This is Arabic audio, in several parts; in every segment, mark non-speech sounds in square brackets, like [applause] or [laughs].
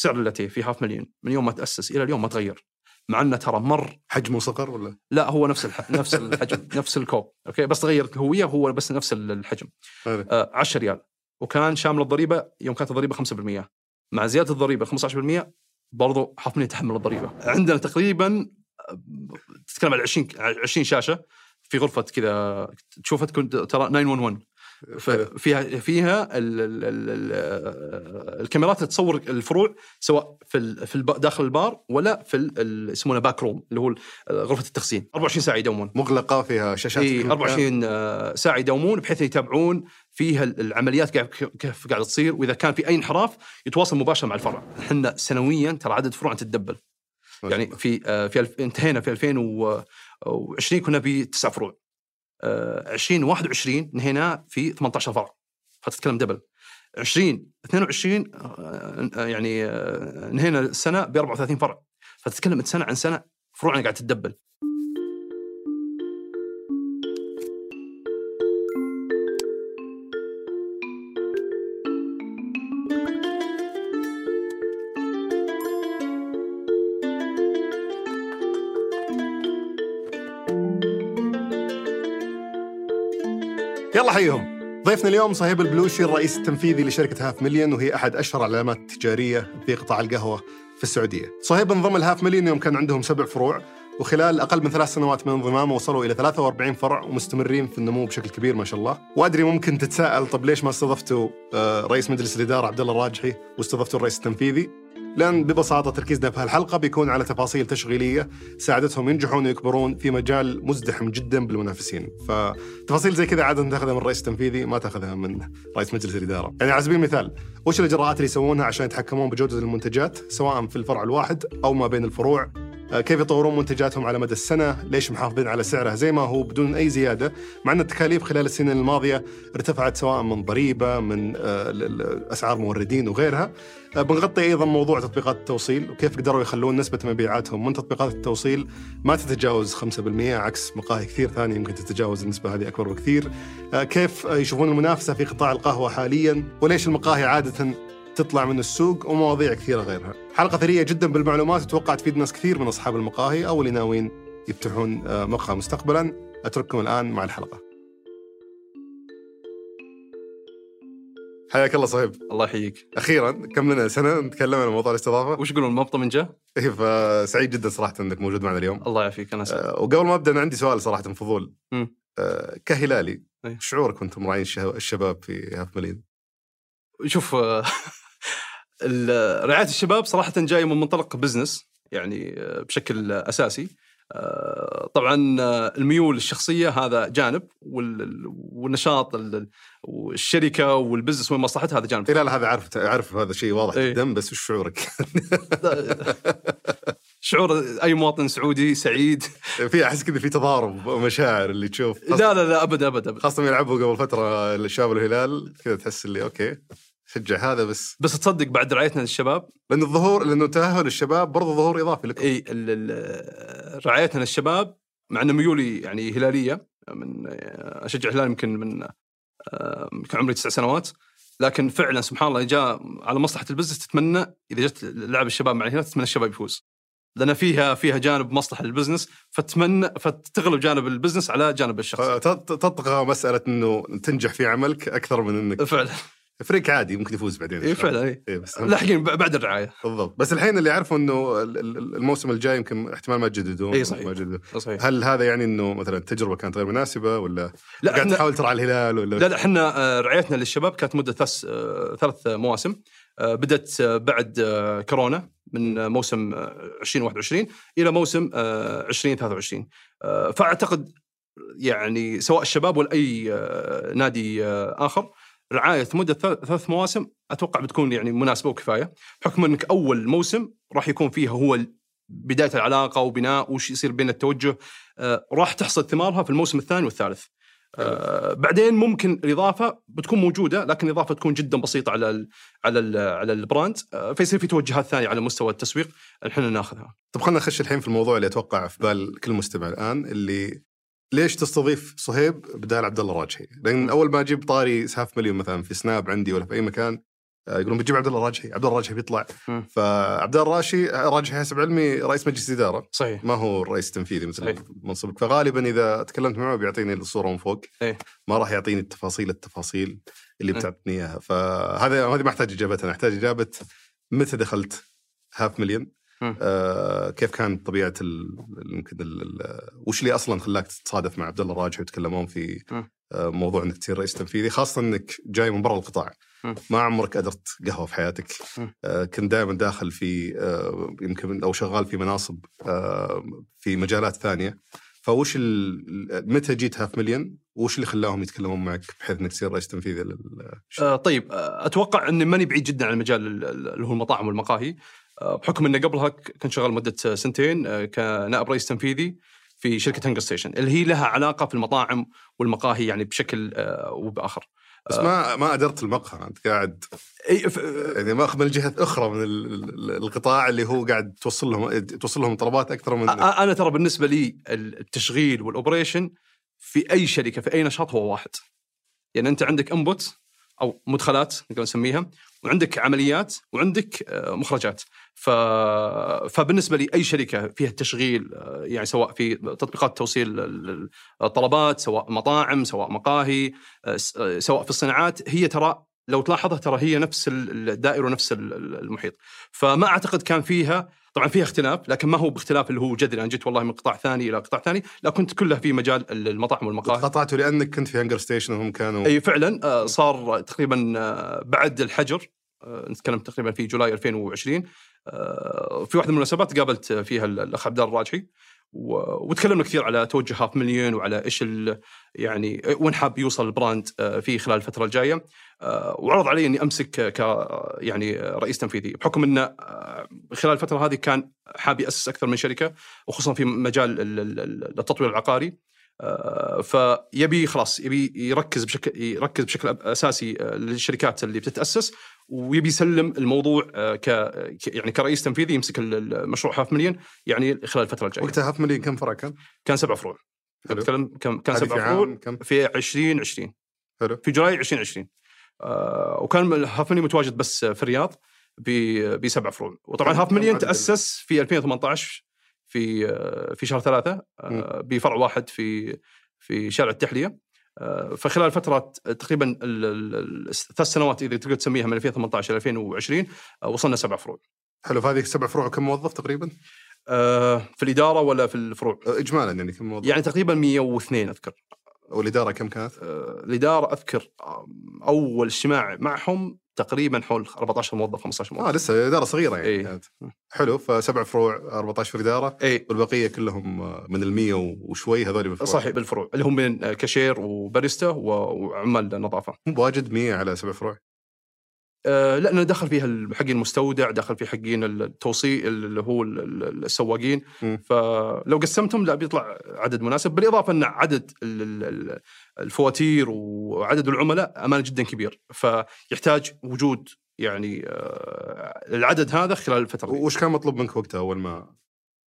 سعر اللاتيه في هاف مليون من يوم ما تأسس إلى اليوم ما تغير. مع أنه ترى مرة حجمه صغر ولا؟ لا هو نفس الح... نفس الحجم [laughs] نفس الكوب أوكي؟ بس تغيرت الهويه هو بس نفس الحجم. آه 10 ريال. وكان شامل الضريبة يوم كانت الضريبة 5% مع زيادة الضريبة 15% برضو هاف مليون يتحمل الضريبة. عندنا تقريبا آه، تتكلم عن 20 20 شاشة في غرفة كذا تشوفها تكون ترى 911 ف- فيها فيها ال ال ال ال الكاميرات تصور الفروع سواء في في داخل البار ولا في يسمونه back room اللي هو غرفة التخزين. 24 ساعة يدومون. مغلقة فيها شاشات اي في كل 24 آه، ساعة يدومون بحيث يتابعون فيها ال- العمليات قاعد- كيف قاعدة تصير. وإذا كان في أي انحراف يتواصل مباشرة مع الفرع. إحنا سنويا ترى عدد فروعنا تتدبل. يعني في آه، في انتهينا في 2020 كنا بتسع فروع. 2021 انهينا في 18 فرع. فتتكلم دبل. 20 22 آه، آه، يعني انهينا السنة ب 34 فرع. فتتكلم سنة عن سنة فروعنا قاعد تتدبل. حيهم ضيفنا اليوم صهيب البلوشي الرئيس التنفيذي لشركة هاف مليون وهي أحد أشهر العلامات التجارية في قطاع القهوة في السعودية. صهيب انضم لهاف مليون يوم كان عندهم سبع فروع وخلال أقل من ثلاث سنوات من انضمامه وصلوا إلى 43 فرع ومستمرين في النمو بشكل كبير ما شاء الله. وأدري ممكن تتساءل طب ليش ما استضفتوا آه، رئيس مجلس الإدارة عبد الله الراجحي واستضفتوا الرئيس التنفيذي؟ لأن ببساطة تركيزنا في هالحلقة بيكون على تفاصيل تشغيلية ساعدتهم ينجحون ويكبرون في مجال مزدحم جدا بالمنافسين. فتفاصيل زي كذا عادة تاخذها من الرئيس التنفيذي ما تاخذها من رئيس مجلس الإدارة. يعني على سبيل المثال وش الإجراءات اللي يسوونها عشان يتحكمون بجودة المنتجات سواء في الفرع الواحد أو ما بين الفروع؟ كيف يطورون منتجاتهم على مدى السنة؟ ليش محافظين على سعرها؟ زي ما هو بدون أي زيادة. مع أن التكاليف خلال السنين الماضية ارتفعت سواء من ضريبة من آه، أسعار موردين وغيرها. آه، بنغطي أيضا موضوع تطبيقات التوصيل وكيف قدروا يخلون نسبة مبيعاتهم. من تطبيقات التوصيل ما تتجاوز 5% عكس مقاهي كثير ثانية يمكن تتجاوز النسبة هذه أكبر بكثير. آه، كيف آه، يشوفون المنافسة في قطاع القهوة حاليا؟ وليش المقاهي عادة تطلع من السوق ومواضيع كثيرة غيرها. حلقة ثرية جدا بالمعلومات وتوقع تفيد ناس كثير من أصحاب المقاهي أو اللي ناويين يفتحون آه، مقهى مستقبلا. أترككم الآن مع الحلقة. حياك الله صهيب. الله يحييك. أخيرا كم لنا سنة نتكلم عن موضوع الاستضافة؟ وش يقولون مبطى من جه؟ إيه، فسعيد جدا صراحة إنك موجود معنا اليوم. الله يعافيك أنا سعيد. آه، وقبل ما أبدأ أنا عندي سؤال صراحة فضول. آه، كهلالي إيه. شعورك وأنتم راعين الشباب في هاف مليون شوف آه، [laughs] رعاية الشباب صراحة جاية من منطلق business يعني آه، بشكل أساسي. آه، طبعا الميول الشخصية هذا جانب وال- والنشاط ال- والشركة وال business وين مصلحتها هذا جانب. لا لا هذا عارف عارف هذا شيء واضح إيه. جدا بس وش شعورك؟ [laughs] شعور أي مواطن سعودي سعيد. [laughs] في أحس كذا في تضارب مشاعر اللي تشوف. لا لا لا أبد أبد أبد. خاصة يلعبوا قبل فترة الشباب الهلال كذا تحس اللي أوكي. شجع هذا بس. بس تصدق بعد رعايتنا للشباب؟ لأن الظهور لأنه تأهل الشباب برضه ظهور إضافي لكم. إي رعايتنا للشباب مع ان ميولي يعني هلالية من أشجع الهلال يمكن من يمكن عمري تسع سنوات. لكن فعلا سبحان الله جاء على مصلحة ال business تتمنى إذا جت لعب الشباب مع الهلال تتمنى الشباب يفوز. لأن فيها فيها جانب مصلحة لل business فتتمنى فتغلب جانب ال business على جانب الشخص. تطغى مسألة إنه تنجح في عملك أكثر من إنك فعلا. فريق عادي ممكن يفوز بعدين اي فعلا اي إيه بس لاحقين بعد الرعاية. بالضبط. بس الحين اللي اعرفه إنه ال- ال- الموسم الجاي يمكن احتمال ما تجددون إيه صحيح. ما يجددون. صحيح. هل هذا يعني إنه مثلا التجربة كانت غير مناسبة ولا لا قاعد تحاول ترعى الهلال ولا لا لا إحنا آه، رعايتنا للشباب كانت مدة ثلاث آه، ثلاث مواسم. آه، بدأت بعد كورونا من موسم آه، 2021 إلى موسم آه، 2023 آه، فأعتقد يعني سواء الشباب ولا أي نادي آخر رعاية مدة ثلاث مواسم أتوقع بتكون يعني مناسبة وكفاية. بحكم إنك أول موسم راح يكون فيها هو بداية العلاقة وبناء وش يصير بين التوجه آه، راح تحصد ثمارها في الموسم الثاني والثالث. آه، بعدين ممكن الإضافة بتكون موجودة لكن الإضافة تكون جدا بسيطة على ال على ال على ال brand آه، فيصير في توجهات ثانية على مستوى التسويق إحنا ناخذها. طب خلينا نخش الحين في الموضوع اللي أتوقع في بال كل مستمع الآن اللي ليش تستضيف صهيب بدال عبد الله الراجحي؟ لأن أول ما أجيب طاري هاف مليون مثلا في سناب عندي ولا في أي مكان آه، يقولون بتجيب عبد الله الراجحي عبد الله الراجحي بيطلع. فعبد الله الراشي الراجحي حسب علمي رئيس مجلس اداره صحيح ما هو الرئيس التنفيذي مثل. منصبك فغالبا إذا تكلمت معه بيعطيني الصورة من فوق إيه. ما راح يعطيني التفاصيل التفاصيل اللي. بتعطيني إياها فهذا هذه ما أحتاج إجابتها أنا أحتاج إجابة متى دخلت هاف مليون. آه كيف كانت طبيعة ال- يمكن وش اللي أصلا خلاك تتصادف مع عبد الله الراجحي وتكلمون في. آه موضوع إنك تصير رئيس تنفيذي خاصة إنك جاي من برا القطاع. ما عمرك أدرت قهوة في حياتك. آه كنت دائما داخل في آه يمكن أو شغال في مناصب آه في مجالات ثانية فوش متى جيت هاف مليون وش اللي خلاهم يتكلمون معك بحيث إنك تصير رئيس تنفيذي لل آه طيب أتوقع إني ماني بعيد جدا عن المجال ال- ال- اللي هو المطاعم والمقاهي بحكم اني قبلها كنت شغال مدة سنتين آه كنائب رئيس تنفيذي في شركة هنجر ستيشن اللي هي لها علاقة في المطاعم والمقاهي يعني بشكل آه أو بآخر. بس ما ما أدرت المقهى أنت قاعد يعني ماخذ من جهة أخرى من ال- ال- القطاع اللي هو قاعد توصل لهم توصل لهم طلبات أكثر من أنا ترى بالنسبة لي التشغيل وال operation في أي شركة في أي نشاط هو واحد. يعني أنت عندك input أو مدخلات نقدر نسميها وعندك عمليات وعندك آه، مخرجات ف... فبالنسبة لي اي شركة فيها تشغيل آه، يعني سواء في تطبيقات توصيل ال- ال- الطلبات سواء مطاعم سواء مقاهي آه، آه، سواء في الصناعات هي ترى لو تلاحظها ترى هي نفس ال- الدائرة ونفس ال- ال- المحيط. فما أعتقد كان فيها طبعا فيها اختلاف لكن ما هو باختلاف اللي هو جذري. أنا جيت والله من قطاع ثاني إلى قطاع ثاني لا كنت كلها في مجال المطاعم والمقاهي. قطعته لأنك كنت في هنجر ستيشن وهم كانوا أي فعلا صار تقريبا بعد الحجر نتكلم تقريبا في جولاي 2020 آه، في واحدة من المناسبات قابلت فيها الأخ عبد الراجحي وتكلمنا كثير على توجه هاف مليون وعلى إيش يعني وين حاب يوصل ال brand آه، في خلال الفترة الجاية. آه، وعرض علي إني أمسك ك يعني رئيس تنفيذي. بحكم انه آه، خلال الفترة هذه كان حاب يأسس أكثر من شركة وخصوصا في مجال ال- ال- ال- التطوير العقاري. آه، فيبي خلاص يبي يركز بشكل يركز بشكل أساسي آه، للشركات اللي بتتأسس ويبي يسلم الموضوع آه، ك يعني كرئيس تنفيذي يمسك ال- المشروع هاف مليون يعني خلال الفترة الجاية. وقتها هاف مليون كم فرع كان؟ كان سبع فروع. نتكلم كم كان هذه سبع في فروع؟ في 2020 حلو. في جولاي 2020 آه، وكان هاف مليون متواجد بس في الرياض بسبع فروع. وطبعا هاف مليون تأسس في 2018 في في شهر ثلاثة آه، بفرع واحد في في شارع التحلية آه، فخلال فترة تقريبا ال- ال- ال- الثلاث سنوات إذا تقدر تسميها من 2018 إلى 2020 آه، وصلنا سبع فروع حلو فهذه سبع فروع وكم موظف تقريبا؟ في الإدارة ولا في الفروع؟ اجمالا يعني كم موظف؟ يعني تقريبا 102 أذكر والإدارة كم كانت؟ الإدارة أذكر آه، أول اجتماع معهم تقريبا حول 14 موظف 15 موظف. آه لسه إدارة صغيرة يعني. إيه. كانت حلو فسبع فروع 14 في الاداره اي والبقية كلهم من ال 100 وشوي هذول بالفروع. صحيح بالفروع. اللي هم من كاشير وباريستا وعمال نظافة. مو بواجد 100 على سبع فروع. آه، لا أنا دخل فيها حقين المستودع دخل في حقين التوصيل اللي هو ال- ال- السواقين. فلو قسمتهم لا بيطلع عدد مناسب. بالإضافة إن عدد الفواتير وعدد العملاء أمانة جدا كبير فيحتاج وجود يعني آه، العدد هذا خلال الفترة. وش كان مطلوب منك وقتها أول ما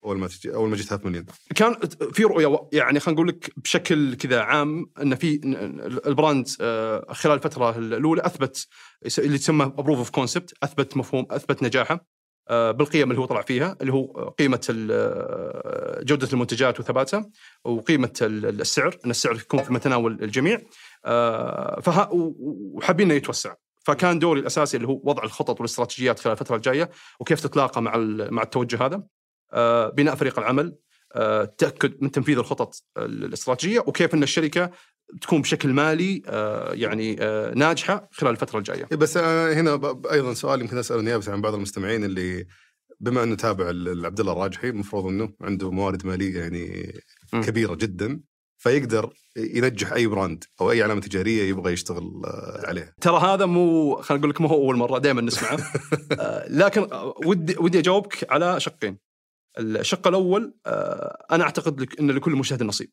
أول ما تجي أول ما جيت هاف مليون؟ كان في رؤية يعني خلينا نقول لك بشكل كذا عام إن في ال brand آه، خلال الفترة الأولى أثبت اللي تسمى a proof of concept أثبت مفهوم أثبت نجاحه بالقيم اللي هو طلع فيها اللي هو قيمة آه، جودة المنتجات وثباتها وقيمة ال- السعر إن السعر يكون في متناول الجميع. آه، وحابين إنه يتوسع. فكان دوري الأساسي اللي هو وضع الخطط والاستراتيجيات خلال الفترة الجاية وكيف تتلاقى مع مع التوجه هذا. آه، بناء فريق العمل. آه، التاكد من تنفيذ الخطط الاستراتيجية وكيف إن الشركة تكون بشكل مالي آه، يعني آه، ناجحة خلال الفترة الجاية. إيه بس أنا هنا أيضا سؤال يمكن اساله نيابه عن بعض المستمعين اللي بما إنه تابع لعبد الله الراجحي المفروض إنه عنده موارد مالية يعني. كبيرة جدا فيقدر ينجح أي براند أو أي علامة تجارية يبغى يشتغل آه، عليها. ترى هذا مو خلينا نقول لك مو هو أول مرة دائما نسمعه [laughs] آه، لكن آه، ودي ودي أجاوبك على شقين. الشق الأول آه، أنا أعتقد لك إن لكل مجتهد نصيب.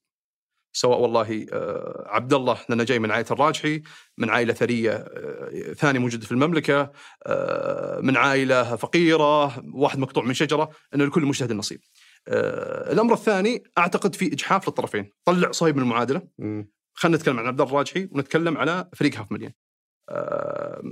سواء والله آه، عبد الله لأنه جاي من عائلة الراجحي من عائلة ثرية آه، ثاني موجود في المملكة من عائلة فقيرة واحد مقطوع من شجرة انه لكل مجتهد نصيب. الأمر الثاني أعتقد في إجحاف للطرفين، طلع صهيب من المعادلة. خلينا نتكلم عن عبد الله الراجحي ونتكلم على فريق هاف مليون. آه،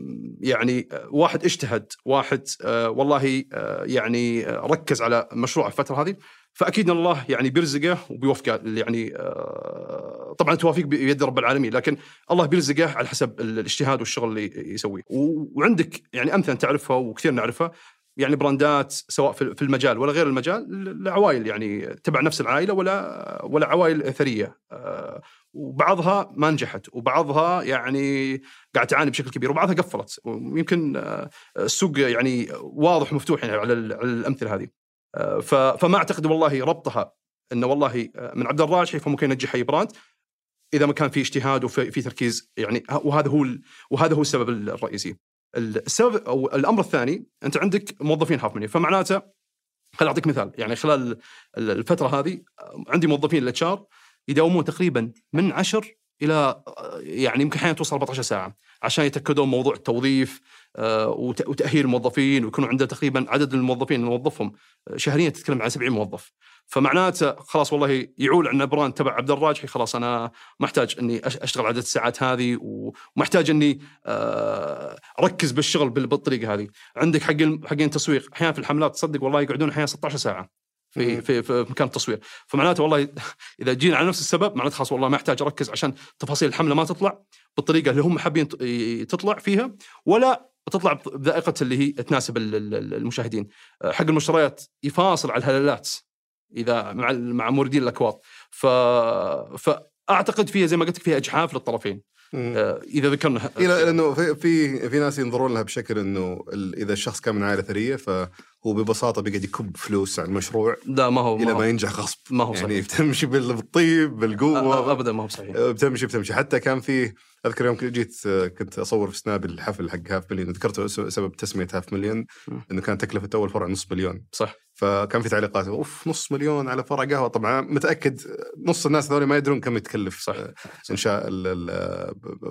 يعني واحد اجتهد واحد آه، والله آه، يعني آه، ركز على مشروع الفترة هذه فأكيد الله يعني بيرزقه وبيوفقه يعني آه، طبعا التوافيق بيد رب العالمين لكن الله بيرزقه على حسب الاجتهاد والشغل اللي يسويه. وعندك يعني أمثلة تعرفها وكثير نعرفها يعني براندات سواء في المجال ولا غير المجال لعوائل يعني تبع نفس العائلة ولا ولا عوائل ثرية آه، وبعضها ما نجحت وبعضها يعني قاعد تعاني بشكل كبير وبعضها قفلت ويمكن آه، السوق يعني واضح ومفتوح يعني على ال- على الأمثلة هذه آه، فما أعتقد والله ربطها انه والله آه، من عبد الراجحي فممكن ينجح أي brand إذا ما كان في اجتهاد وفي في تركيز يعني وهذا هو وهذا هو السبب الرئيسي. السبب أو الأمر الثاني أنت عندك موظفين هاف مليون فمعناته خل أعطيك مثال يعني خلال ال- الفترة هذه عندي موظفين ال HR يداومون تقريبا من 10 إلى يعني يمكن أحيانا توصل 14 ساعة عشان يتأكدون موضوع التوظيف آه، وت- وتأهيل الموظفين ويكونوا عنده تقريبا عدد الموظفين اللي نوظفهم آه، شهريا تتكلم عن 70 موظف. فمعناته خلاص والله يعول عندنا براند تبع عبد الراجحي خلاص أنا ما أحتاج إني أشتغل عدد الساعات هذه ومحتاج إني آه، أركز بالشغل بال- بالطريقة هذه. عندك حق حقين التسويق أحيانا في الحملات تصدق والله يقعدون أحيانا 16 ساعة. في. في في مكان التصوير. فمعناته والله [laughs] إذا جينا على نفس السبب معناته خلاص والله ما احتاج أركز عشان تفاصيل الحملة ما تطلع بالطريقة اللي هم حابين تطلع فيها ولا تطلع بذائقة اللي هي تناسب ال- ال- المشاهدين. آه، حق المشتريات يفاصل على الهلالات إذا مع مع موردين الاكواض ف فأعتقد فيها زي ما قلت لك فيها إجحاف للطرفين. إذا ذكرنا إلى لأنه في في في ناس ينظرون لها بشكل إنه إذا الشخص كان من عائلة ثرية فهو ببساطة بيقعد يكب فلوس على المشروع لا ما هو إلى ما ما ينجح غصب. ما هو يعني صحيح. بتمشي بال- بالطيب بالقوة. ابدا ما هو صحيح. بتمشي بتمشي. حتى كان في أذكر يوم جيت آه، كنت أصور في سناب الحفل حق هاف مليون ذكرت سبب تسمية هاف مليون. إنه كانت تكلفة أول فرع نص مليون. صح. فكان في تعليقات أوف نص مليون على فرع قهوة. طبعا متأكد نص الناس هذول ما يدرون كم يتكلف صح. آه، إنشاء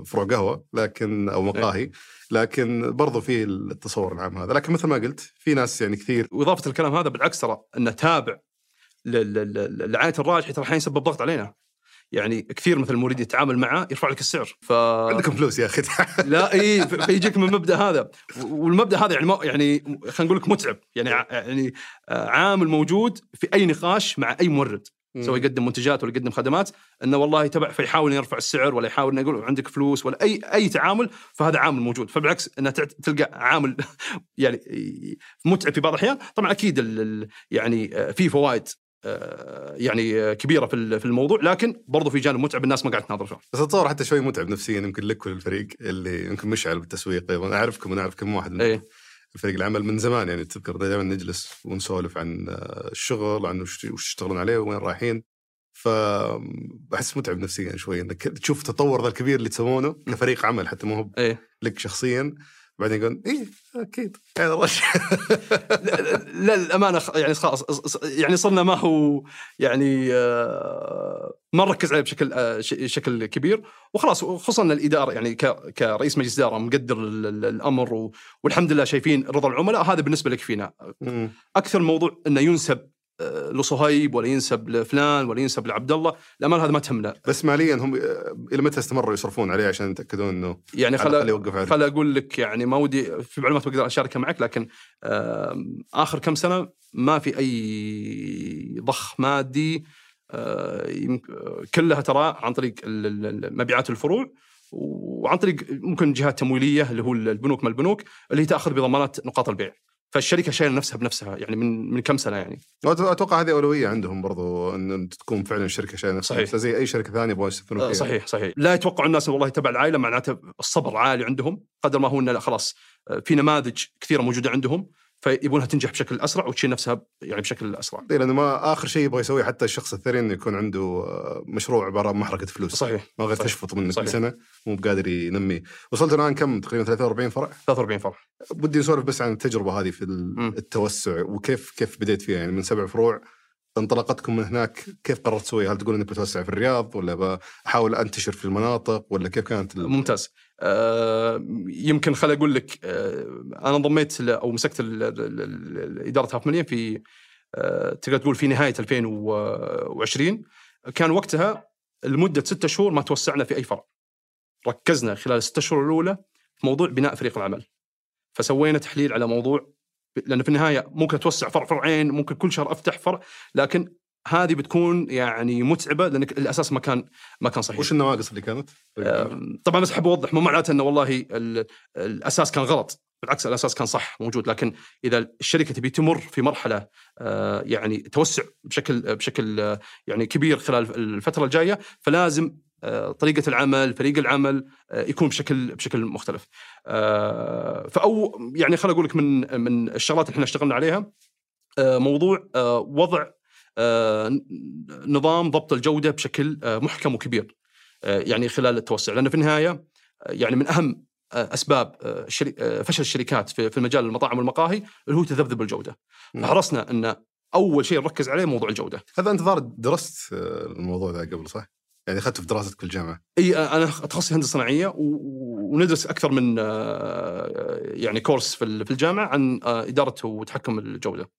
فروع قهوة لكن أو مقاهي لكن برضو في التصور العام هذا. لكن مثل ما قلت في ناس يعني كثير وإضافة الكلام هذا بالعكس ترى إنه تابع ل- ل- ل- لعائله الراجحي ترى الحين يسبب ضغط علينا. يعني كثير مثل المريد يتعامل معه يرفع لك السعر. ف عندكم فلوس يا أخي. [laughs] لا إي فيجيك من المبدا هذا. والمبدأ هذا يعني ما يعني خلينا نقول لك متعب. يعني يعني آه، عامل موجود في أي نقاش مع أي مورد. سواء يقدم منتجات ولا يقدم خدمات إنه والله تبع فيحاول يرفع السعر ولا يحاول إنه يقول عندك فلوس ولا أي أي تعامل فهذا عامل موجود. فبالعكس إنه تلقى عامل [laughs] يعني متعب في بعض الأحيان. طبعا أكيد يعني آه، في فوائد آه، يعني آه، كبيرة في في الموضوع. لكن برضو في جانب متعب الناس ما قاعدة تناظر فيه. بس أتصور حتى شوي متعب نفسيا يمكن لك وللفريق اللي يمكن مشعل بالتسويق. أنا أعرفكم أنا أعرف كم واحد من إيه. فريق العمل من زمان. يعني تذكر دائما نجلس ونسولف عن آه، الشغل عن وش يشتغلون عليه وين رايحين. فبحس متعب نفسيا شوي إنك تشوف التطور ذا الكبير اللي تسوونه كفريق عمل حتى مو هو إيه. لك شخصيا. بعدين يقول إيه أكيد. هذا رش لا لا، الامانه يعني خلاص يعني صرنا ما هو يعني آه، ما نركز عليه بشكل آه، ش- شكل كبير. وخلاص خصوصا الإدارة يعني كرئيس مجلس إدارة مقدر ال- ال- الأمر والحمد لله شايفين رضا العملاء هذا بالنسبة لك فينا. أكثر الموضوع إنه ينسب آه، لصهيب ولا ينسب لفلان ولا ينسب لعبد الله الامانه هذا ما تهمنا. بس ماليا هم آه، إلى متى استمروا يصرفون عليه عشان يتأكدون إنه يعني خل يوقف عليه خل أقول لك يعني ما ودي في معلومات بقدر أشاركها معك لكن آخر كم سنة ما في أي ضخ مادي آه، آه، كلها ترى عن طريق مبيعات الفروع وعن طريق ممكن جهات تمويلية اللي هو البنوك ما البنوك اللي تأخذ بضمانات نقاط البيع. فالشركة شايلة نفسها بنفسها يعني من من كم سنة يعني؟ أتوقع هذه أولوية عندهم برضو إن تكون فعلا الشركة شايلة نفسها. صحيح. زي أي شركة ثانية يبغون يستثمرون آه، فيها. صحيح صحيح. لا يتوقع الناس والله تبع العائلة معناته الصبر عالي عندهم قدر ما هو انه لا خلاص آه، في نماذج كثيرة موجودة عندهم. فيبونها تنجح بشكل أسرع وتشيل نفسها يعني بشكل أسرع. إيه، لأنه ما آخر شيء يبغى يسويه حتى الشخص الثري إنه يكون عنده آه، مشروع عبارة عن محرقه فلوس. صحيح. ما غير. تشفط منه كل. سنة مو بقادر ينمي. وصلت الآن كم؟ تقريبا 43 فرع؟ 43 فرح ودي نسولف بس عن التجربة هذه في. التوسع وكيف كيف بديت فيها. يعني من سبع فروع انطلاقتكم من هناك كيف قررت تسوي؟ هل تقول انك بتوسع في الرياض ولا بحاول أنتشر في المناطق ولا كيف كانت ممتاز. آه، يمكن خل أقول لك آه، أنا انضميت أو مسكت إدارة هاف مليون في آه، تقدر تقول في نهاية 2020 كان وقتها لمدة ستة شهور ما توسعنا في أي فرع. ركزنا خلال الستة شهور الأولى في موضوع بناء فريق العمل. فسوينا تحليل على موضوع لأن في النهاية ممكن توسع فرع فرعين ممكن كل شهر أفتح فرع لكن هذه بتكون يعني متعبة لأن الأساس ما كان ما كان صحيح وش النواقص اللي كانت؟ آم، طبعا بس أحب أوضح مو معناته إنه والله ال- الأساس كان غلط بالعكس الأساس كان صح موجود لكن إذا الشركة تبي تمر في مرحلة آه، يعني توسع بشكل بشكل آه، يعني كبير خلال الفترة الجاية فلازم طريقة العمل فريق العمل آه، يكون بشكل بشكل مختلف. آه، فأو يعني خليني أقول لك من من الشغلات اللي إحنا اشتغلنا عليها آه، موضوع آه، وضع آه، نظام ضبط الجودة بشكل آه، محكم وكبير. آه، يعني خلال التوسع. لأن في النهاية آه، يعني من أهم آه، أسباب آه، آه، فشل الشركات في مجال المطاعم والمقاهي اللي هو تذبذب الجودة. فحرصنا إن أول شيء نركز عليه موضوع الجودة. هذا انت درست آه، الموضوع ذا قبل صح؟ يعني أخذته في دراستك في الجامعة؟ إي أنا تخصصي هندسة صناعية و- وندرس أكثر من آه، يعني كورس في ال- في الجامعة عن آه، إدارة وتحكم الجودة.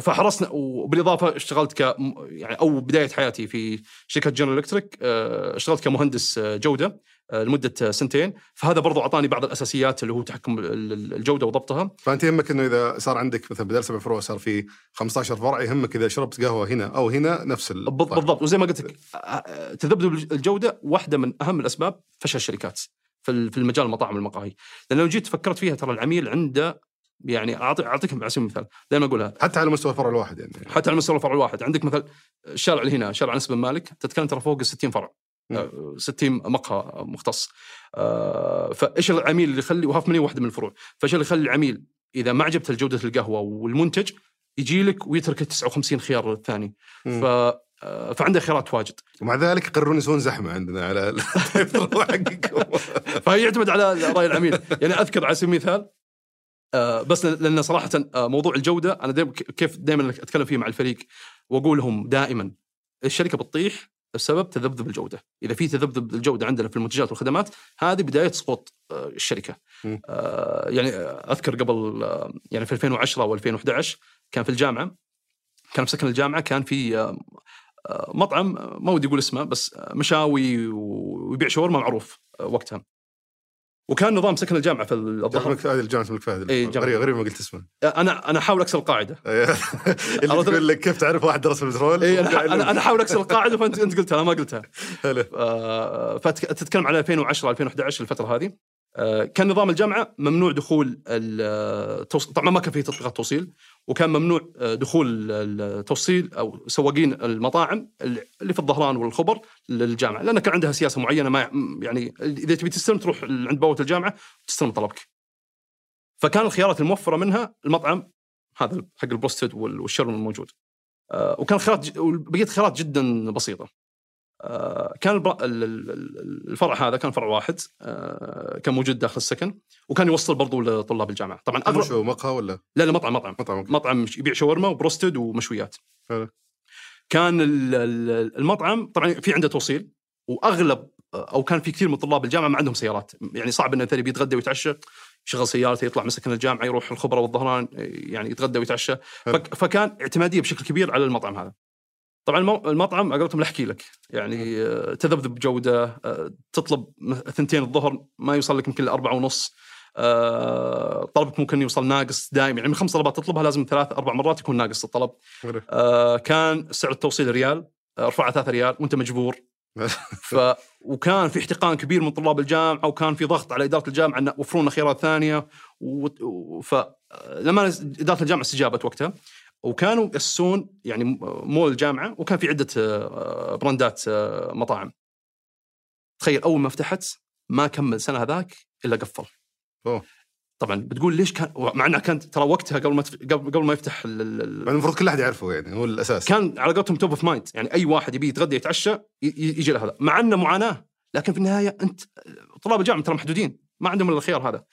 فحرصنا وبالإضافة اشتغلت ك يعني أو بداية حياتي في شركة جنرال الكتريك اشتغلت كمهندس آه، جودة. آه، لمدة سنتين. فهذا برضو أعطاني بعض الأساسيات اللي هو تحكم ال- ال- الجودة وضبطها. فأنت يهمك إنه إذا صار عندك مثلا بدل سبع فروع صار في 15 فرع يهمك إذا شربت قهوة هنا أو هنا نفس ال بال- بالضبط. وزي ما قلت لك آه، تذبذب الجودة واحدة من أهم الأسباب فشل الشركات في ال- في المجال المطاعم والمقاهي لأن لو جيت فكرت فيها ترى العميل عنده يعني اعطي أعطيكم على سبيل المثال دائما أقولها. حتى على مستوى الفرع الواحد يعني. حتى على مستوى الفرع الواحد. عندك مثلا الشارع اللي هنا شارع انس بن مالك تتكلم ترى فوق ال 60 فرع. آه، 60 مقهى مختص. آه، فإيش العميل اللي يخلي وهاف مني واحدة من الفروع. فإيش اللي يخلي العميل إذا ما عجبته جوده القهوة والمنتج يجي لك ويترك ال 59 خيار الثاني. ف آه، فعنده خيارات واجد. ومع ذلك يقررون يسوون زحمة عندنا على [laughs] حقكم. [laughs] فهي يعتمد على رأي العميل. يعني أذكر على سبيل المثال آه، بس لأن صراحة آه، موضوع الجودة أنا دائما كيف دائما أتكلم فيه مع الفريق واقول لهم دائما الشركة بتطيح بسبب تذبذب الجودة، إذا في تذبذب الجودة عندنا في المنتجات والخدمات هذه بداية سقوط آه، الشركة. آه، يعني آه، أذكر قبل آه، يعني في 2010 و2011 كان في الجامعة كان في سكن الجامعة كان في مطعم ما ودي أقول اسمه بس مشاوي ويبيع شاورما معروف وقتها. وكان نظام سكن الجامعة في الظهر الملك فهد جامعة الملك فهد. إيه، جامعة. غريب غريب ما قلت اسمه. أنا أنا أحاول أكسر القاعده [laughs] [laughs] اللي تقول لك كيف تعرف واحد درس البترول اي أنا أنا أحاول أكسر القاعدة فانت أنت قلتها أنا ما قلتها. آه، فتتكلم على 2010 2011 الفترة هذه. آه، كان نظام الجامعة ممنوع دخول طبعا ما كان فيه تطبيقات توصيل. وكان ممنوع آه، دخول التوصيل أو سواقين المطاعم اللي في الظهران والخبر للجامعة لأن كان عندها سياسة معينة ما يعني إذا تبي تستلم تروح عند بوابة الجامعة تستلم طلبك. فكان الخيارات الموفرة منها المطعم هذا حق البروستد والشاورما الموجود. آه، وكان خيارات بقيت خيارات جدا بسيطة. آه، كان الفرع هذا كان فرع واحد آه، كان موجود داخل السكن وكان يوصل برضو لطلاب الجامعة. طبعا اغلب شو مقهى ولا؟ لا لا مطعم مطعم. مطعم. مطعم يبيع شاورما وبروستد ومشويات. حلو. كان ال- ال- المطعم طبعا في عنده توصيل وأغلب أو كان في كثير من طلاب الجامعة ما عندهم سيارات. يعني صعب إنه مثلا بيتغدى ويتعشى يشغل سيارته يطلع من سكن الجامعة يروح الخبره والظهران يعني يتغدى ويتعشى. فكان اعتمادية بشكل كبير على المطعم هذا. طبعا المطعم قلت لا احكي لك. يعني آه، تذبذب جوده آه، تطلب ثنتين الظهر ما يوصل لك يمكن لأربعة ونص. آه، طلبك ممكن يوصل ناقص دائما. يعني من خمس طلبات تطلبها لازم ثلاث أربع مرات يكون ناقص الطلب. آه، كان سعر التوصيل ريال آه، رفعها ثلاثة ريال وأنت مجبور. [laughs] ف وكان في احتقان كبير من طلاب الجامعة وكان في ضغط على إدارة الجامعة إن وفروا لنا خيارات ثانية. و... و- ف لما إدارة الجامعة استجابت وقتها وكانوا يأسسون يعني مول الجامعة وكان في عدة آه، brandات آه، مطاعم. تخيل أول ما فتحت ما كمل سنة هذاك إلا قفل. أوه. طبعا بتقول ليش كان مع إنها كانت ترى وقتها قبل ما تف... قبل قبل ما يفتح ال... يعني المفروض كل أحد يعرفه يعني هو الأساس. كان على قولتهم top of mind يعني أي واحد يبي يتغدى يتعشى ي- يجي له هذا. مع إنه معاناة لكن في النهاية أنت طلاب الجامعة ترى محدودين. ما عندهم إلا الخيار هذا.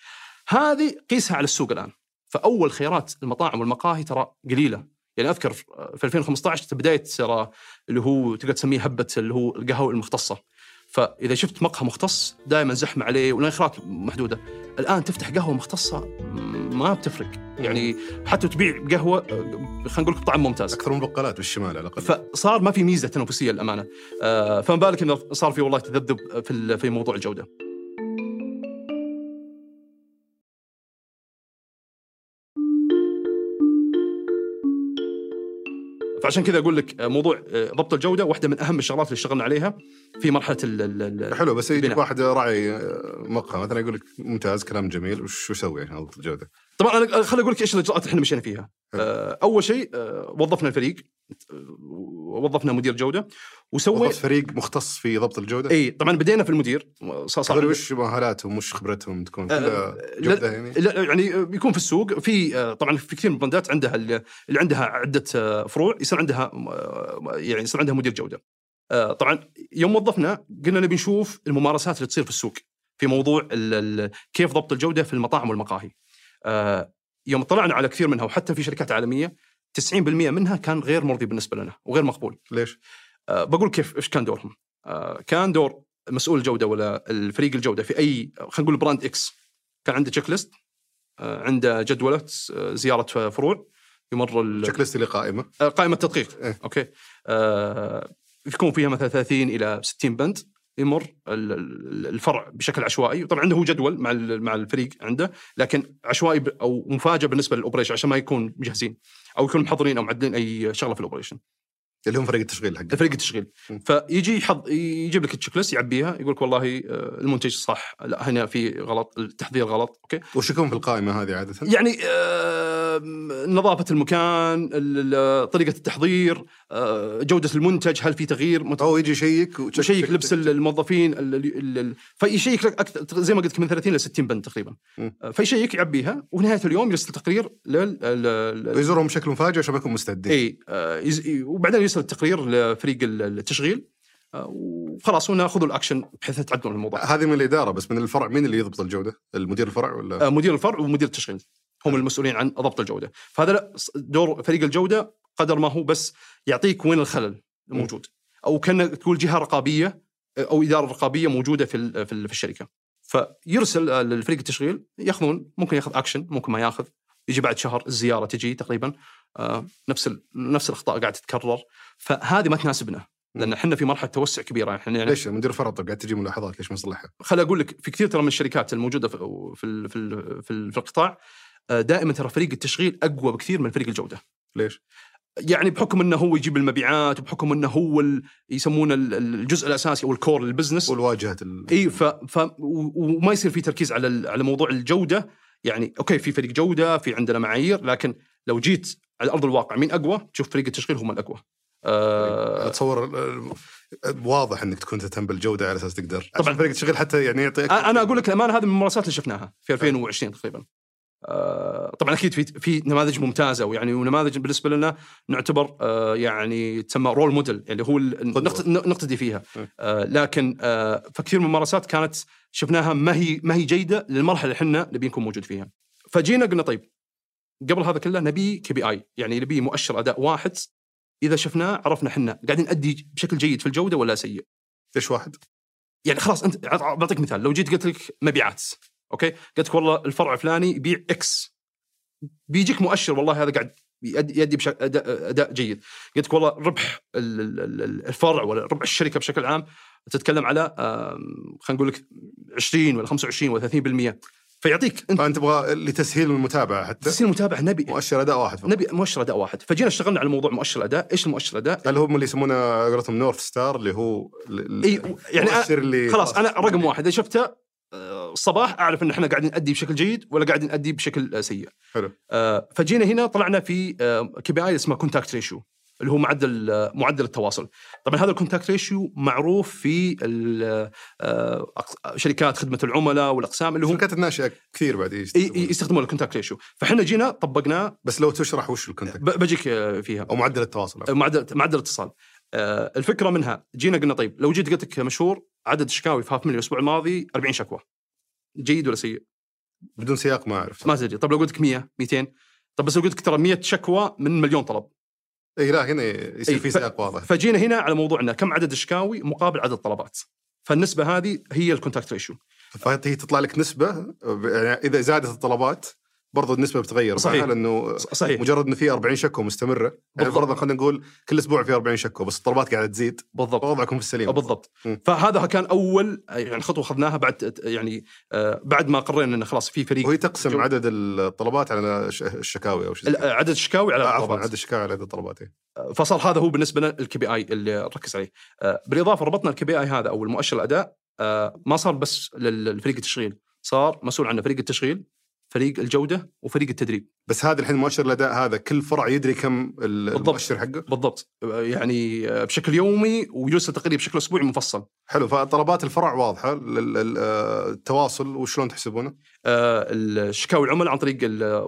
هذه قيسها على السوق الآن. فأول خيارات المطاعم والمقاهي ترى قليلة. يعني أذكر في 2015 بداية ترى اللي هو تقدر تسميه هبة اللي هو القهوة المختصة. فإذا شفت مقهى مختص دائما زحمة عليه والخيارات محدودة. الآن تفتح قهوة مختصة ما بتفرق. يعني حتى تبيع قهوة خلينا نقول لك طعم ممتاز. أكثر من بقالات بالشمال على الأقل. فصار ما في ميزة تنافسية للأمانة. آه، فما بالك إنه صار في والله تذبذب في في موضوع الجودة. فعشان كذا أقول لك آه، موضوع آه، ضبط الجودة واحدة من أهم الشغلات اللي اشتغلنا عليها في مرحلة ال ال حلو بس يجيك. واحد راعي آه، مقهى مثلا يقول لك ممتاز كلام جميل وش أسوي عشان اضبط الجودة؟ طبعا أنا خليني أقول لك إيش الإجراءات اللي إحنا مشينا فيها. آه، أول شيء آه، وظفنا الفريق آه، وظفنا مدير جودة وسوي وظفت فريق مختص في ضبط الجودة؟ إي طبعا بدينا في المدير صار وش مهاراتهم وش خبرتهم تكون آه، كلها لا- جودة يعني؟ لا يعني بيكون في السوق في آه، طبعا في كثير من البراندات عندها ال- اللي عندها عدة آه، فروع يصير عندها يعني يصير عندها مدير جودة. طبعا يوم وظفنا قلنا نبي نشوف الممارسات اللي تصير في السوق في موضوع كيف ضبط الجودة في المطاعم والمقاهي. يوم طلعنا على كثير منها وحتى في شركات عالمية 90% منها كان غير مرضي بالنسبة لنا وغير مقبول. ليش؟ آه، بقول كيف إيش كان دورهم؟ آه، كان دور مسؤول الجوده ولا الفريق الجودة في أي خلينا نقول brand X كان عنده checklist آه، عنده جدولة آه، زيارة فروع يمر checklist اللي قائمة آه، قائمة تدقيق إيه. okay آه، يكون فيها مثلا 30 إلى 60 بند يمر ال- ال- الفرع بشكل عشوائي. طبعا عنده هو جدول مع مع الفريق عنده لكن عشوائي أو مفاجئ بالنسبة لل operation عشان ما يكون مجهزين أو يكونوا محضرين أو معدلين أي شغلة في ال operation. اللي هم فريق التشغيل حق فريق التشغيل. فيجي يحض يجيب لك ال checklist يعبيها يقول لك والله آه، المنتج صح لا هنا في غلط التحضير غلط okay؟ وش يكون في القائمة هذه عادة؟ يعني نظافة المكان ال- ال- طريقة التحضير آه، جودة المنتج هل في تغيير؟ مت- هو يجي يشيك يشيك لبس الموظفين ال- ال- ال- فيشيك لك أكثر زي ما قلت من 30 ل 60 بند تقريبا. آه، فيشيك يعبيها ونهاية اليوم يرسل تقرير لل ويزورهم بشكل مفاجئ عشان مستعدين. إي يز- وبعدين يرسل التقرير لفريق ال- التشغيل. آه، وخلاص وناخذوا الأكشن بحيث تعدلون الموضوع. هذه من الإدارة بس من الفرع. مين اللي يضبط الجودة؟ المدير الفرع ولا؟ آه، مدير الفرع ومدير التشغيل. هم المسؤولين عن ضبط الجودة. فهذا لا دور فريق الجودة قدر ما هو بس يعطيك وين الخلل الموجود. أو كأن تقول جهة رقابية آه، أو إدارة رقابية موجودة في في ال- في الشركة. فيرسل آه، للفريق التشغيل يأخذون ممكن يأخذ أكشن ممكن ما يأخذ. يجي بعد شهر الزيارة تجي تقريبا. آه، نفس نفس الأخطاء قاعدة تتكرر. فهذه ما تناسبنا لأن إحنا في مرحلة توسع كبيرة. إحنا يعني ليش؟ مدير طب قاعد تجي ملاحظات ليش ما يصلحها؟ خل أقول لك في كثير ترى من الشركات الموجودة في في في في, في القطاع آه، دائما ترى فريق التشغيل أقوى بكثير من فريق الجودة. ليش؟ يعني بحكم إنه هو يجيب المبيعات وبحكم إنه هو يسمونه ال- ال- الجزء الأساسي أو ال core لل business. والواجهه ال... إي ف, ف وما يصير في تركيز على ال- على موضوع الجودة. يعني أوكي في فريق جودة في عندنا معايير لكن لو جيت على أرض الواقع مين أقوى؟ تشوف فريق التشغيل هم الأقوى. آه أتصور ال- واضح إنك تكون تهتم بالجودة على أساس تقدر طبعاً. فريق التشغيل حتى يعني يعطي أكثر. أنا أقول لك الأمانة هذه من الممارسات اللي شفناها في 2020 تقريبا. آه، طبعا أكيد في في نماذج ممتازة ويعني ونماذج بالنسبة لنا نعتبر آه، يعني تسمى role model اللي هو نقتدي فيها م. آه، لكن آه، فكثير من الممارسات كانت شفناها ما هي ما هي جيدة للمرحلة اللي إحنا نبي نكون موجود فيها. فجينا قلنا طيب قبل هذا كله نبي KPI يعني نبي مؤشر أداء واحد إذا شفناه عرفنا إحنا قاعدين نأدي بشكل جيد في الجودة ولا سيء. إيش واحد؟ يعني خلاص أنت عط- بعطيك مثال. لو جيت قلت لك مبيعات أوكي؟ قلت لك والله الفرع الفلاني يبيع X بيجيك مؤشر والله هذا قاعد يؤدي بشكل اداء, أداء جيد. قلت لك والله ربح ال- ال- ال- الفرع ولا ربح الشركة بشكل عام تتكلم على خلينا نقول لك 20 ولا 25 ولا 30% فيعطيك. انت فانت تبغى لتسهيل المتابعة حتى. تسهيل المتابعة نبي. مؤشر أداء واحد فقط. نبي مؤشر أداء واحد. فجينا اشتغلنا على موضوع مؤشر الاداء إيش المؤشر الاداء هل هم اللي يسمونه قولتهم North Star اللي هو إي يعني المؤشر اللي خلاص. أنا رقم واحد. إذا شفته آه، الصباح أعرف إن إحنا قاعدين نأدي بشكل جيد ولا قاعدين نأدي بشكل آه، سيء. حلو. آه، فجينا هنا طلعنا في KPI اسمه contact ratio اللي هو معدل آه، معدل التواصل. طبعا هذا ال contact ratio معروف في آه، شركات خدمة العملاء والأقسام اللي هم الشركات الناشئة كثير بعد يستخدمون. يستخدمون ال contact ratio، فإحنا جينا طبقناه. بس لو تشرح وش ال contact. بجيك آه، فيها. أو معدل التواصل. معدل معدل الاتصال. آه، الفكرة منها جينا قلنا طيب لو جيت قلت لك مشهور عدد الشكاوي في هاف مليون الأسبوع الماضي 40 شكوى. جيد ولا سيء؟ بدون سياق ما أعرف. ما تدري طب لو قلت لك 100 200 طب بس لو قلت لك ترى 100 شكوى من مليون طلب. اي لا هنا يصير إي، في سياق واضح. فجينا هنا على موضوعنا كم عدد الشكاوي مقابل عدد الطلبات فالنسبة هذه هي ال contact ratio فهي تطلع لك نسبة يعني إذا زادت الطلبات برضو النسبة بتتغير صحيح. لأنه صحيح مجرد إنه في 40 شكوى مستمرة يعني بالضبط. فرضا خلينا نقول كل أسبوع في 40 شكوى بس الطلبات قاعدة تزيد بالضبط وضعكم في السليم بالضبط مم. فهذا كان أول يعني خطوة أخذناها بعد يعني آه، بعد ما قررنا إنه خلاص في فريق وهي تقسم جو- عدد الطلبات على الشكاوي أو شيء كذا. عدد الشكاوي على آه، عفوا الطلبات عدد الشكاوي على عدد الطلبات إيه. فصار هذا هو بالنسبة لنا ال KPI اللي نركز عليه آه، بالإضافة ربطنا ال KPI هذا أو المؤشر الأداء آه، ما صار بس لل- للفريق التشغيل صار مسؤول عنه فريق التشغيل فريق الجودة وفريق التدريب بس هذا الحين مؤشر الأداء هذا كل فرع يدري كم. المؤشر حقه بالضبط يعني آه، بشكل يومي ويرسل تقريبا بشكل أسبوعي مفصل حلو فطلبات الفرع واضحة آه، التواصل وشلون تحسبونه؟ آه، الشكاوي العملاء عن طريق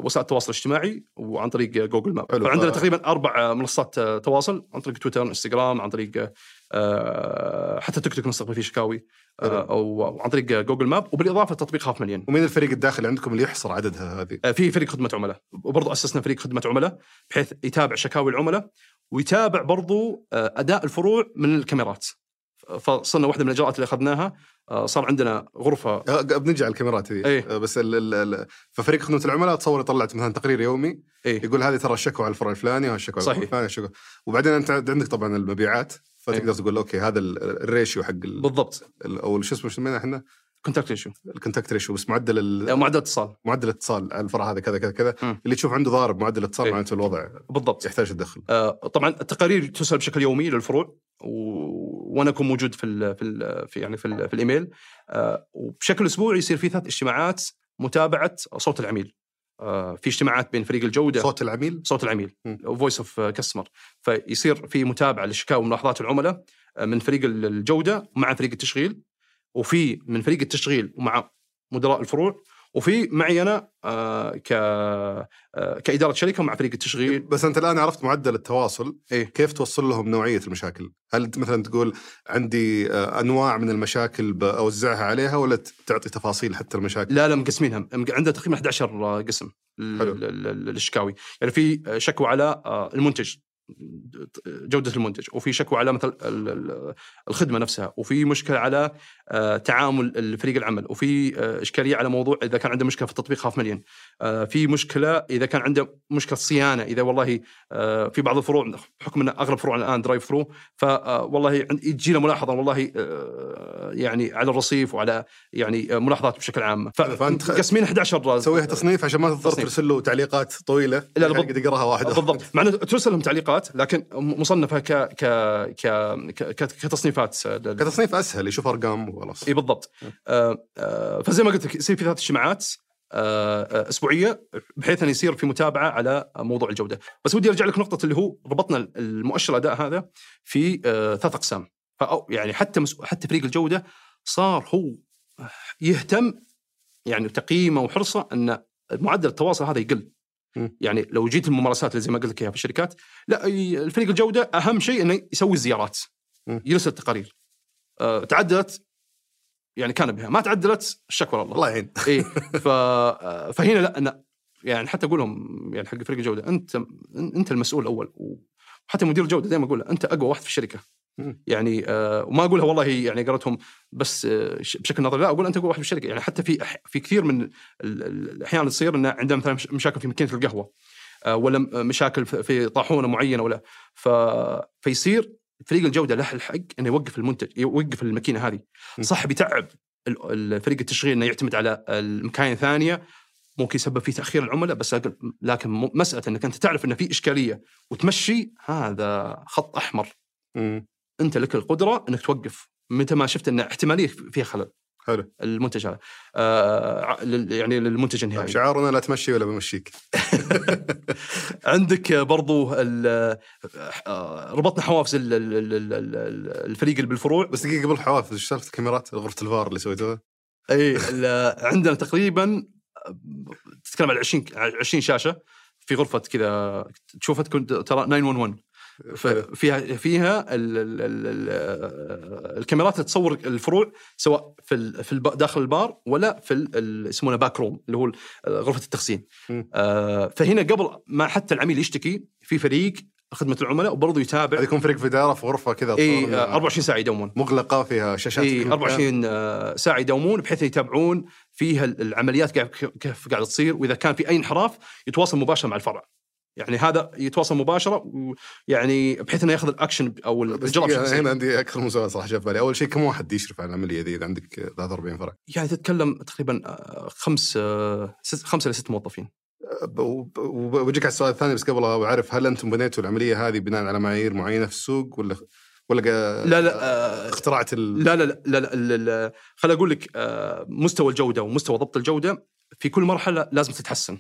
وسائل التواصل الاجتماعي وعن طريق جوجل ماب حلو. فعندنا ف- تقريبا أربع منصات آه، تواصل عن طريق تويتر إنستغرام عن طريق آه، حتى تيك توك نستقبل فيه شكاوي. آه، أو عن طريق جوجل ماب وبالإضافة لتطبيق هاف مليون ومين الفريق الداخلي عندكم اللي يحصر عددها هذه؟ آه، في فريق خدمة عملاء وبرضه أسسنا فريق خدمة عملاء بحيث يتابع شكاوي العملاء ويتابع برضه آه، أداء الفروع من الكاميرات فصرنا واحدة من الإجراءات اللي أخذناها آه، صار عندنا غرفة. آه، بنجي على الكاميرات هذه إيه. آه، بس ال ال ال ففريق خدمة العملاء تصور طلعت مثلا تقرير يومي. إيه. يقول هذه ترى الشكوى على الفرع الفلاني وهالشكوى على الفرع. الفلاني الشكوى. وبعدين أنت عندك طبعا المبيعات فتقدر إيه. تقول أوكي هذا ال- ال ratio حق ال- بالضبط. ال- أو شو اسمه إحنا؟ contact ratio. ال contact ratio بس معدل ال- معدل اتصال. معدل الاتصال الفرع هذا كذا كذا كذا. اللي تشوف عنده ضارب معدل الاتصال إيه. معناته الوضع بالضبط. يحتاج تدخل آه، طبعا التقارير ترسل بشكل يومي للفروع و... وأنا أكون موجود في ال... في ال... في يعني في, ال... في الإيميل. آه، وبشكل أسبوعي يصير في ثلاث اجتماعات متابعة صوت العميل. آه، في اجتماعات بين فريق الجودة. صوت العميل؟ صوت العميل. voice of customer فيصير في متابعة لشكاوى وملاحظات العملاء آه، من فريق ال- الجودة مع فريق التشغيل. وفي من فريق التشغيل ومع مدراء الفروع وفي معي أنا آه، ك آه، كإدارة شركة مع فريق التشغيل. بس أنت الآن عرفت معدل التواصل. إيه. كيف توصل لهم نوعية المشاكل؟ هل مثلا تقول عندي آه، أنواع من المشاكل بوزعها عليها ولا تعطي تفاصيل حتى المشاكل؟ لا لا مقسمينها. مق- عندنا تقريبا 11 قسم. للشكاوي يعني في شكوى على المنتج. جودة المنتج وفي شكوى على مثل ال- ال- الخدمة نفسها وفي مشكلة على آه، تعامل الفريق العمل وفي آه، إشكالية على موضوع إذا كان عنده مشكلة في التطبيق خاف مليون. آه، في مشكلة إذا كان عنده مشكلة صيانة إذا والله في بعض الفروع بحكم أن أغلب فروعنا الآن drive-thru فوالله يجينا ملاحظة والله آه، يعني على الرصيف وعلى يعني ملاحظات بشكل عام. فأنت خ- قسمين 11 تسويها تصنيف عشان ما تضطر. ترسل له تعليقات طويلة؟ لا، قد يقراها واحد بالضبط. مع انه ترسل لهم تعليقات لكن مصنفه ك ك ك ك- كتصنيفات لل- كتصنيف أسهل يشوف أرقام وخلاص. إي بالضبط. آه آه فزي ما قلت لك يصير في ثلاث اجتماعات آه آه، أسبوعية بحيث انه يصير في متابعة على موضوع الجودة، بس ودي أرجع لك نقطة اللي هو ربطنا المؤشر الاداء هذا في آه ثلاث أقسام، فأو يعني حتى مس- حتى فريق الجودة صار هو يهتم يعني تقييمه وحرصه أن معدل التواصل هذا يقل. يعني لو جيت الممارسات اللي زي ما قلت لك إياها في الشركات لا الفريق الجودة أهم شيء إنه يسوي الزيارات. يرسل التقارير آه تعدلت يعني كان بها ما تعدلت الشكوى لله الله يعين [laughs] اي ف... آه، فهنا لا أنا يعني حتى أقول لهم يعني حق فريق الجودة أنت أنت المسؤول الأول وحتى مدير الجودة دائما أقول له أنت أقوى واحد في الشركة. يعني آه وما أقولها والله يعني قالتهم بس آه بشكل نظري لا أقول أنت اقوى واحد في الشركة يعني حتى في في كثير من ال- ال- الأحيان تصير إن عندنا مثلا مش- مشاكل في ماكينه القهوة آه ولا مشاكل في- طاحونة معينة ولا. ف... فيصير فريق الجودة له الحق إنه يوقف المنتج يوقف الماكينة هذه. صح بيتعب فريق التشغيل إنه يعتمد على المكاين ثانية ممكن يسبب في تأخير العملاء بس لكن- مسألة إنك أنت تعرف انه في إشكالية وتمشي هذا خط أحمر. مم. انت لك القدرة انك توقف متى ما شفت ان احتمالية فيها خلل. حلو. المنتج هذا. آه يعني للمنتج النهائي. شعارنا لا تمشي ولا بمشيك. [laughs] عندك برضو آه، ربطنا حوافز ال- ال- ال- ال- ال- الفريق اللي بالفروع. بس دقيقة قبل الحوافز إيش سالفة الكاميرات؟ غرفة الفار اللي سويتوها؟ إي عندنا تقريبا تتكلم عن 20 20 شاشة في غرفة كذا. تشوفها تكون ترى 911 فيها فيها ال ال ال ال الكاميرات تصور الفروع سواء في في داخل البار ولا في يسمونه back room اللي هو ال- غرفة التخزين. آه، فهنا قبل ما حتى العميل يشتكي في فريق خدمة العملاء وبرضه يتابع. هذا يكون فريق في داره في غرفة كذا إي تصور آه، إنها 24 ساعة يدومون مغلقة فيها شاشات إي كل مكان. 24 آه، ساعة يدومون بحيث يتابعون فيها العمليات كيف قاعدة تصير وإذا كان في أي انحراف يتواصل مباشرة مع الفرع. يعني هذا يتواصل مباشرة ويعني بحيث إنه يأخذ الاكشن أو الاجراء بشكل هنا. عندي أكثر من سؤال صراحة جاء في بالي، أول شيء كم واحد يشرف على العملية ذي؟ إذا عندك 43 فرع؟ يعني تتكلم تقريبا آه، خمس آه، ست- خمسة إلى ست موظفين. وبجيك على السؤال الثاني بس قبل أعرف هل أنتم بنيتوا العملية هذه بناء على معايير معينة في السوق ولا ولا لا لا آه، اخترعت ال... لا لا لا لا, لا, لا, خليني أقول لك مستوى الجودة ومستوى ضبط الجودة في كل مرحلة لازم تتحسن.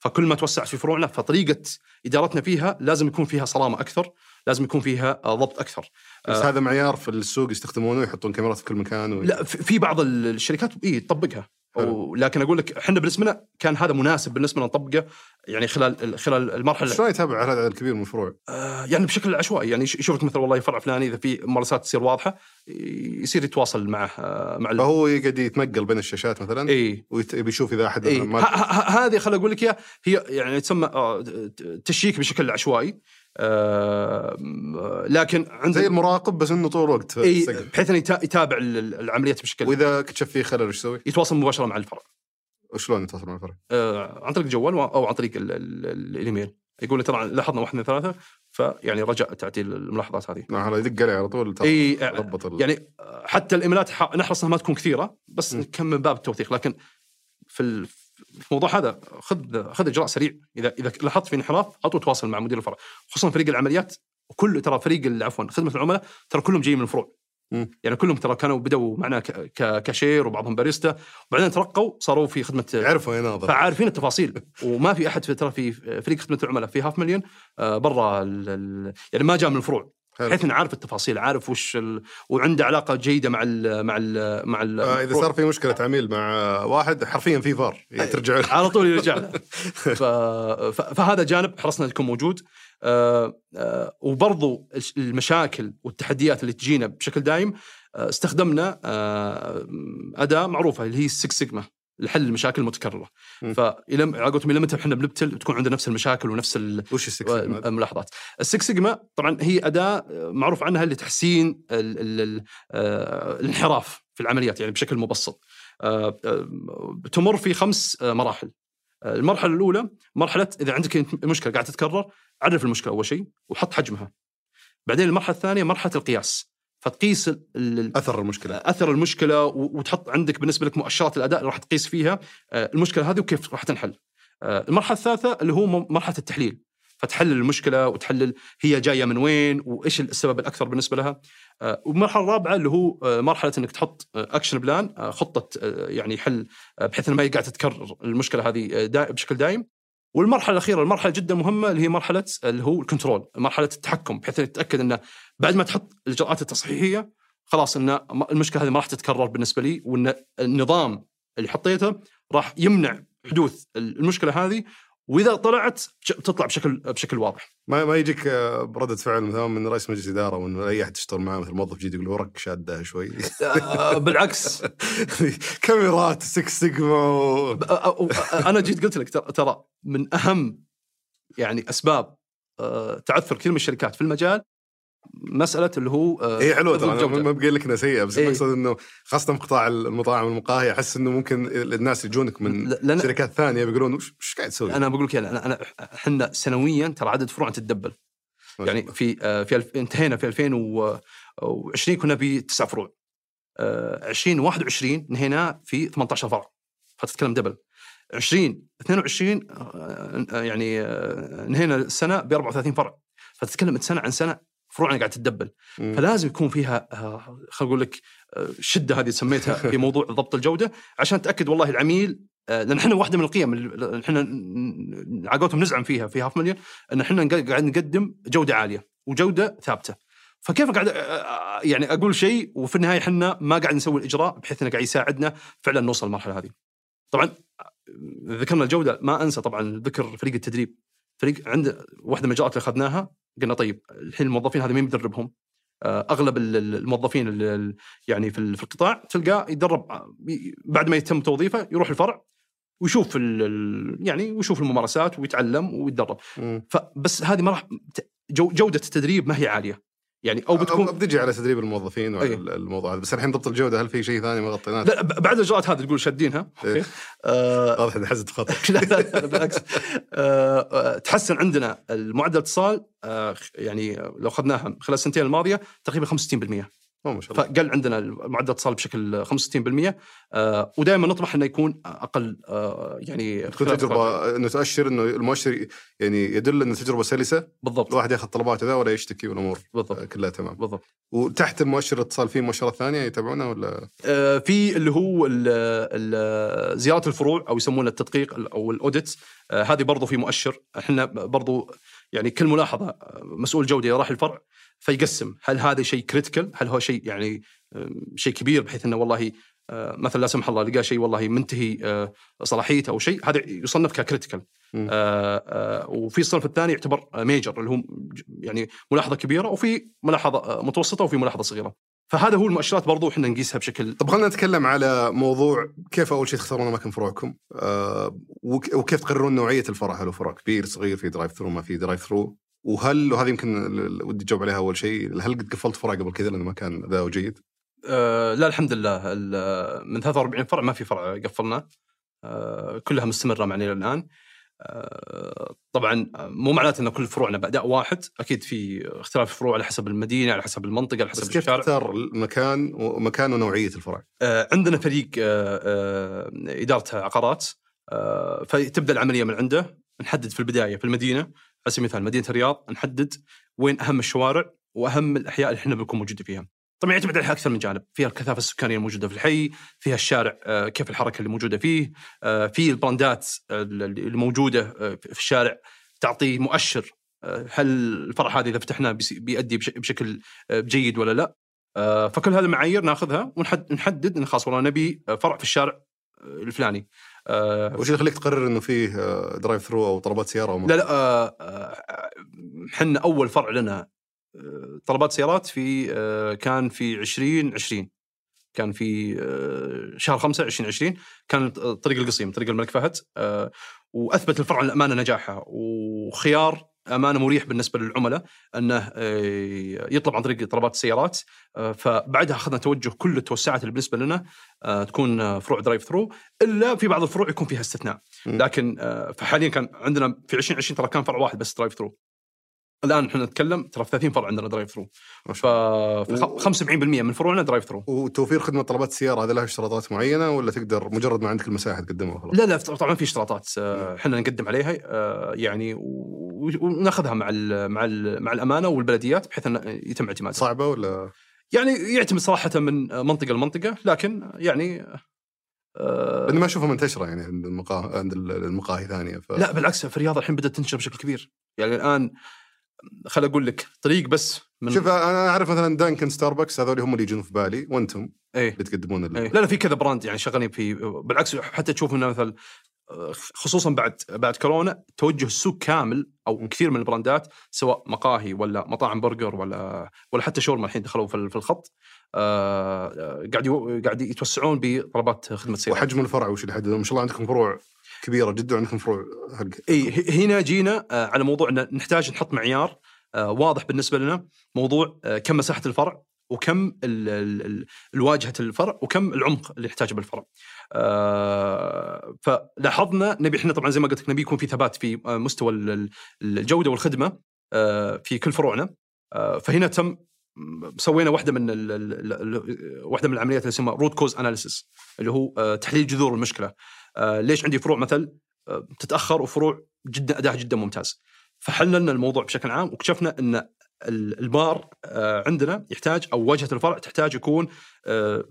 فكل ما توسعت في فروعنا فطريقة إدارتنا فيها لازم يكون فيها صرامة أكثر لازم يكون فيها آه، ضبط أكثر. بس هذا معيار في السوق يستخدمونه يحطون كاميرات في كل مكان و... لا في بعض ال- الشركات إي تطبقها. حلو. و- لكن أقول لك إحنا بالنسبة لنا كان هذا مناسب بالنسبة لنا نطبقه يعني خلال خلال المرحلة شلون يتابع هذا العدد الكبير من الفروع؟ آه، يعني بشكل عشوائي يعني يش- يشوفك مثلا والله فرع فلاني إذا في ممارسات تصير واضحة يصير يتواصل معه آه، مع فهو يقعد يتنقل بين الشاشات مثلا؟ إي. ويشوف إذا أحد هذه خليني أقول لك إياها هي يعني تسمى آه، تشيك بشكل عشوائي. آه، لكن عند زي المراقب بس إنه طول الوقت إي بحيث إنه يتا- يتابع ال- ال- العمليات بشكل وإذا اكتشف فيه خلل وش يسوي؟ يتواصل مباشرة مع الفرع وشلون يتواصل مع الفرع؟ آه، عن طريق الجوال أو عن طريق ال- ال- ال- الإيميل يقول لي ترى لاحظنا واحد اثنين ثلاثة فيعني رجاء تعديل الملاحظات هذه نعم هذا يدق عليه على طول إي. يعني حتى الإيميلات نحرص انها ما تكون كثيرة بس م. كم من باب التوثيق لكن في ال- في الموضوع هذا خذ خذ إجراء سريع. إذا إذا لاحظت في انحراف على طول تواصل مع مدير الفرع. خصوصا فريق العمليات وكل ترى فريق عفوا خدمة العملاء ترى كلهم جايين من الفروع. يعني كلهم ترى كانوا بدوا معنا كاشير وبعضهم باريستا وبعدين ترقوا صاروا في خدمة [laughs] يعرفوا يناظر فعارفين التفاصيل. وما في أحد في ترى في فريق خدمة العملاء في هاف مليون آه، برا ال- ال- يعني ما جاء من الفروع. بحيث إنه عارف التفاصيل عارف وش ال... وعنده علاقة جيدة مع ال مع ال مع ال آه إذا صار في مشكلة عميل مع واحد حرفيا في فار. ترجع له. على طول يرجع له. [laughs] ف... ف... فهذا جانب حرصنا يكون موجود. آه، آه، وبرضو المشاكل والتحديات اللي تجينا بشكل دايم آه، استخدمنا آه، أداة معروفة اللي هي ال Six Sigma لحل المشاكل المتكررة. فالى على قولتهم إلى متى إحنا بنبتل وتكون عندنا نفس المشاكل ونفس ال... وش السكس؟ الملاحظات ال Six Sigma طبعا هي أداة معروف عنها لتحسين ال ال ال آه، الانحراف في العمليات يعني بشكل مبسط. آه، آه، تمر في خمس مراحل. المرحلة الأولى مرحلة إذا عندك مشكلة قاعدة تتكرر عرف المشكلة أول شيء وحط حجمها. بعدين المرحلة الثانية مرحلة القياس. فتقيس أثر المشكلة أثر المشكلة وتحط عندك بالنسبة لك مؤشرات الأداء اللي راح تقيس فيها آه، المشكلة هذه وكيف راح تنحل. آه، المرحلة الثالثة اللي هو مرحلة التحليل فتحلل المشكلة وتحلل هي جاية من وين وإيش السبب الأكثر بالنسبة لها. آه، والمرحلة الرابعة اللي هو مرحلة إنك تحط action plan خطة يعني حل بحيث انها ما قاعدة تتكرر المشكلة هذه بشكل دائم. والمرحلة الأخيرة المرحلة جدا مهمة اللي هي مرحلة اللي هو ال control مرحلة التحكم بحيث تتأكد إنه بعد ما تحط الإجراءات التصحيحية خلاص إن المشكلة هذه ما راح تتكرر بالنسبة لي وإن النظام اللي حطيته راح يمنع حدوث المشكلة هذه وإذا طلعت تطلع بشكل بشكل واضح. ما ما يجيك آه، بردة فعل مثلا من رئيس مجلس إدارة وان أي أحد تشتغل معاه مثل موظف جديد يقول ورك شادة شوي آه، بالعكس [laughs] كاميرات سكس سيجما و... آه، آه، أنا جيت قلت لك ترى- من أهم يعني أسباب آه، تعثر كثير من الشركات في المجال مسألة اللي هو آه، هي حلوة ترى. ما بقول لك انها سيئه بس إيه. المقصد إنه خاصة في قطاع المطاعم والمقاهي أحس إنه ممكن الناس يجونك من لأن- شركات ثانية بيقولون وش قاعد تسوي؟ أنا بقول لك أنا أنا إحنا سنويا ترى عدد فروع تتدبل يعني. في آه، في ألف... انتهينا في 2020 كنا بتسع فروع آه، 2021 انهينا في 18 فرع فتتكلم دبل 20 22 آه، آه، يعني آه، انهينا السنة ب 34 فرع فتتكلم سنة عن سنة فروعنا قاعد تدبل مم. فلازم يكون فيها آه، خلينا نقول لك آه، الشده هذه سميتها في [laughs] موضوع ضبط الجودة عشان تأكد والله العميل آه، لأن إحنا واحدة من القيم اللي إحنا قولتهم نزعم فيها في هاف مليون إن إحنا قاعد نقدم جودة عالية وجودة ثابتة فكيف قاعد آه، يعني أقول شيء وفي النهاية إحنا ما قاعد نسوي الإجراء بحيث إنه قاعد يساعدنا فعلا نوصل للمرحلة هذه. طبعا آه، ذكرنا الجودة ما أنسى طبعا ذكر فريق التدريب فريق عند واحدة من الأجراءات اللي أخذناها قلنا طيب الحين الموظفين هذا مين بيدربهم؟ آه، أغلب ال- ال- الموظفين ال- ال- يعني في ال- في القطاع تلقاه يتدرب آه، بعد ما يتم توظيفه يروح الفرع ويشوف يعني ويشوف الممارسات ويتعلم ويتدرب. فبس هذه ما راح جودة التدريب ما هي عالية يعني أو بتكون بتجي على تدريب الموظفين وعلى أي. الموضوع هذا. بس الحين ضبط الجوده هل في شيء ثاني؟ ما غطيناه؟ لا بعد الاجراءات هذه تقول شادينها إيه. أوكي. آه، واضح ان حزت خطر [laughs] لا لا بالعكس. آه، آه، تحسن عندنا المعدل الاتصال آه، يعني لو أخذناها خلال السنتين الماضية تقريبا 65% أوه، ما شاء الله. فقل عندنا معدل الاتصال بشكل 65% آه، ودائما نطمح إنه يكون أقل آه، يعني تكون تجربة انه تؤشر إنه المؤشر يعني يدل إن التجربة سلسة. بالضبط. الواحد ياخذ طلباته ذا ولا يشتكي والأمور بالضبط. كلها تمام. بالضبط. وتحت المؤشر الاتصال في مؤشرات ثانية يتابعونها ولا؟ آه، في اللي هو ال- ال- زيارات الفروع أو يسمونه التدقيق ال- أو الاوديت آه، هذه برضو في مؤشر. إحنا برضو يعني كل ملاحظة آه، مسؤول جودة راح الفرع. فيقسم. هل هذا شيء critical هل هو شيء يعني شيء كبير بحيث إنه والله آه، مثلا لا سمح الله لقى شيء والله منتهي آه، صلاحيته أو شيء هذا يصنف ك critical. آه، وفي الصنف الثاني يعتبر major اللي هو يعني ملاحظة كبيرة وفي ملاحظة متوسطة وفي ملاحظة صغيرة. فهذا هو المؤشرات برضو إحنا نقيسها بشكل طب خلينا نتكلم على موضوع كيف أول شيء تختارون أماكن فروعكم. وك- وكيف تقررون نوعية الفرع هل هو فرع كبير صغير في drive-thru ما في drive-thru وهل وهذه يمكن ودي أجاوب عليها أول شيء هل قد قفلت فرع قبل كذا لأنه ما كان ذا جيد؟ آه لا الحمد لله. من 43 فرع ما في فرع قفلنا. آه كلها مستمرة معنا إلى الآن. آه طبعا مو معناته إن كل فروعنا بأداء واحد أكيد في اختلاف فروع على حسب المدينة على حسب المنطقة على بس حسب كيف الشارع. تختار المكان ومكان ونوعية الفرع؟ آه عندنا فريق آه آه إدارة عقارات. فتبدأ العملية من عنده نحدد في البداية في المدينة. على سبيل المثال مدينة الرياض نحدد وين أهم الشوارع وأهم الأحياء اللي إحنا بنكون موجودين فيها. طبعا يعتمد عليها أكثر من جانب، فيها الكثافة السكانية الموجودة في الحي، فيها الشارع آه، كيف الحركة اللي موجودة فيه، آه، في البراندات آه، اللي موجوده آه، في الشارع تعطي مؤشر هل الفرع هذا إذا فتحناه بيؤدي بش- بشكل جيد ولا لا؟ فكل هذه المعايير ناخذها ونحدد ان خلاص والله نبي فرع في الشارع الفلاني. آه، وش اللي يخليك تقرر إنه فيه آه، drive-thru أو طلبات سيارة أو ما؟ لا لا آه، آه، إحنا أول فرع لنا آه، طلبات سيارات في آه، كان في 2020 كان في آه، شهر 5 2020 كان طريق القصيم طريق الملك فهد آه، وأثبت الفرع الامانه نجاحها وخيار أمانة مريح بالنسبة للعملاء أنه آه، يطلب عن طريق طلبات السيارات. آه، فبعدها أخذنا توجه كل التوسعات اللي بالنسبة لنا آه، تكون فروع drive-thru إلا في بعض الفروع يكون فيها استثناء. لكن فحاليا كان عندنا في 2020 ترى كان فرع واحد بس drive-thru الآن إحنا نتكلم ترى في 30 فرع عندنا drive-thru ف شاء الله. ف 75% من فروعنا درايف ثرو وتوفير خدمة طلبات السيارة هذا له اشتراطات معينة ولا تقدر مجرد ما عندك المساحة تقدمها خلاص؟ لا لا طبعا في اشتراطات آه، إحنا نقدم عليها آه، يعني وناخذها مع ال مع ال مع الأمانة والبلديات بحيث انه يتم اعتمادها. صعبة ولا يعني يعتمد صراحة من منطقة لمنطقة لكن يعني لاني ما أشوفها منتشرة يعني عند المقاهي عند المقاهي ثانية ف... لا بالعكس في الرياض الحين بدأت تنتشر بشكل كبير يعني الآن خل أقول لك طريق بس من شوف أنا أعرف مثلا دانكن ستاربكس هذول هم اللي يجون في بالي وأنتم إيه اللي تقدمون ال... إيه. لا لا في كذا brand يعني شغالين في بالعكس حتى تشوف إنه مثلا خصوصا بعد بعد كورونا توجه السوق كامل أو كثير من البراندات سواء مقاهي ولا مطاعم برجر ولا ولا حتى شاورما الحين دخلوا في ال- في الخط آه، آه، قاعد قاعد يتوسعون بطلبات خدمة سيارات وحجم الفرع وش اللي؟ ما شاء الله عندكم فروع كبيرة جدا وعندكم فروع حق إي هنا جينا آه، على موضوع إن نحتاج نحط معيار آه، واضح بالنسبة لنا موضوع آه، كم مساحة الفرع وكم ال- ال- ال- الواجهه الفرع وكم العمق اللي يحتاجه بالفرع. فلاحظنا نبي إحنا طبعا زي ما قلت لك نبي يكون في ثبات في مستوى ال- ال- الجودة والخدمة في كل فروعنا. فهنا تم سوينا واحدة من واحدة من العمليات اللي اسمها root cause analysis اللي هو تحليل جذور المشكلة. ليش عندي فروع مثل؟ آه، تتأخر وفروع جدا اداء جدا ممتاز. فحللنا الموضوع بشكل عام واكتشفنا إن ال- البار آه، عندنا يحتاج أو واجهة الفرع تحتاج يكون آه،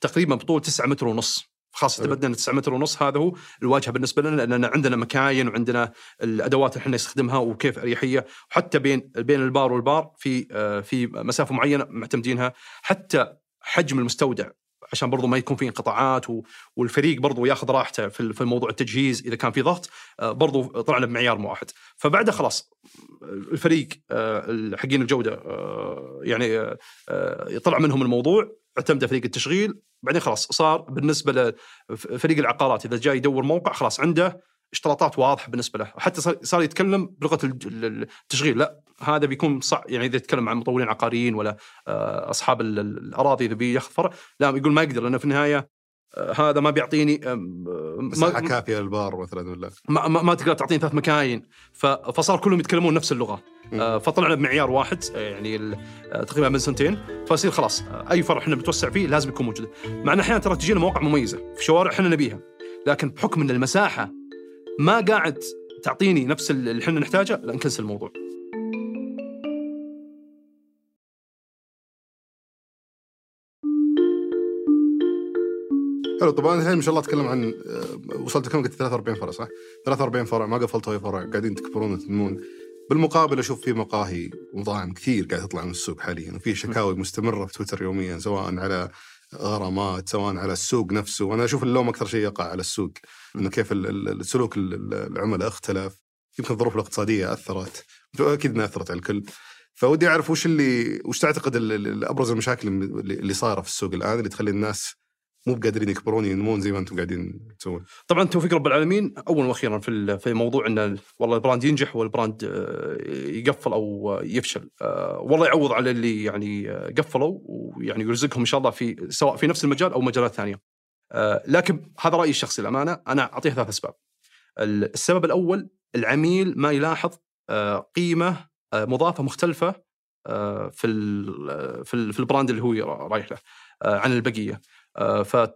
تقريبا بطول 9 متر ونص. خاصة. تبدأ 9 متر ونص هذا هو الواجهة بالنسبة لنا لأننا عندنا مكاين وعندنا الأدوات اللي إحنا نستخدمها وكيف أريحية. وحتى بين بين البار والبار في آه، في مسافة معينة معتمدينها. حتى حجم المستودع عشان برضو ما يكون في انقطاعات والفريق برضو ياخذ راحته في الموضوع التجهيز إذا كان في ضغط آه، برضو طلعنا بمعيار واحد فبعدها خلاص الفريق آه، حقين الجودة آه، يعني طلع منهم الموضوع اعتمد فريق التشغيل بعدين خلاص صار بالنسبة لفريق العقارات إذا جاي يدور موقع خلاص عنده اشتراطات واضحة بالنسبة له حتى صار- يتكلم بلغة التشغيل. لا هذا بيكون صع يعني إذا يتكلم عن مطورين عقاريين ولا آه، أصحاب ال- ال- الأراضي إذا بياخذ فرع لا يقول ما يقدر لأنه في النهاية آه، هذا ما بيعطيني مساحه كافية للبار مثلا ولا؟ ما, ما, ما تقدر تعطيني ثلاث مكاين. فصار كلهم يتكلمون نفس اللغة. آه، فطلعنا بمعيار واحد يعني تقريبا من سنتين فيصير خلاص أي فرع إحنا بنتوسع فيه لازم يكون موجود. مع إن أحيانا ترى تجينا مواقع مميزة في شوارع إحنا نبيها لكن بحكم إن المساحة ما قاعد تعطيني نفس اللي إحنا نحتاجه لا نكنسل الموضوع. حلو طبعا الحين ما شاء الله أتكلم عن آه، وصلت كم؟ قلت 43 فرع صح؟ 43 فرع ما قفلتوا اي فرع قاعدين تكبرون وتنمون بالمقابل أشوف في مقاهي ومطاعم كثير قاعدة تطلع من السوق حاليا وفي شكاوي مستمرة في تويتر يوميا سواء على غرامات سواء على السوق نفسه. وأنا أشوف اللوم أكثر شيء يقع على السوق إنه كيف ال- العملاء اختلف. يمكن الظروف الاقتصادية أثرت. أكيد إنها أثرت على الكل. فودي أعرف وش اللي وش تعتقد أبرز المشاكل اللي صايرة في السوق الآن اللي تخلي الناس مو بقادرين يكبرون ينمون زي ما أنتم قاعدين تسوون. طبعا توفيق رب العالمين اولا وأخيرا في في موضوع إن ال- والله ال brand ينجح وال brand آه، يقفل أو يفشل. آه، والله يعوض على اللي يعني آه، قفلوا ويعني يرزقهم إن شاء الله في سواء في نفس المجال أو مجالات ثانية. لكن هذا رأيي الشخصي الامانه أنا اعطيه ثلاث أسباب. ال- السبب الأول العميل ما يلاحظ قيمة مضافة مختلفة في في ال- في البراند اللي هو رايح له عن البقية. آه، ف آه،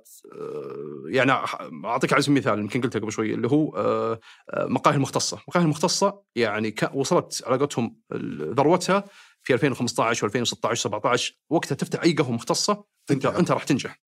يعني أعطيك على سبيل المثال يمكن قلتها قبل شوي اللي هو آه، مقاهي المختصة، مقاهي المختصة يعني وصلت علاقتهم ذروتها في 2015 و2016 17 وقتها تفتح أي قهوة مختصة أنت. أنت راح تنجح.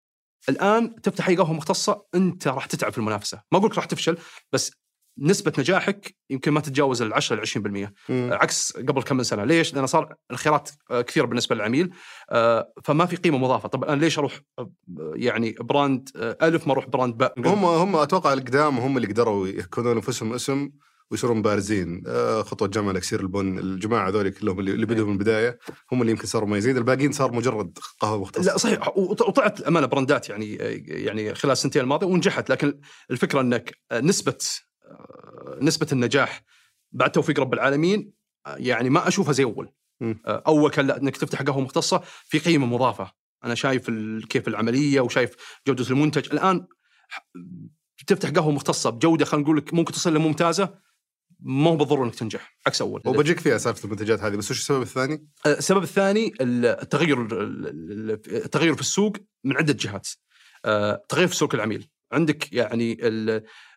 الآن تفتح أي قهوة مختصة أنت راح تتعب في المنافسة، ما أقول راح تفشل بس نسبة نجاحك يمكن ما تتجاوز ال 10 ل 20% مم. عكس قبل كم من سنة، ليش؟ لأن صار الخيارات آه، كثيرة بالنسبة للعميل آه، فما في قيمة مضافة، طب أنا ليش أروح آه، يعني brand ألف ما أروح brand باء؟ هم هم أتوقع القدام هم اللي قدروا يكونون أنفسهم اسم ويصيرون بارزين. خطوة جمل أكسير البن الجماعة هذول كلهم اللي بدوا من البداية هم اللي يمكن صاروا مميزين. الباقيين صار مجرد قهوة مختصة. لا صحيح. وط- وطلعت امانه براندات يعني يعني خلال السنتين الماضية ونجحت. لكن الفكرة إنك نسبة نسبة النجاح بعد توفيق رب العالمين يعني ما أشوفها زي أول. أول كان لا إنك تفتح قهوة مختصة في قيمة مضافة. أنا شايف كيف العملية وشايف جودة المنتج. الآن تفتح قهوة مختصة بجودة خلينا نقول لك ممكن تصل لممتازه ما هو بالضرورة إنك تنجح عكس أول. وبجيك فيها سالفة المنتجات هذه بس وش السبب الثاني؟ السبب الثاني التغير التغير في السوق من عدة جهات. آه، تغير في سلوك العميل. عندك يعني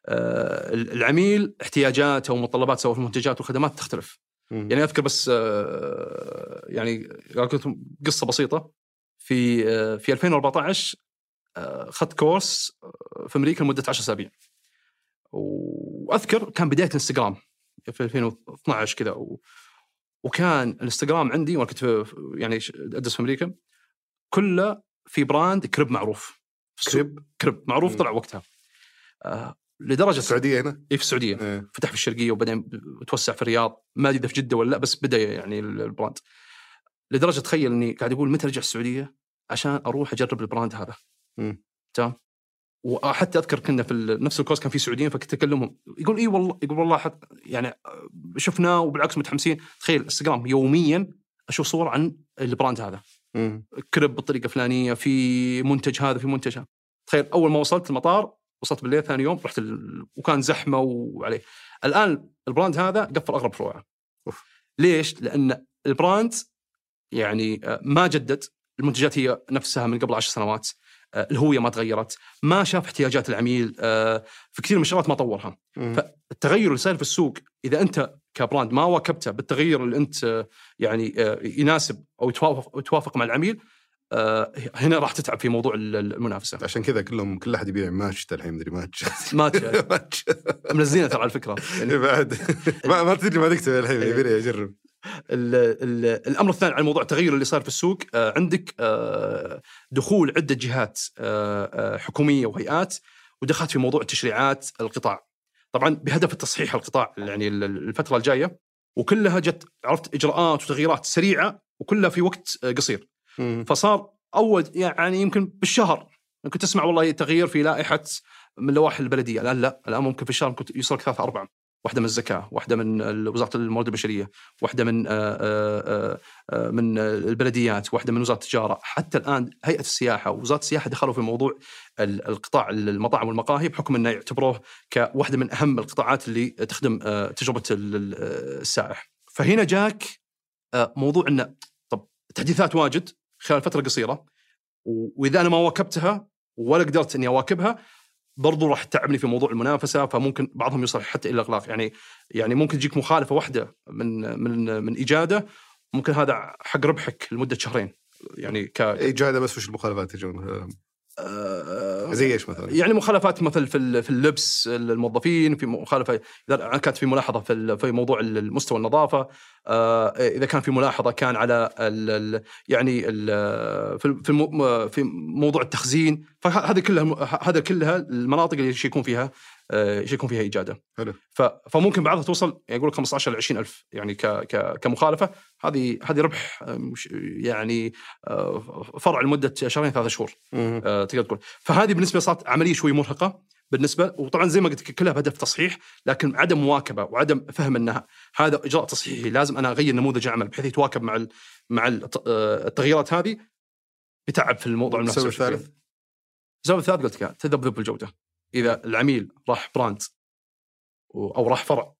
العميل احتياجاته ومتطلبات سواء في المنتجات والخدمات تختلف مم. يعني أذكر بس آه، يعني قلت قصة بسيطة في آه، في 2014 آه، اخذت course آه، في أمريكا لمدة 10 أسابيع وأذكر كان بداية الانستغرام في 2012 كذا. وكان الانستغرام عندي وأنا كنت يعني أدرس في أمريكا كله في brand كريب معروف. كريب كريب معروف مم. طلع وقتها آه لدرجة السعودية هنا؟ إيه في السعودية. إيه. فتح في الشرقية وبعدين توسع في الرياض. ما أدري إذا في جدة ولا لا بس بدأ يعني ال- ال brand. لدرجة تخيل إني قاعد أقول متى ارجع السعودية؟ عشان أروح أجرب ال brand هذا. تمام؟ وحتى أذكر كنا في نفس الكورس كان في سعوديين فكنت أكلمهم. يقول إي والله يقول والله حت يعني شفناه وبالعكس متحمسين. تخيل إنستغرام يوميا أشوف صور عن ال brand هذا. مم. كريب بالطريقة الفلانية في منتج هذا في منتج هذا. تخيل أول ما وصلت المطار وصلت بالليل ثاني يوم رحت ال... وكان زحمة وعليه. الآن ال brand هذا قفل أغلب فروعه. ليش؟ لأن ال brand يعني آه، ما جدد. المنتجات هي نفسها من قبل عشر سنوات. آه، الهوية ما تغيرت. ما شاف احتياجات العميل. آه، في كثير من الشغلات ما طورها. مم. التغير اللي صاير في السوق إذا أنت ك brand ما واكبته بالتغير اللي أنت يعني يناسب أو يتوافق مع العميل هنا راح تتعب في موضوع ال- المنافسة. عشان كذا كلهم كل أحد يبيع ماتش الحين مدري ماتش [laughs] ما تشاء. ماتش منزلينها ترى على الفكرة. يعني بعد. ما, ما تدري ما تكتب الحين يبيني أجرب. ال ال الأمر الثاني على موضوع التغير اللي صار في السوق آه، عندك آه، دخول عدة جهات آه، آه، حكومية وهيئات ودخلت في موضوع تشريعات القطاع. طبعا بهدف التصحيح القطاع يعني ال- ال- الفترة الجاية وكلها جت عرفت إجراءات وتغييرات سريعة وكلها في وقت آه، قصير. فصار أول يعني يمكن بالشهر ممكن تسمع والله تغيير في لائحة من لوائح البلدية. الآن لا الآن ممكن في الشهر ممكن يوصلك ثلاثة أربعة. واحدة من الزكاة، واحدة من وزارة الموارد البشرية، واحدة من آه، آه، آه، من البلديات، واحدة من وزارة التجارة، حتى الآن هيئة السياحة ووزارة السياحة دخلوا في موضوع ال- القطاع المطاعم والمقاهي بحكم إنه يعتبروه كواحدة من أهم القطاعات اللي تخدم تجربة ال- ال- السائح. فهنا جاك موضوع إنه طب تحديثات واجد خلال فترة قصيرة. وإذا أنا ما واكبتها ولا قدرت إني أواكبها برضو راح تتعبني في موضوع المنافسة فممكن بعضهم يوصل حتى إلى الاغلاق يعني يعني ممكن تجيك مخالفة واحدة من من من اجاده ممكن هذا حق ربحك لمدة شهرين. يعني ك اجاده بس وش المخالفات تجون زي إيش مثلا؟ يعني مخالفات مثل في في اللبس الموظفين في مخالفة إذا كانت في ملاحظة في في موضوع المستوى النظافة آه، إذا كان في ملاحظة كان على ال ال يعني ال في في موضوع التخزين فهذه كلها هذا كلها المناطق اللي يكون فيها آه، يكون فيها اجاده حلو. فممكن بعضها توصل يعني يقول لك 15 ل 20 ألف يعني ك ك كمخالفة هذه هذه ربح آه، يعني آه، فرع لمدة شهرين ثلاثة شهور مم. آه، تقدر تقول فهذه بالنسبة صارت عملية شوي مرهقة بالنسبة وطبعا زي ما قلت كلها بهدف تصحيح لكن عدم مواكبة وعدم فهم إنها هذا إجراء تصحيحي لازم أنا أغير نموذج العمل بحيث يتواكب مع مع الت- التغييرات هذه بتعب في الموضوع السبب. الثالث السبب الثالث قلت لك تذبذب الجوده إذا العميل راح براند أو راح فرع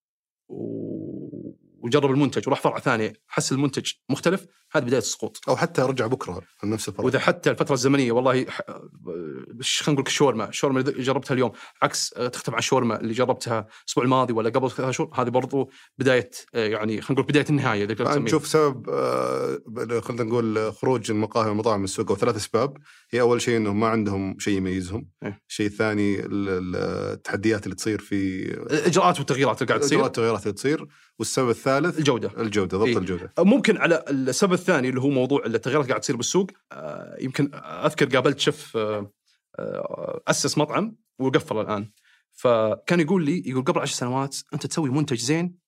وجرب المنتج وراح فرع ثاني حس المنتج مختلف هذه بداية السقوط. أو حتى رجع بكرة نفس الفرق وإذا حتى الفترة الزمنية والله خلينا نقول الشاورما، الشاورما اللي جربتها اليوم عكس آه، تختلف عن الشاورما اللي جربتها الأسبوع الماضي ولا قبل ثلاث شهور، هذه برضو بداية آه، يعني خلينا نقول بداية النهاية إذا. نشوف سبب آه، خلينا نقول خروج المقاهي والمطاعم من السوق أو ثلاث أسباب. هي أول شيء إنهم ما عندهم شيء يميزهم. إيه. الشيء الثاني ال- ال- التحديات اللي تصير في الإجراءات والتغييرات اللي قاعد تصير. اجراءات التغيرات اللي تصير. والسبب الثالث؟ الجودة. الجودة ضبط إيه. الجودة. ممكن على السبب الثاني اللي هو موضوع التغيرات قاعد تصير بالسوق آه، يمكن أذكر قابلت شيف آه، آه، أسس مطعم وقفل الآن. فكان يقول لي يقول قبل عشر سنوات أنت تسوي منتج زين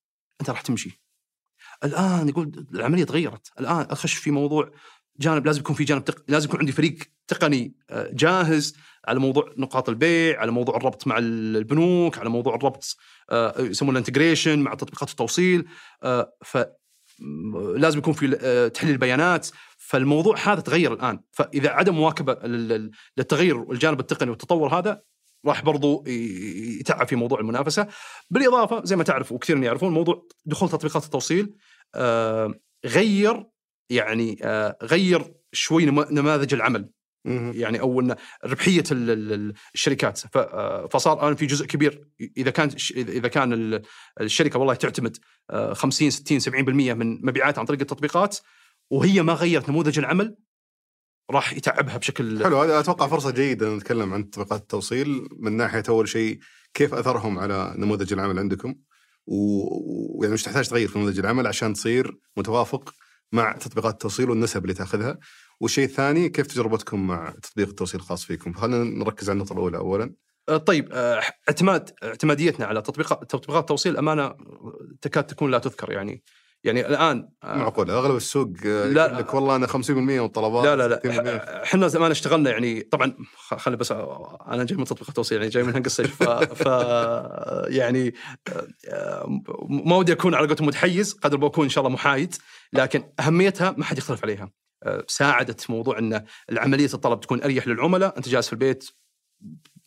أنت راح تمشي. الآن يقول العملية تغيرت. الآن أخش في موضوع جانب لازم يكون في جانب تق... لازم يكون عندي فريق تقني آه، جاهز على موضوع نقاط البيع على موضوع الربط مع البنوك على موضوع الربط آه، يسمونه انتجريشن مع تطبيقات التوصيل آه، ف لازم يكون في تحليل بيانات فالموضوع هذا تغير الآن. فإذا عدم مواكبة لل- لل- للتغير والجانب التقني والتطور هذا راح برضو يتعب في موضوع المنافسة. بالإضافة زي ما تعرف وكثير يعرفون موضوع دخول تطبيقات التوصيل غير يعني آه، غير شوي نما- نماذج العمل. يعني أو إن ربحية ال- ال- ال- الشركات. آه، فصار الان في جزء كبير. إذا كان اذا كان ال- الشركة والله تعتمد آه، 50 60 70% من مبيعاتها عن طريق التطبيقات وهي ما غيرت نموذج العمل راح يتعبها بشكل حلو هذا أتوقع فرصة جيدة نتكلم عن تطبيقات التوصيل. من ناحية أول شيء كيف أثرهم على نموذج العمل عندكم؟ ويعني مش تحتاج تغير في نموذج العمل عشان تصير متوافق مع تطبيقات التوصيل والنسب اللي تاخذها. والشيء الثاني كيف تجربتكم مع تطبيق التوصيل الخاص فيكم؟ خلينا نركز على النقطة الأولى اولا. آه، طيب آه، اعتماد اعتماديتنا على تطبيقات تطبيقات التوصيل أمانة تكاد تكون لا تذكر يعني. يعني الآن آه، معقول أغلب السوق لا. لك والله أنا 50% من الطلبات لا لا 60% لا إحنا زمان اشتغلنا يعني طبعا خلي بس أنا جاي من تطبيق التوصيل يعني جاي من هنق الصيف ف, ف يعني ما ودي أكون على قولتهم متحيز قدر ما أكون إن شاء الله محايد. لكن أهميتها ما حد يختلف عليها آه، ساعدت موضوع إن العملية الطلب تكون أريح للعملاء أنت جالس في البيت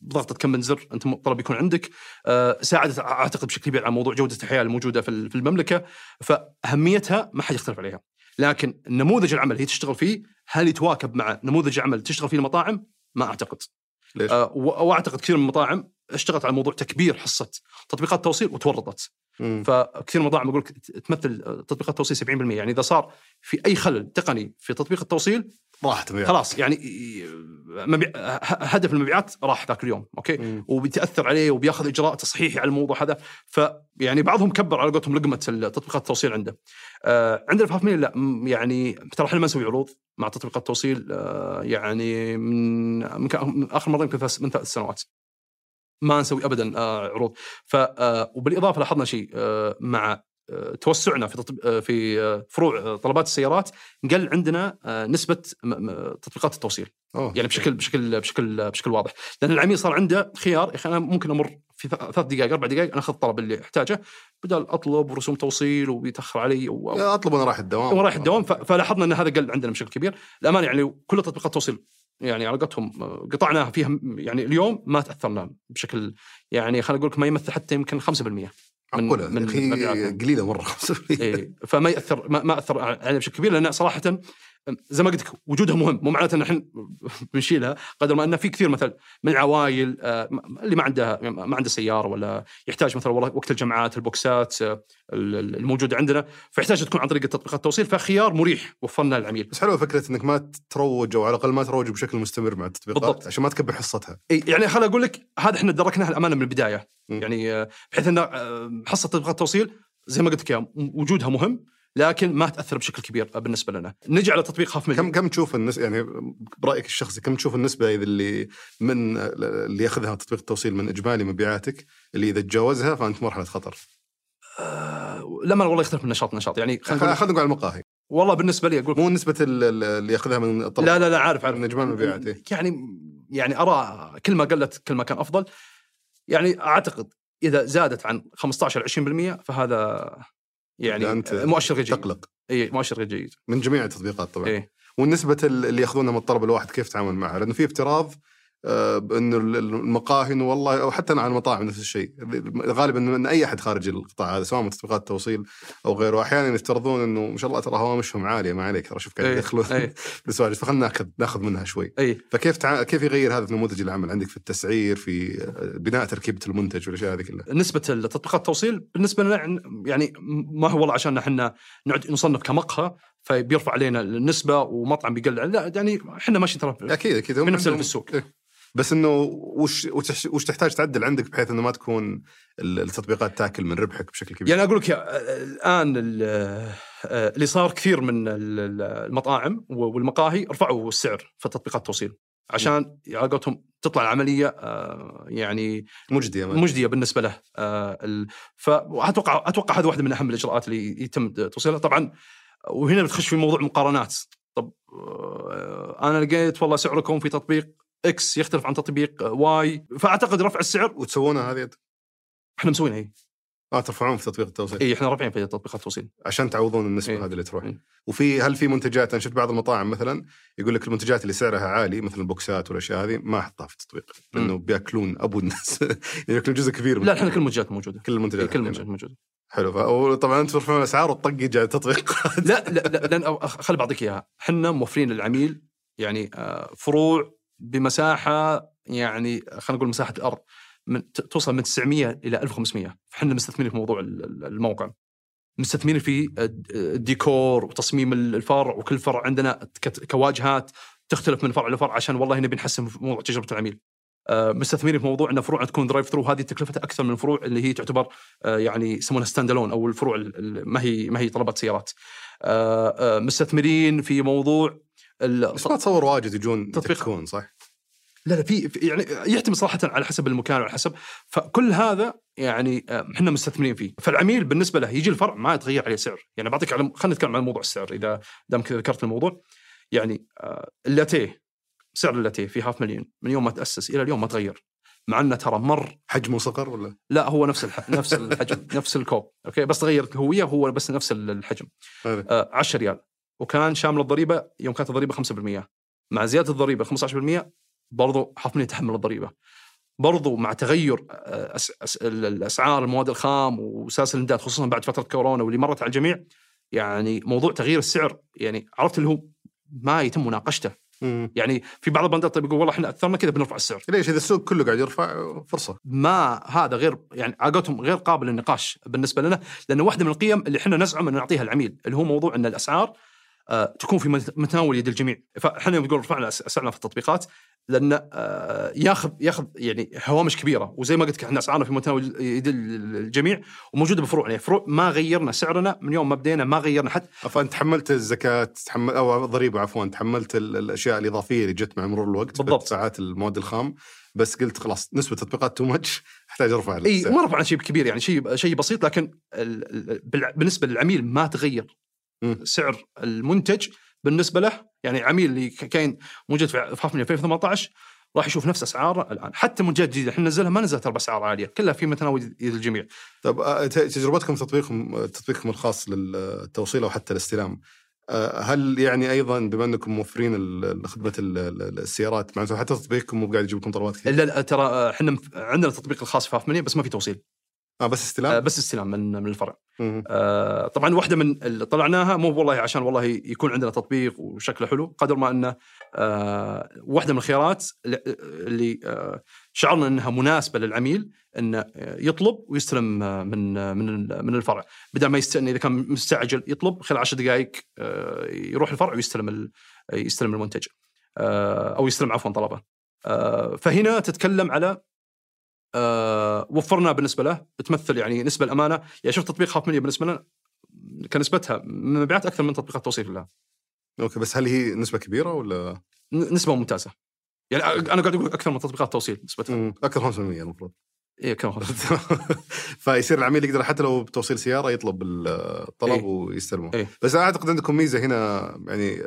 بضغطة كم من زر أنت الطلب يكون عندك آه، ساعدت أعتقد بشكل كبير على موضوع جودة الحياة الموجودة في ال- في المملكة فأهميتها ما حد يختلف عليها لكن نموذج العمل هي تشتغل فيه هل يتواكب مع نموذج العمل اللي تشتغل فيه المطاعم؟ ما أعتقد. ليش؟ آه وأعتقد كثير من المطاعم اشتغلت على موضوع تكبير حصة تطبيقات التوصيل وتورطت. مم. فكثير من المطاعم يقول لك تمثل تطبيقات التوصيل 70% يعني إذا صار في أي خلل تقني في تطبيق التوصيل راحت المبيعات. خلاص يعني مبيع... ه- هدف المبيعات راح ذاك اليوم أوكي مم. وبيتأثر عليه وبياخذ اجراء تصحيحي على الموضوع هذا فيعني بعضهم كبر على قولتهم لقمة تطبيقات التوصيل عنده. آه عندنا في لا يعني ترى إحنا ما نسوي عروض مع تطبيقات التوصيل آه يعني من, من, آخر مرة يمكن من ثلاث سنوات. ما نسوي ابدا آه عروض. ف آه وبالإضافة لاحظنا شيء آه مع توسعنا في تطب... في فروع طلبات السيارات قل عندنا نسبة تطبيقات التوصيل. أوه. يعني بشكل بشكل بشكل بشكل واضح. لأن العميل صار عنده خيار يا أخي أنا ممكن أمر في ثلاث دقائق أربع دقائق أنا أخذ الطلب اللي أحتاجه بدل أطلب ورسوم توصيل وبيتأخر علي و... أطلب وأنا رايح الدوام. ورايح الدوام ف- فلاحظنا إن هذا قل عندنا بشكل كبير. الامانه يعني كل تطبيقات التوصيل يعني آه، قطعناها فيها يعني اليوم ما تأثرنا بشكل يعني خلينا نقول لك ما يمثل حتى يمكن 5% من من. قليلة مرة إيه فما يأثر ما, ما أثر علينا بشكل كبير لأن صراحة زي ما قلت لك وجودها مهم. مو معناته إن إحنا بنشيلها قدر ما انه في كثير مثلا من العوائل آه، اللي ما عندها ما عنده سيارة ولا يحتاج مثلا والله وقت الجمعات البوكسات آه، الموجوده عندنا فيحتاج تكون عن طريق تطبيقات التوصيل فخيار مريح وفرنا للعميل. بس حلوة فكرة إنك ما تروج أو على الأقل ما تروج بشكل مستمر مع التطبيقات بالضبط. عشان ما تكبر حصتها. إي، يعني خليني أقول لك هذا إحنا دركناها الأمانة من البداية. مم. يعني آه، بحيث إن حصة تطبيقات التوصيل زي ما قلت لك وجودها مهم. لكن ما تأثر بشكل كبير بالنسبة لنا. نجي على تطبيق هاف مليون كم كم تشوف النس يعني برأيك الشخصي كم تشوف النسبة إذا اللي من اللي يأخذها تطبيق التوصيل من إجمالي مبيعاتك اللي إذا تجاوزها فأنت مرحله خطر آه، لما والله يختلف من نشاط لنشاط. يعني خلينا نقول على المقاهي. والله بالنسبة لي أقول مو نسبة ال- ال- اللي يأخذها من الطلب. لا لا لا عارف عارف. من إجمالي المبيعات إيه. يعني يعني أرى كل ما قلت كل ما كان أفضل. يعني أعتقد إذا زادت عن 15 20% فهذا يعني لا، أنت مؤشر غير جيد تقلق. إي مؤشر غير جيد من جميع التطبيقات طبعا. والنسبة ال- اللي ياخذونها من الطلب الواحد كيف تتعامل معها؟ لأنه في افتراض آه، بانه ال- المقاهي إنه والله أو حتى على المطاعم نفس الشيء غالبا ان أي أحد خارج القطاع هذا سواء من تطبيقات التوصيل أو غيره أحيانا يفترضون إنه ما شاء الله ترى هوامشهم عالية ما عليك ترى شوف قاعد إيه، يدخلون إيه. [laughs] بالسوالف فخلنا ناخذ ناخذ منها شوي اي فكيف تع... كيف يغير هذا في نموذج العمل عندك في التسعير في بناء تركيبة المنتج والأشياء هذه كلها نسبة التطبيقات التوصيل بالنسبة لنا يعني ما هو والله عشان إحنا نعد نصنف كمقهى فبيرفع علينا النسبة ومطعم بيقلل لا يعني إحنا ماشيين ترى أكيد أكيد بنفس في السوق. إيه. بس إنه وش وش تحتاج تعدل عندك بحيث إنه ما تكون ال- التطبيقات تاكل من ربحك بشكل كبير؟ يعني أقول لك يا- الآن ال- آه، اللي صار كثير من ال- ال- المطاعم والمقاهي رفعوا السعر في تطبيقات التوصيل عشان على قولتهم تطلع العملية آه، يعني مجدية. مجدية بالنسبة له آه، فاتوقع أتوقع هذا واحدة من أهم الإجراءات اللي يتم توصيلها. طبعا وهنا بتخش في موضوع مقارنات طب آه، أنا لقيت والله سعركم في تطبيق X يختلف عن تطبيق Y فأعتقد رفع السعر وتسوونها هذه؟ إحنا مسوينها هي آه ترفعون في تطبيق التوصيل. إي إحنا رافعين في تطبيقات التوصيل. عشان تعوضون النسبة إيه. هذه اللي تروح. إيه. وفي هل في منتجات أنا شفت بعض المطاعم مثلا يقول لك المنتجات اللي سعرها عالي مثل البوكسات والأشياء هذه ما احطها في التطبيق لأنه بيأكلون أبو الناس. [laughs] يأكلون جزء كبير من لا إحنا كل المنتجات موجودة. كل المنتجات كل عندنا. المنتجات موجودة. حلو. طبعا أنتم ترفعون الأسعار يجي على التطبيق. لا لا لا لأن أخ- خل بعطيك إياها. إحنا موفرين للعميل يعني آه، فروع بمساحة يعني خلينا نقول مساحة الأرض من توصل من 900 إلى 1500 فإحنا مستثمرين في موضوع ال- ال- الموقع. مستثمرين في الد- الديكور وتصميم الفرع وكل فرع عندنا كواجهات تختلف من فرع لفرع عشان والله نبي نحسن في موضوع تجربة العميل. آه، مستثمرين في موضوع إن فروعنا تكون drive thru هذه تكلفتها أكثر من الفروع اللي هي تعتبر آه، يعني يسمونها stand alone أو الفروع ال- ال- ما هي ما هي طلبات سيارات. آه، مستثمرين في موضوع بس ما تصور واجد يجون تطبيق. تكون صح؟ لا لا في يعني يعتمد صراحة على حسب المكان وعلى حسب. فكل هذا يعني آه، إحنا مستثمرين فيه. فالعميل بالنسبة له يجي الفرع ما يتغير عليه سعر. يعني بعطيك على خلينا نتكلم عن موضوع السعر إذا دام كذا ذكرت الموضوع. يعني آه، اللاتيه سعر اللاتيه في هاف مليون من يوم ما تأسس إلى اليوم ما تغير. مع أنه ترى مر حجمه صغر ولا؟ لا هو نفس الح... نفس الحجم [laughs] نفس الكوب أوكي؟ بس تغير الهويه هو بس نفس الحجم. هذا. آه 10 ريال. وكان شامل الضريبة يوم كانت الضريبة 5% مع زيادة الضريبة 15% برضو حاطين يتحمل الضريبة. برضو مع تغير آه، الأسعار المواد الخام وسلاسل الإمداد خصوصا بعد فترة كورونا واللي مرت على الجميع يعني موضوع تغيير السعر يعني عرفت اللي هو ما يتم مناقشته. يعني في بعض البندات طيب يقول والله إحنا اثرنا كذا بنرفع السعر. ليش؟ إذا السوق كله قاعد يرفع فرصة. ما هذا غير يعني عقدهم غير قابل للنقاش بالنسبة لنا لأنه واحدة من القيم اللي إحنا نزعم ان نعطيها العميل اللي هو موضوع إن الأسعار آه تكون في مت- متناول يد الجميع فاحنا نقول رفعنا أسعارنا في التطبيقات لأن آه ياخذ ياخذ يعني هوامش كبيرة وزي ما قلت لك إحنا أسعارنا في متناول يد ال- الجميع وموجودة بفروعنا يعني فروع ما غيرنا سعرنا من يوم ما بدينا ما غيرنا حتى فانت تحملت الزكاة تحمل أو الضريبه عفوا تحملت ال- الأشياء الإضافية اللي جت مع مرور الوقت بالضبط. ساعات المواد الخام بس قلت خلاص نسبة تطبيقات too much أحتاج أرفع إي. ما رفع عن شيء كبير يعني شيء شيء بسيط لكن ال- ال- بالع- بالنسبة للعميل ما تغير. سعر المنتج بالنسبة له يعني عميل اللي ك- كان موجود في في 2018 راح يشوف نفس اسعاره الآن. حتى منتجات جديدة إحنا ننزلها ما نزلت باسعار عالية كلها في متناول يد الجميع. طب آه، تجربتكم تطبيقكم تطبيقكم الخاص للتوصيل أو حتى الاستلام آه، هل يعني أيضا بما أنكم موفرين خدمة ال- ال- السيارات معناته حتى تطبيقكم مو قاعد يجيب لكم طلبات كثير؟ لا لا ترى إحنا مف- عندنا التطبيق الخاص في 8 بس ما في توصيل. آه بس آه، استلام؟ بس استلام من من الفرع. آه، طبعا واحدة من اللي طلعناها مو والله عشان والله يكون عندنا تطبيق وشكله حلو قدر ما أنه آه، واحدة من الخيارات اللي آه، شعرنا أنها مناسبة للعميل انه آه، يطلب ويستلم آه، من آه، من من الفرع بدل ما يستنى إذا كان مستعجل يطلب خلال 10 دقائق آه، يروح الفرع ويستلم ال- يستلم المنتج آه، أو يستلم عفوا طلبه آه، فهنا تتكلم على آه، وفرنا بالنسبة له بتمثل يعني نسبة الأمانة. يعني شوف تطبيق خاف مني بالنسبة لنا كنسبتها مبيعات أكثر من تطبيقات التوصيل كلها أوكي بس هل هي نسبة كبيرة ولا؟ نسبة ممتازة. يعني أنا قاعد أقول أكثر من تطبيقات التوصيل نسبتها. أكثر 5% المفروض. إيه كم [laughs] فيصير العميل يقدر حتى لو بتوصيل سيارة يطلب الطلب إيه. ويستلمه. إيه. بس أنا أعتقد عندكم ميزة هنا يعني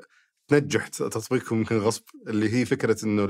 تنجح تطبيقكم يمكن غصب اللي هي فكرة إنه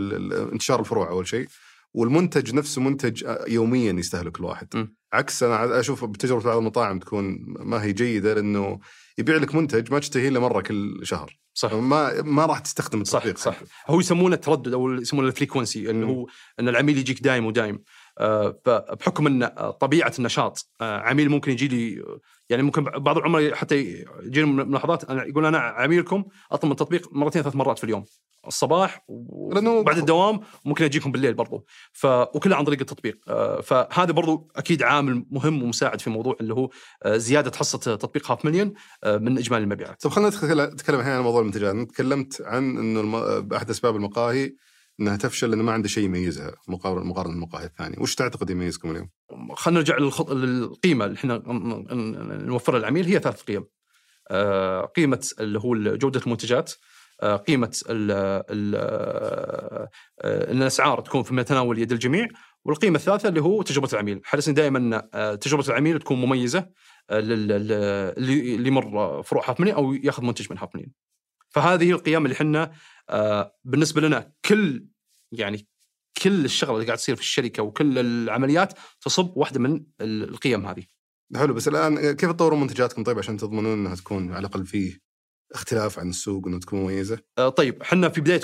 انتشار الفروع أول شيء. والمنتج نفسه منتج يوميا يستهلك الواحد م. عكس أنا أشوف بتجربة بعض المطاعم تكون ما هي جيدة لأنه يبيع لك منتج ما تشتهيه إلا مرة كل شهر صح ما ما راح تستخدم صح التطبيق صح حقه. هو يسمونه التردد أو يسمونه الفريكونسي انه. هو إن العميل يجيك دايم ودايم آه، فبحكم إن آه، طبيعة النشاط آه، عميل ممكن يجي لي يعني ممكن بعض العملاء حتى يجينا ملاحظات أنا يقول أنا عميلكم أطلب من التطبيق مرتين ثلاث مرات في اليوم الصباح وبعد الدوام وممكن أجيكم بالليل برضو. ف وكلها عن طريق التطبيق. آه، فهذا برضو أكيد عامل مهم ومساعد في موضوع اللي هو آه، زيادة حصة تطبيق هاف مليون آه، من إجمالي المبيعات. طب خلينا نتكلم الحين عن موضوع المنتجات، تكلمت عن إنه الم... احد أسباب المقاهي إنها تفشل لأنه ما عنده شيء يميزها مقارنه بالمقاهي الثانية، وش تعتقد يميزكم اليوم؟ خلينا نرجع للخط... للقيمة اللي إحنا نوفرها للعميل هي ثلاث قيم. آه، قيمة اللي هو جودة المنتجات، آه، قيمة ال ال آه، إن الأسعار تكون في متناول يد الجميع، والقيمة الثالثة اللي هو تجربة العميل، حرصنا دائما تجربة العميل تكون مميزة لل- لل- اللي يمر فروع هاف أو يأخذ منتج من هاف. فهذه القيم اللي إحنا بالنسبة لنا كل يعني كل الشغلة اللي قاعد تصير في الشركة وكل العمليات تصب واحدة من ال- القيم هذه. حلو بس الآن كيف تطورون منتجاتكم طيب عشان تضمنون إنها تكون على الأقل فيه اختلاف عن السوق وانها تكون مميزة؟ آه، طيب إحنا في بداية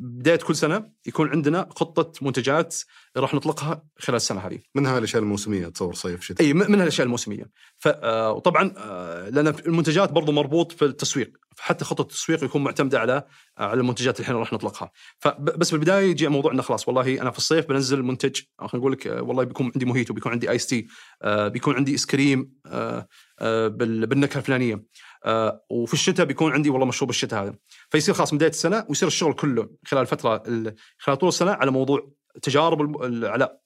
بداية كل سنة يكون عندنا خطة منتجات راح نطلقها خلال السنة هذه. منها الأشياء الموسمية تصور صيف شتاء. إي منها الأشياء الموسمية. ف آه، وطبعا آه، لأن المنتجات برضو مربوط في التسويق، فحتى خطة التسويق يكون معتمدة على على المنتجات اللي إحنا راح نطلقها. فبس بالبداية يجي موضوع انه خلاص والله أنا في الصيف بنزل منتج خلينا نقول لك والله بيكون عندي موهيتو، بيكون عندي ice tea، آه، بيكون عندي ice cream آه، آه، بال- بالنكهة الفلانية. آه، وفي الشتاء بيكون عندي والله مشروب الشتاء هذا. فيصير خلاص بداية السنة ويصير الشغل كله خلال الفترة ال- خلال طول السنة على موضوع تجارب على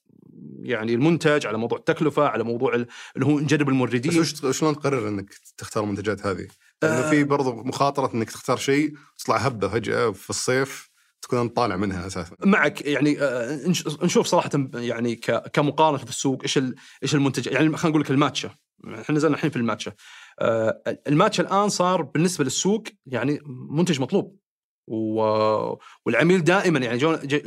يعني المنتج على موضوع التكلفة على موضوع ال- اللي هو نجرب بس الموردين وش شلون تقرر إنك تختار المنتجات هذه؟ لأنه آه. في برضو مخاطرة إنك تختار شيء تطلع هبة فجأة في الصيف تكون أنت طالع منها أساسا. معك يعني آه، نش- نشوف صراحة يعني كمقارنة في السوق إيش إيش المنتج يعني خلينا نقول لك الماتشا إحنا نزلنا الحين في الماتشا آه، الماتشا الآن صار بالنسبة للسوق يعني منتج مطلوب. والعميل دائما يعني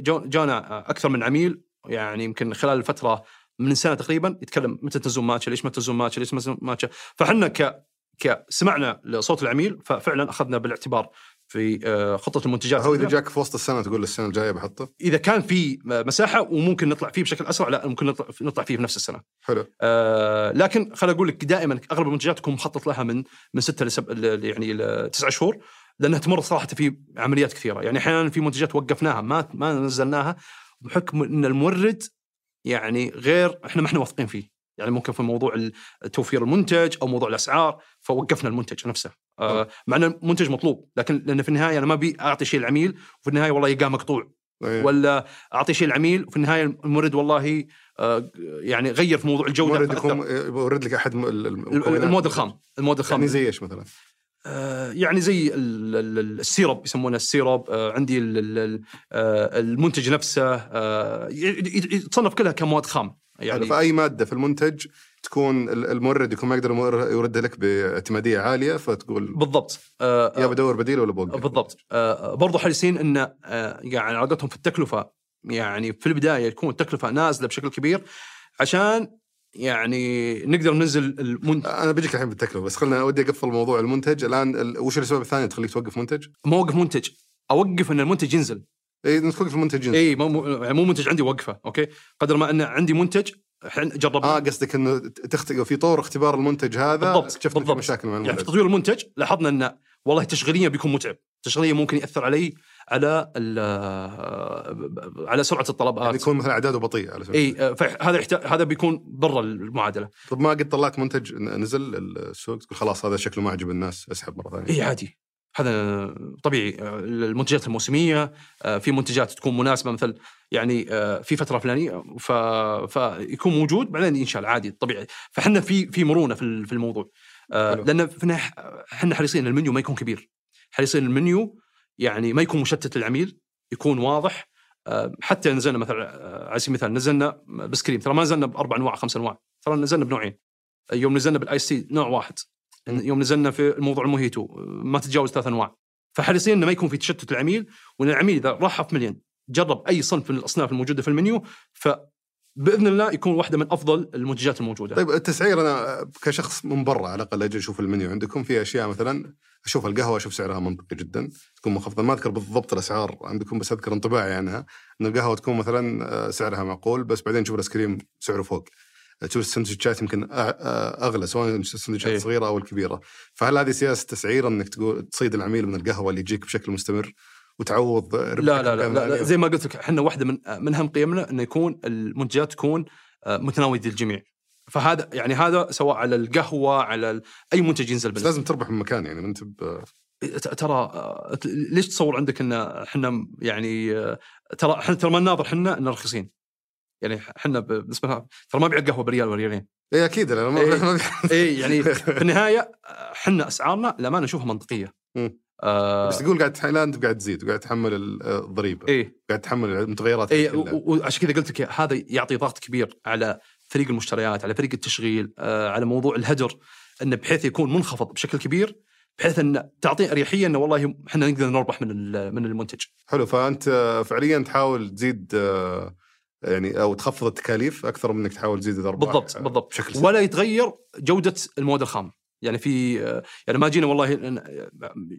جونا أكثر من عميل يعني يمكن خلال الفترة من سنة تقريبا يتكلم متى تنزلون ماتشا ليش ما تنزلون ماتشا ليش ما تنزلون ماتشا فاحنا ك ك سمعنا لصوت العميل ففعلا أخذنا بالاعتبار في آه، خطة المنتجات هو إذا جاك في وسط السنة تقول السنة الجاية بحطه إذا كان في مساحة وممكن نطلع فيه بشكل أسرع لا ممكن نطلع نطلع فيه في نفس السنة. حلو آه لكن خليني أقول لك دائما أغلب المنتجات تكون مخطط لها من من ستة لسب يعني لتسع شهور لأنها تمر صراحة في عمليات كثيرة، يعني أحيانا في منتجات وقفناها ما ما نزلناها بحكم إن المورد يعني غير إحنا ما إحنا واثقين فيه. يعني ممكن في موضوع توفير المنتج أو موضوع الأسعار فوقفنا المنتج نفسه آه مع إن المنتج مطلوب لكن لأن في النهاية أنا ما أبي أعطي شيء العميل وفي النهاية والله يلقاه مقطوع إيه. ولا أعطي شيء العميل وفي النهاية المورد والله آه، يعني غير في موضوع الجودة مورد فأثر. يكون يورد لك أحد. المواد الخام المواد الخام يعني زي إيش مثلا؟ آه، يعني زي ال- ال- ال- السيرب يسمونه السيرب آه، عندي ال- ال- ال- آه، المنتج نفسه آه، يتصنف كلها كمواد خام يعني يعني فأي مادة في المنتج تكون ال- المورد يكون ما يقدر يوردها لك باعتمادية عالية فتقول بالضبط. آه، يا بدور بديل ولا بوقف. بالضبط. آه، برضو حريصين إن آه، يعني علاقتهم في التكلفة يعني في البداية تكون التكلفة نازلة بشكل كبير عشان يعني نقدر ننزل المنتج. أنا بجيك الحين بالتكلفه بس خلنا ودي أقفل موضوع المنتج. الآن ال- وش الاسباب الثانية تخليك توقف منتج؟ ما اوقف منتج. أوقف إن المنتج ينزل. اي انت توقف المنتج جنس. اي مو مو يعني مو منتج عندي اوقفه أوكي؟ قدر ما أن عندي منتج إحنا جربنا. آه قصدك إنه تخت... في طور اختبار المنتج هذا بالضبط، في بالضبط. مشاكل مع يعني في المنتج. تطوير المنتج لاحظنا انه والله تشغيليا بيكون متعب. تشغيليا ممكن يأثر علي على ال- على سرعة الطلبات يعني يكون مثلا أعداده بطيئة على. اي فهذا يحتاج هذا بيكون برا المعادلة. طب ما قد طلعت منتج نزل السوق تقول خلاص هذا شكله ما عجب الناس أسحب مرة ثانية. اي عادي. هذا طبيعي. المنتجات الموسمية آه، في منتجات تكون مناسبة مثل يعني آه، في فترة فلانية ف... فيكون موجود بعدين ينشال عادي طبيعي. فاحنا في في مرونة في ال- في الموضوع. آه، حلو. لأن إحنا حريصين المنيو ما يكون كبير. حريصين المنيو يعني ما يكون مشتت للعميل يكون واضح. آه، حتى نزلنا مثلا آه، على سبيل المثال نزلنا بسكريم ترى ما نزلنا بأربع أنواع خمس أنواع ترى نزلنا بنوعين. يوم نزلنا بال آيس نوع واحد. يوم نزلنا في الموضوع الموهيتو ما تتجاوز ثلاث أنواع. فحريصين إنه ما يكون في تشتت العميل وإن العميل إذا راح في مليون جرب أي صنف من الأصناف الموجودة في المنيو فباذن الله يكون واحدة من أفضل المنتجات الموجودة. طيب التسعير أنا كشخص من برا على الأقل أجي أشوف المنيو عندكم في أشياء مثلا أشوف القهوة أشوف سعرها منطقي جدا تكون منخفضه ما أذكر بالضبط الأسعار عندكم بس أذكر انطباعي عنها إن القهوة تكون مثلا آه، سعرها معقول بس بعدين تشوف الأيس كريم سعره فوق. تشوف السندوتشات يمكن أغلى سواء السندوتشات إيه. الصغيرة أو الكبيرة فهل هذه سياسة تسعير إنك تقول تصيد العميل من القهوة اللي يجيك بشكل مستمر وتعوض لا لا لا, لا, لا؟ زي ما قلت لك إحنا واحدة من من أهم قيمنا إنه يكون المنتجات تكون آه، متناوله للجميع فهذا يعني هذا سواء على القهوة على أي منتج ينزل بس لازم تربح من مكان يعني أنت ب- ت- ترى آه، ليش تصور عندك إن إحنا يعني آه، ترى إحنا ترى ما نناظر إحنا إن رخيصين يعني إحنا بالنسبة لنا ترى ما بيع القهوه بريال ولا ريالين. اي أكيد لا ما إيه. [laughs] اي يعني [laughs] في النهاية إحنا أسعارنا لما نشوفها منطقية. آه بس تقول قاعد لا أنت قاعد تزيد وقاعد تحمل ال- الضريبة. إيه. قاعد تحمل المتغيرات اي وعشان كذا قلت لك هذا يعطي ضغط كبير على فريق المشتريات على فريق التشغيل آه على موضوع الهدر إنه بحيث يكون منخفض بشكل كبير بحيث إن تعطي أريحية إنه والله إحنا نقدر نربح من من المنتج. حلو فأنت فعليا تحاول تزيد آه، يعني أو تخفض التكاليف أكثر من إنك تحاول تزيد الأرباح بالضبط آه، بالضبط. بشكل. ولا يتغير جودة المواد الخام. يعني في يعني ما جينا والله ن-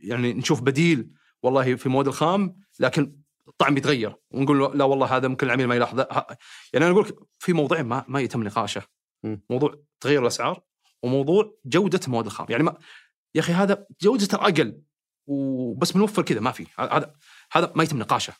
يعني نشوف بديل والله في المواد الخام لكن الطعم بيتغير ونقول لا والله هذا ممكن العميل ما يلاحظه. ه- يعني أنا أقول لك في موضوعين ما ما يتم نقاشه. موضوع تغير الأسعار وموضوع جودة المواد الخام. يعني ما يا أخي هذا جودته أقل وبس بنوفر كذا ما في. هذا هذا ما يتم نقاشه.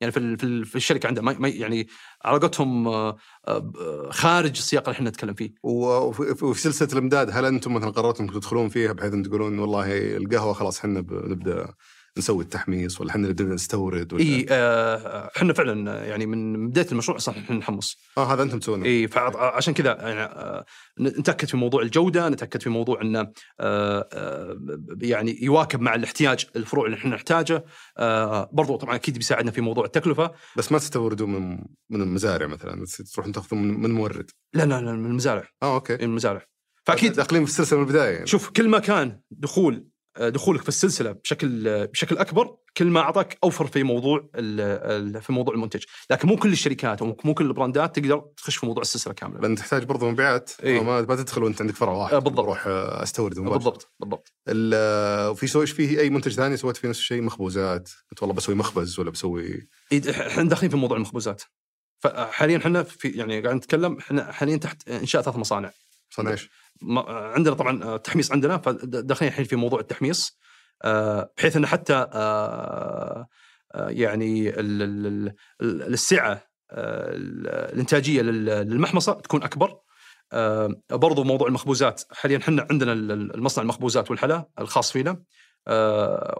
يعني في في في الشركة عندها ما يعني علاقتهم آه، آه، خارج السياق اللي إحنا نتكلم فيه. وفي سلسلة الإمداد هل أنتم مثلا قررتوا انكم تدخلون فيها بحيث أن تقولون والله القهوة خلاص إحنا نبدأ نسوي التحميص ولا إحنا نبدا نستورد ولا إي آه، إحنا فعلا يعني من بداية المشروع أصلا إحنا نحمص. آه هذا أنتم تسوونه. إي فعشان كذا يعني آه، نتأكد في موضوع الجودة نتأكد في موضوع إنه آه، آه، يعني يواكب مع الاحتياج الفروع اللي إحنا نحتاجه. آه، برضو طبعا أكيد بيساعدنا في موضوع التكلفة. بس ما تستوردون من من المزارع مثلا تروحون تأخذون من, من مورد. لا لا لا من المزارع. آه أوكي. من المزارع. فأكيد داخلين في السلسلة من البداية يعني. شوف كل ما كان دخول آه، دخولك في السلسلة بشكل بشكل أكبر كل ما أعطاك أوفر في موضوع في موضوع المنتج، لكن مو كل الشركات ومو كل البراندات تقدر تخش في موضوع السلسلة كاملة. لأن تحتاج برضو مبيعات إيه. ما تدخل وأنت عندك فرع واحد بالضبط. أروح آه، أستورد مباشرة. بالضبط بالضبط. ال- آه، وفي سويش فيه أي منتج ثاني سويت فيه نفس الشيء مخبوزات قلت والله بسوي مخبز ولا بسوي إيه، إحنا داخلين في موضوع المخبوزات. فحاليا إحنا في يعني قاعد نتكلم إحنا حاليا تحت إنشاء ثلاث مصانع. صنع إيش؟ عندنا طبعا آه، تحميص عندنا فداخلين الحين في موضوع التحميص آه، بحيث ان حتى آه، يعني ال- ال- ال- ال- السعة ال- الإنتاجية لل- للمحمصة تكون أكبر. برضو موضوع المخبوزات حاليا إحنا عندنا ال- ال- المصنع المخبوزات والحلا الخاص فينا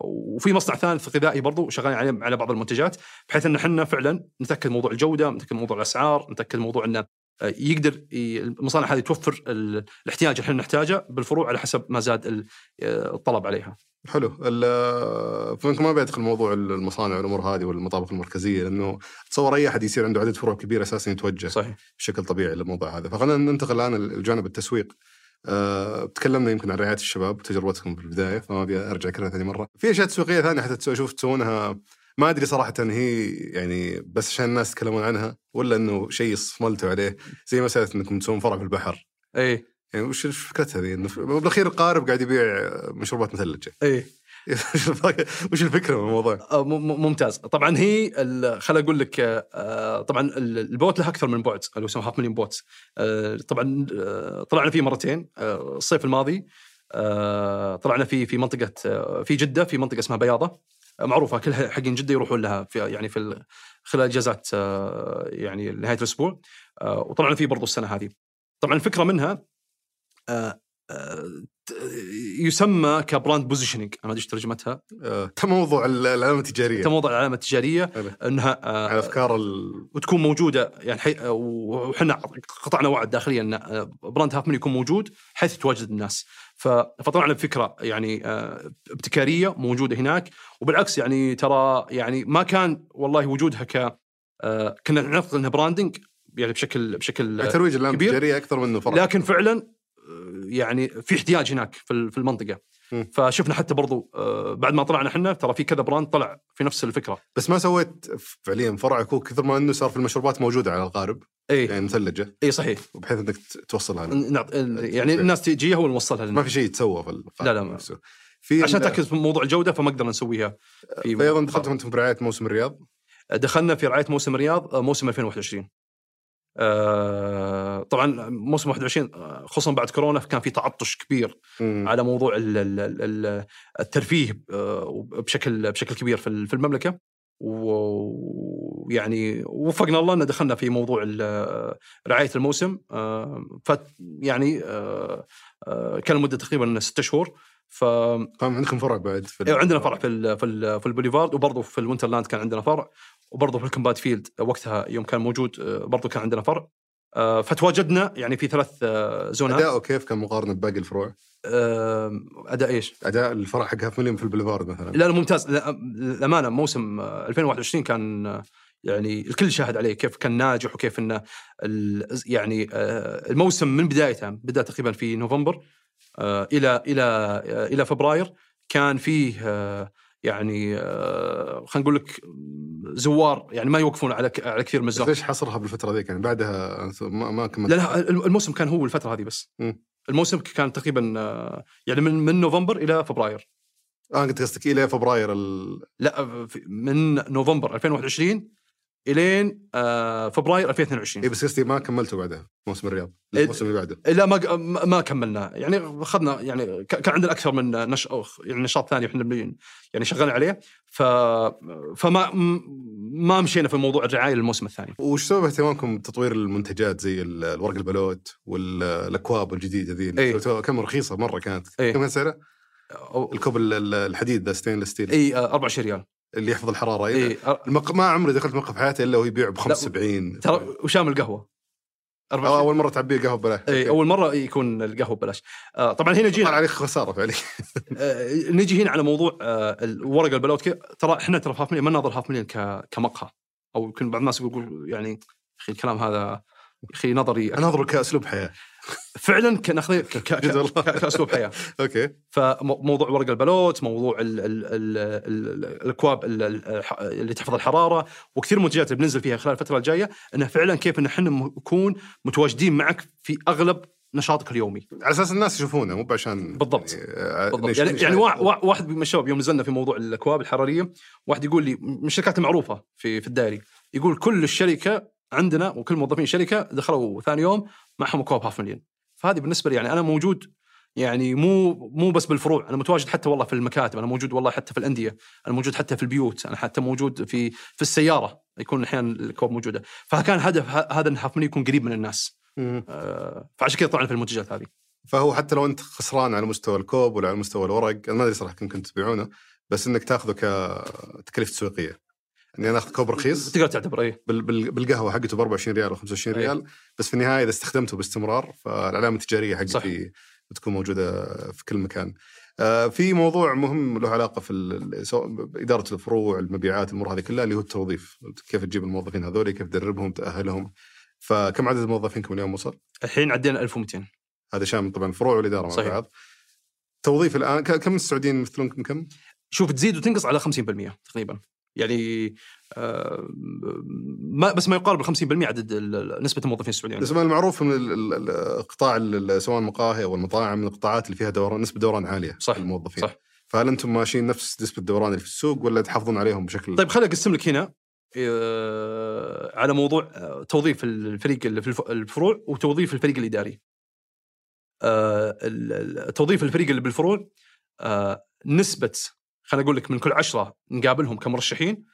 وفي مصنع ثالث غذائي برضو شغالين عليه على بعض المنتجات بحيث إن إحنا فعلا نتأكد موضوع الجودة نتأكد موضوع الأسعار نتأكد موضوع إن يقدر المصانع هذه توفر ال- الاحتياج اللي إحنا نحتاجه بالفروع على حسب ما زاد ال- الطلب عليها. حلو فممكن ما بيدخل موضوع المصانع والأمور هذه والمطابخ المركزية لأنه تصور أي أحد يصير عنده عدد فروع كبير أساسا يتوجه صحيح. بشكل طبيعي للموضوع هذا فخلينا ننتقل الآن لجانب التسويق أه تكلمنا يمكن عن رعاية الشباب وتجربتكم في البداية فما أبي أرجع اكررها ثاني مرة في أشياء تسويقية ثانية حتى أشوف تسوونها ما أدري صراحة هي يعني بس عشان الناس يتكلمون عنها ولا إنه شيء صملتوا عليه. زي مساله إنكم تسوون فرع في البحر. اي يعني وش فكرتها ذي؟ إنه بالأخير القارب قاعد يبيع مشروبات مثلجة. [laughs] اي وش الفكرة من الموضوع؟ آه، ممتاز. طبعا هي خل أقول لك آه، طبعا ال- البوت له أكثر من بعد اللي يسمى هاف مليون بوت طبعا آه، طلعنا فيه مرتين الصيف الماضي. طلعنا فيه في منطقة في جدة في منطقة اسمها بياضة. معروفة كلها حقين جدة يروحون لها في يعني في ال- خلال إجازات آه، يعني نهاية الأسبوع. آه، وطلعنا فيه برضو السنة هذه. طبعا الفكرة منها آه، يسمى ك brand positioning أنا ما أدري ترجمتها. تم موضوع العلامة التجارية. تموضع العلامة التجارية. إنها على أفكار ال... وتكون موجودة يعني حي... وحنا قطعنا وعد داخليا إن brand هاف يكون موجود حيث تواجد الناس. ف... فطلعنا بفكره يعني آه، ابتكارية موجودة هناك. وبالعكس يعني ترى يعني ما كان والله وجودها ك آه، كنا نعتقد إنها branding يعني بشكل بشكل آه، ترويج كبير. أكثر منه فرع. لكن فعلا آه، يعني في احتياج هناك في ال- في المنطقة. فشفنا حتى برضو بعد ما طلعنا إحنا ترى في كذا brand طلع في نفس الفكرة. بس ما سويت فعليا فرع كوك كثر ما إنه صار في المشروبات موجودة على القارب اي يعني مثلجة. اي صحيح. بحيث إنك توصلها. نعط... يعني الناس تجيها ونوصلها لنا. ما في شيء يتسوى في لا، لا، ما-. في عشان تركز في موضوع الجودة فما قدرنا نسويها في فايضا دخلتم أنتم برعايه موسم الرياض؟ دخلنا في رعاية موسم الرياض آه، موسم 2021 آه، طبعا موسم 21 آه، خصوصا بعد كورونا كان في تعطش كبير مم. على موضوع ال- ال- ال- الترفيه آه، بشكل بشكل كبير في ال- في المملكة. ويعني وفقنا الله إن دخلنا في موضوع رعاية الموسم. آه، ف يعني آه، آه، كان المده تقريبا ستة شهور. ف قام عندكم فرع بعد في ال- أيوه عندنا فرع في ال في ال في البوليفارد وبرضه في الوينترلاند كان عندنا فرع وبرضه في الكومبات فيلد وقتها يوم كان موجود برضه كان عندنا فرع. فتواجدنا يعني في ثلاث zone ات. اداؤه كيف كان مقارنة بباقي الفروع؟ أداء إيش؟ أداء الفرع حق هاف مليون في البوليفارد مثلا. لا لا ممتاز. لا، للأمانة موسم آه، 2021 كان يعني الكل شاهد عليه كيف كان ناجح وكيف إنه يعني آه، الموسم من بدايته بدأ تقريبا في نوفمبر آه، إلى إلى آه، إلى فبراير كان فيه يعني خلينا نقول لك زوار يعني ما يوقفون على على كثير من الزوار. ليش حصرها بالفترة ذيك؟ يعني بعدها ما, ما كملت. لا لا الموسم كان هو الفترة هذه بس. الموسم كان تقريبا يعني من من نوفمبر إلى فبراير. آه قلت قصدك إلى فبراير ال... لا من نوفمبر 2021 إلين آه، فبراير 2022 اي بس قصدي ما كملتوا بعدها موسم الرياض إيه. الموسم اللي بعده. لا ما ما كملنا. يعني أخذنا يعني كان عندنا أكثر من نش يعني نشاط ثاني إحنا يعني شغالين عليه. ف فما ما مشينا في موضوع الرعاية للموسم الثاني. وش سبب اهتمامكم بتطوير المنتجات زي ال- الورق البلوت والاكواب الجديدة ذي؟ إيه. سويتوها كم رخيصة مرة كانت. إيه. كم كان سعرها؟ الكوب ال- ال- الحديد ذا stainless steel. اي آه، 24 ريال. اللي يحفظ الحرارة. آه، المق... ما عمري دخلت مقهى في حياتي إلا وهو يبيع ب 75 ترى وشامل قهوه أو 24 أول مرة تعبيه قهوة ببلاش. اي أول مرة يكون القهوة ببلاش. آه، طبعا هنا جينا عليك خسارة فعليا. [laughs] آه، نجي هنا على موضوع آه، الورق البلوت كذا ترى إحنا ترى في هاف مليون ما ننظر هاف مليون ك- كمقهى. أو يمكن بعض الناس يقول يعني أخي الكلام هذا أخي نظري أنا أضرب كأسلوب حياة. فعلا. [laughs] ك- كأسلوب حياة [laughs] okay فموضوع ورق البلوت موضوع ال ال ال ال الأكواب ال- ال- اللي تحفظ الحرارة وكثير منتجات اللي بننزل فيها خلال الفترة الجاية إنه فعلا كيف إن إحنا نكون متواجدين معك في أغلب نشاطك اليومي على أساس الناس يشوفونه مو عشان بالضبط. يعني, آه، بالضبط يعني يعني واحد من الشباب يوم نزلنا في موضوع الأكواب الحرارية واحد يقول لي من الشركات المعروفة في في الدائري يقول كل الشركة عندنا وكل موظفين الشركة دخلوا ثاني يوم معهم اكواب هاف مليون. فهذه بالنسبة لي يعني أنا موجود يعني مو مو بس بالفروع أنا متواجد حتى والله في المكاتب أنا موجود والله حتى في الأندية أنا موجود حتى في البيوت أنا حتى موجود في في السيارة يكون أحيانا الأكواب موجودة. فكان هدف هذا ان هاف مليون يكون قريب من الناس. آه، فعشان كذا طلعنا في المنتجات هذه. فهو حتى لو أنت خسران على مستوى الكوب ولا على مستوى الورق أنا ما أدري صراحة كم كنت تبيعونه بس إنك تاخذه كتكلفه تسويقيه إني أنا أخذ كوب رخيص تقدر تعتبر اي بال- بال- بالقهوة حقته ب 24 ريال أو 25 أي. ريال بس في النهاية إذا استخدمته باستمرار فالعلامه التجارية. حقتي بتكون موجودة في كل مكان. آه، في موضوع مهم له علاقة في إدارة الفروع، المبيعات، الأمور هذه كلها اللي هو التوظيف، كيف تجيب الموظفين هذول، كيف تدربهم، تأهلهم. فكم عدد موظفينكم اليوم وصل؟ الحين عدينا 1200 هذا شامل طبعا الفروع والإدارة مع صحيح. بعض. توظيف الآن كم السعوديين يمثلونكم كم؟ شوف تزيد وتنقص على 50% تقريبا يعني آه، ما بس ما يقارب ال 50% عدد نسبة الموظفين السعوديين بس ما المعروف من ال- ال- ال- قطاع ال- سواء المقاهي أو المطاعم من القطاعات اللي فيها دوران نسبة دوران عالية صح، الموظفين صح. فهل أنتم ماشيين نفس نسبة الدوران اللي في السوق ولا تحافظون عليهم بشكل طيب خليني أقسم لك هنا آه، على موضوع آه، توظيف الفريق اللي في الف- الفروع وتوظيف الفريق الإداري. ال- ال- توظيف الفريق اللي بالفروع نسبة خليني أقول لك من كل عشرة نقابلهم كمرشحين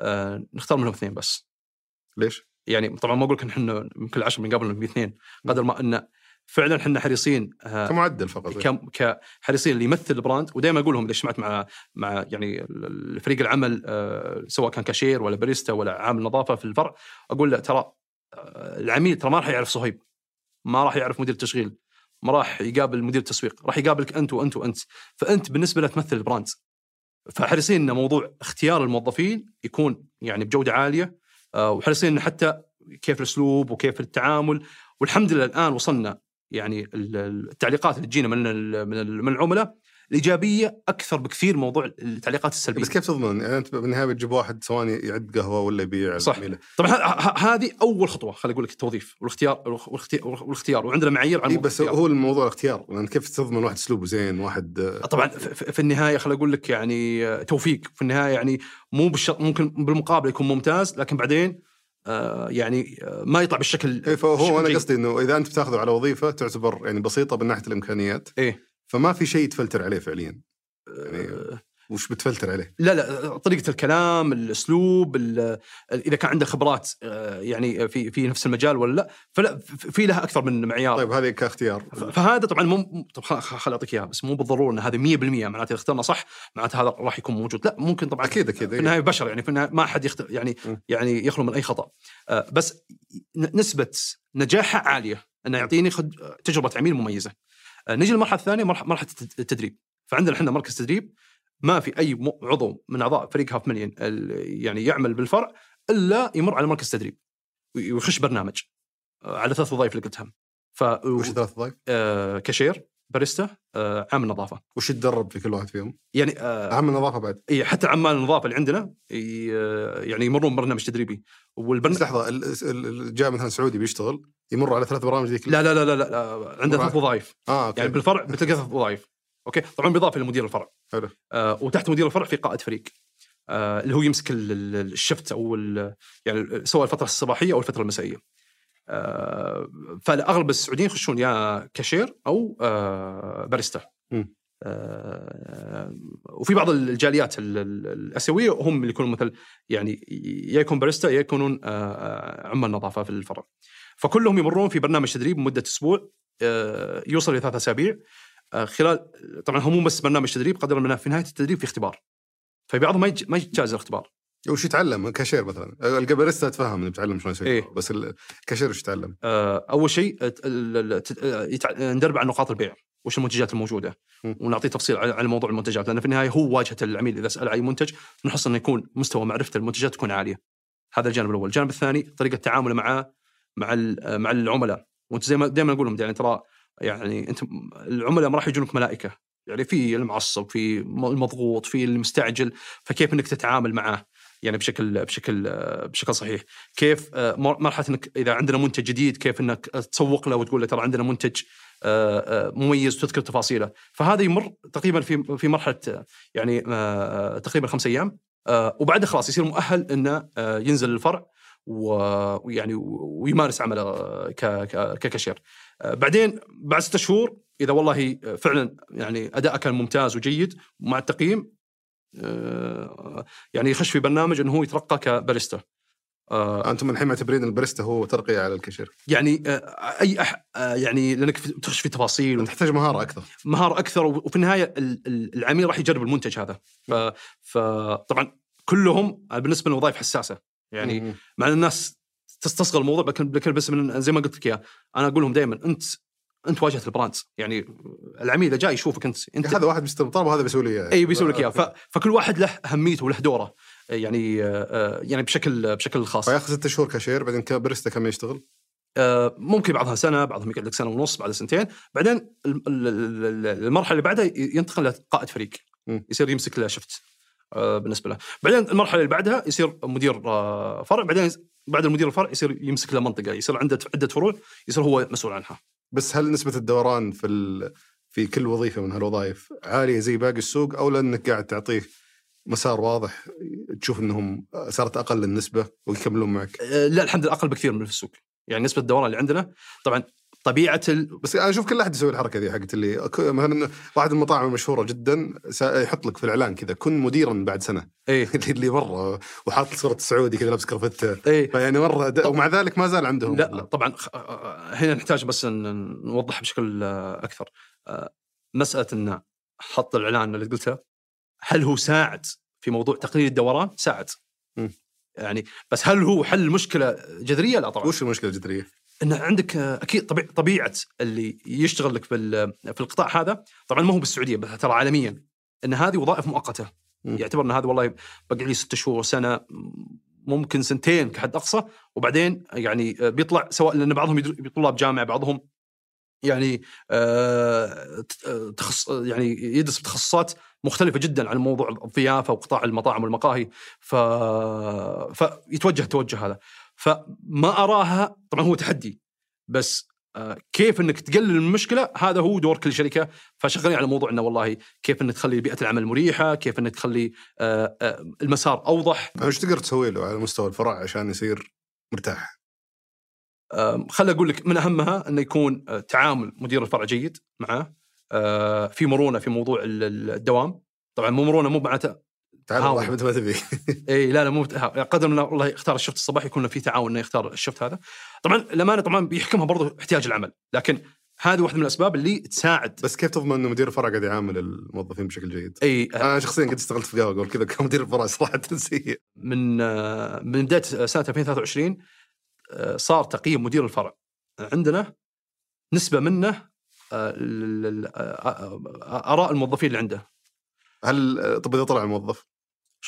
آه، نختار منهم اثنين بس. ليش؟ يعني طبعا ما أقول لك إحنا من كل عشرة بنقابلهم باثنين قدر ما إن فعلا إحنا حريصين آه، كمعدل فقط. كم كحريصين اللي يمثل ال brand. ودائما أقول لهم إذا اجتمعت مع مع يعني فريق العمل آه، سواء كان كاشير ولا باريستا ولا عامل نظافه في الفرع أقول له ترى آه، العميل ترى ما راح يعرف صهيب. ما راح يعرف مدير التشغيل. ما راح يقابل مدير التسويق. راح يقابلك أنت وأنت وأنت. فأنت بالنسبة له تمثل البراند. فحريصين إن موضوع اختيار الموظفين يكون يعني بجودة عالية آه، وحريصين إن حتى كيف الأسلوب وكيف التعامل. والحمد لله الآن وصلنا يعني ال- ال- التعليقات اللي تجينا من من العملاء الإيجابية أكثر بكثير من موضوع التعليقات السلبية بس كيف تضمن؟ يعني أنت بالنهاية بتجيب واحد سواء يعد قهوة ولا يبيع صح. زميله. طبعا هذه أول خطوة خليني أقول لك التوظيف والاختيار والاختيار, والاختيار وعندنا معايير اي موضوع بس. هو الموضوع الاختيار لأن كيف تضمن واحد أسلوبه زين واحد آه، طبعا في النهاية خليني أقول لك يعني آه، توفيق في النهاية يعني مو بالشرط ممكن بالمقابل يكون ممتاز لكن بعدين آه، يعني ما يطلع بالشكل إيه فهو أنا. قصدي إنه إذا أنت بتاخذه على وظيفة تعتبر يعني بسيطة من ناحية الإمكانيات إيه فما في شيء تفلتر عليه فعليا. يعني آه، وش بتفلتر عليه؟ لا لا طريقة الكلام الأسلوب ال- إذا كان عنده خبرات آه، يعني في في نفس المجال ولا لا فلا في لها أكثر من معيار. طيب هذه كاختيار. فهذا طبعا مو طب خل أعطيك إياها بس مو بالضرورة إن هذا 100% معناته إذا اخترنا صح معناته هذا راح يكون موجود. لا ممكن طبعا أكيد أكيد في النهاية بشر يعني في النهاية ما حد يخت... يعني م. يعني يخلو من أي خطأ. آه، بس ن- نسبة نجاحها عالية إنه يعطيني خد... تجربة عميل مميزة. آه، نجي للمرحلة الثانية مرح- مرحلة الت- التدريب. فعندنا إحنا مركز تدريب ما في أي عضو من أعضاء فريق هاف مليون يعني يعمل بالفرع إلا يمر على مركز تدريب. وي- ويخش برنامج آه، على ثلاث وظائف اللي قلتها. ف وش ثلاث وظائف؟ آه، cashier barista آه، عامل نظافة. وش تدرب في كل واحد فيهم؟ يعني آه، اهم النظافه بعد. إيه، حتى عمال النظافه اللي عندنا ي- يعني يمرون برنامج تدريبي. والبرنامج لحظة جاء مثلا سعودي بيشتغل يمر على ثلاث برامج ذيك لا لا لا لا, لا مرة. ثلاث وظائف. آه okay. يعني بالفرع بتلقى ثلاث وظائف. okay؟ طبعا بالاضافه لمدير الفرع. حلو. آه وتحت مدير الفرع في قائد فريق. آه اللي هو يمسك ال- ال- الشفت أو يعني سواء الفترة الصباحية أو الفترة المسائية. آه فأغلب السعوديين يخشون يا كاشير أو آه باريستا. آه وفي بعض الجاليات ال- ال- الأسيوية هم اللي يكونون مثل يعني يا يكون باريستا يا يكونون آه، آه عمال نظافة في الفرع. فكلهم يمرون في برنامج تدريب مدة أسبوع آه، يوصل إلى ثلاث أسابيع. آه، خلال طبعا هو مو بس برنامج تدريب قدر من في نهاية التدريب في اختبار. في بعضهم ما ما يتجاوز الاختبار. وش يتعلم؟ كاشير مثلا. القبرستا أتفهم إنه بيتعلم شلون يسوي إيه. بس الكاشير وش يتعلم؟ آه، أول شيء آه، ندرب على نقاط البيع وش المنتجات الموجودة. ونعطيه تفصيل على موضوع المنتجات لأن في النهاية هو واجهة العميل إذا سأل أي منتج نحرص إنه يكون مستوى معرفة المنتجات تكون عالية. هذا الجانب الأول. الجانب الثاني طريقة تعامله مع مع مع العملاء. وانت زي ما دائما أقول لهم يعني ترى يعني أنت العملاء ما راح يجونك ملائكة. يعني في المعصب في المضغوط في المستعجل فكيف إنك تتعامل معاه يعني بشكل بشكل بشكل صحيح. كيف آه، مر- مرحلة إنك إذا عندنا منتج جديد كيف إنك تسوق له وتقول له ترى عندنا منتج آه، آه، مميز وتذكر تفاصيله. فهذا يمر تقريبا في في مرحلة يعني تقريبا خمس أيام. وبعدها خلاص يصير مؤهل إنه ينزل الفرع. ويعني ويمارس عمله آه، ككاشير. آه، بعدين بعد ستة شهور إذا والله فعلا يعني أداءه كان ممتاز وجيد مع التقييم آه، يعني يخش في برنامج إنه هو يترقى كباريستا. آه، أنتم الحين معتبرين البريستا هو ترقية على الكاشير. يعني آه، أي أح آه، يعني لأنك تخش في تفاصيل تحتاج مهارة أكثر. مهارة أكثر وفي النهاية ال- ال- العميل راح يجرب المنتج هذا. فطبعا كلهم بالنسبة للوظائف حساسة. يعني مم. مع إن الناس تستصغر الموضوع لكن بس من زي ما قلت لك إياه أنا أقول لهم دائما انت أنت واجهه ال brand يعني العميل إذا جاي يشوفك أنت انت هذا واحد بيستلم طلب وهذا بيسوي لي اياه إي بيسوي لك إياه. [laughs] فكل واحد له أهميته وله دوره يعني آه، آه، يعني بشكل بشكل خاص. فياخذ ست شهور كاشير بعدين كبرستا كم يشتغل؟ آه، ممكن بعضها سنة بعضهم يقعد لك سنة ونص بعد سنتين. بعدين ال- ال- ال- ال- المرحلة اللي بعدها ينتقل لقائد فريق. يصير يمسك له شفت بالنسبة له. بعدين المرحلة اللي بعدها يصير مدير آه، فرع. بعدين بعد المدير الفرع يصير يمسك له منطقة يصير عنده عدة فروع يصير هو مسؤول عنها. بس هل نسبة الدوران في ال... في كل وظيفة من هالوظائف عالية زي باقي السوق أو لأنك قاعد تعطيه مسار واضح تشوف إنهم صارت أقل النسبة ويكملون معك؟ آه، لا الحمد لله أقل بكثير من في السوق. يعني نسبة الدوران اللي عندنا طبعا طبيعة ال... بس أنا أشوف كل أحد يسوي الحركة ذي حقت اللي مثلا واحد من المطاعم المشهورة جدا يحط لك في الإعلان كذا كن مديرا بعد سنة إيه [laughs] اللي مرة وحاط صورة السعودي كذا لابس كرفتة إيه فيعني مرة د... ومع ذلك ما زال عندهم لا طبعا خ- آه، هنا نحتاج بس ان نوضح بشكل آه، أكثر آه، مسألة انه حط الإعلان اللي قلته هل هو ساعد في موضوع تقليل الدوران؟ ساعد مم. يعني بس هل هو حل مشكلة جذرية؟ لا طبعا وش المشكلة الجذرية؟ إن عندك أكيد طبيع طبيعة اللي يشتغل لك في في القطاع هذا طبعا ما هو بالسعودية بس ترى عالميا إن هذه وظائف مؤقتة. يعتبر إن هذا والله بقي لي ست شهور سنة ممكن سنتين كحد أقصى وبعدين يعني آه، بيطلع سواء لأن بعضهم طلاب جامعة بعضهم يعني آه، آه، تخص يعني يدرس بتخصصات مختلفة جدا عن موضوع الضيافة وقطاع المطاعم والمقاهي. ف فيتوجه التوجه هذا. فما أراها طبعا هو تحدي بس آه، كيف إنك تقلل المشكلة هذا هو دور كل شركة. فشغالين على موضوع إنه والله كيف إنك تخلي بيئة العمل مريحة، كيف إنك تخلي آه، آه، المسار أوضح، وش تقدر تسوي له على مستوى الفرع عشان يصير مرتاح؟ خليني أقول لك من أهمها إنه يكون تعامل مدير الفرع جيد معه. آه، في مرونة في موضوع ال- ال- الدوام. طبعا مو مرونة مو معناته تعال احمد ما تبي. [laughs] إي لا لا مو قدر من والله يختار الشفت الصباحي يكون في تعاون إنه يختار الشفت هذا. طبعا الأمانة طبعا بيحكمها برضو احتياج العمل لكن هذه واحدة من الأسباب اللي تساعد. بس كيف تضمن إنه مدير الفرع قاعد يعامل الموظفين بشكل جيد؟ إي أنا شخصيا قد اشتغلت في قهوة قبل كذا كمدير الفرع صراحة سيء من آه، من بداية سنة 2023 آه، صار تقييم مدير الفرع. عندنا نسبة منه آراء الموظفين اللي عنده. هل طب إذا طلع الموظف؟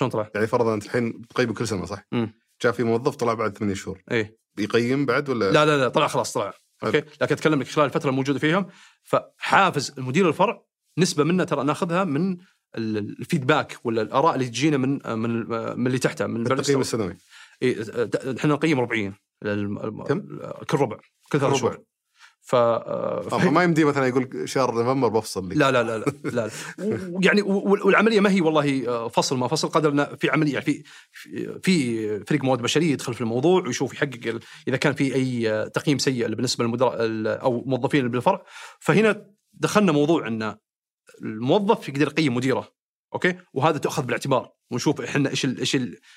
شلون طلع؟ يعني فرضا أنت الحين تقيمه كل سنة صح؟ مم. جاء في موظف طلع بعد ثمانية شهور إيه بيقيم بعد ولا لا لا لا طلع خلاص طلع أوكي لكن أتكلم لك خلال الفترة الموجودة فيهم فحافز المدير الفرع نسبة منه ترى ناخذها من ال- الفيدباك ولا الآراء اللي تجينا من من من اللي تحته من التقييم السنوي إيه، د- إحنا نقيم ربعيا كم؟ كل ربع كل ثلاث. شهور ف آه، ما يمدي مثلا يقول شهر نوفمبر بفصل لك. لا لا لا لا لا, لا. و- يعني و- والعملية ما هي والله آه، فصل ما فصل قدر إنه في عملية يعني في في- فريق مواد بشرية يدخل في الموضوع ويشوف يحقق إذا كان في أي تقييم سيء بالنسبة للمدراء أو موظفين بالفرع. فهنا دخلنا موضوع إن الموظف يقدر يقيم مديره أوكي؟ وهذا تؤخذ بالاعتبار. ونشوف إحنا إيش إيش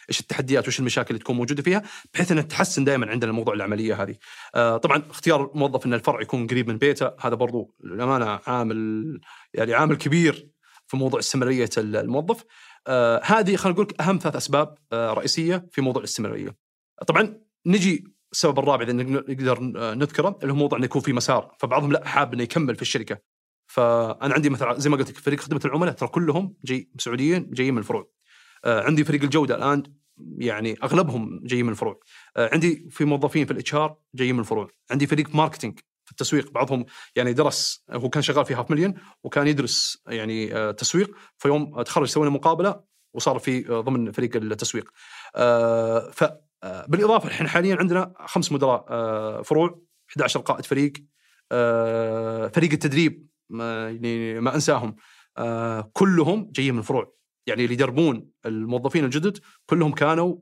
إيش التحديات وإيش المشاكل اللي تكون موجودة فيها بحيث انها تحسن دائما عندنا الموضوع العملية هذه. آه طبعا اختيار الموظف إن الفرع يكون قريب من بيته هذا برضو للأمانة عامل يعني عامل كبير في موضوع استمرارية ال- الموظف. آه هذه خلينا نقول أهم ثلاث أسباب آه رئيسية في موضوع الاستمرارية. طبعا نجي السبب الرابع اذا نقدر نذكره اللي هو موضوع إنه يكون في مسار فبعضهم لا حاب إنه يكمل في الشركة. فأنا عندي مثلا زي ما قلت لك فريق خدمة العملاء ترى كلهم جاي سعوديين جايين من الفروع. آه، عندي فريق الجودة الآن يعني أغلبهم جايين من الفروع. آه، عندي في موظفين في ال HR جايين من الفروع، عندي فريق marketing في التسويق بعضهم يعني درس هو كان شغال في هاف مليون وكان يدرس يعني آه، تسويق فيوم تخرج سوينا مقابلة وصار في ضمن فريق التسويق. ف بالإضافة إحنا حاليا عندنا خمس مدراء فروع 11 قائد فريق فريق التدريب ما يعني ما أنساهم كلهم جايين من الفروع يعني اللي يدربون الموظفين الجدد كلهم كانوا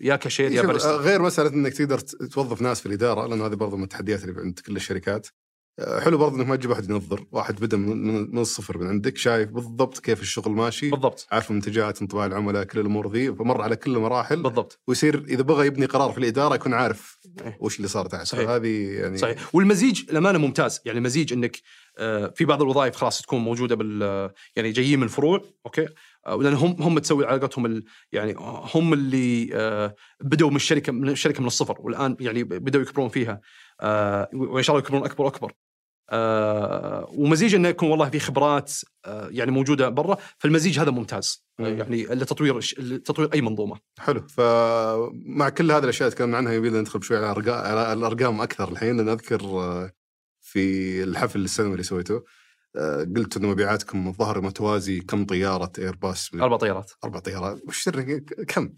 يا كاشير يا باريستا آه، غير مسألة إنك تقدر توظف ناس في الإدارة لأنه هذه برضو من التحديات اللي عند كل الشركات. آه، حلو برضو إنك ما تجيب واحد ينظر واحد بدا من, الصفر من عندك شايف بالضبط كيف الشغل ماشي بالضبط. عارف المنتجات انطباع العملاء كل الأمور ذي فمر على كل المراحل بالضبط. ويصير إذا بغى يبني قرار في الإدارة يكون عارف إيه. وش اللي صار تحت. صحيح. هذه يعني صحيح. والمزيج الأمانة ممتاز. يعني مزيج إنك آه، في بعض الوظائف خلاص تكون موجودة بال يعني جايين من الفروع أوكي؟ آه، لأن هم هم تسوي علاقتهم ال- يعني هم اللي آه، بدوا من الشركة من الشركة من الصفر والآن يعني بدأوا يكبرون فيها آه، وإن شاء الله يكبرون أكبر وأكبر. ومزيج إنه يكون والله في خبرات يعني موجودة برا فالمزيج هذا ممتاز. مم. يعني لتطوير لتطوير أي منظومة. حلو. فمع كل هذه الأشياء تكلمنا عنها يبينا ندخل شوي على الأرقام أكثر الحين لأن أذكر في الحفل السنوي اللي سويته قلت إنه مبيعاتكم الظاهر توازي. كم طيارة ايرباص أربع طيارات. أربع طيارات. وش سر- كم؟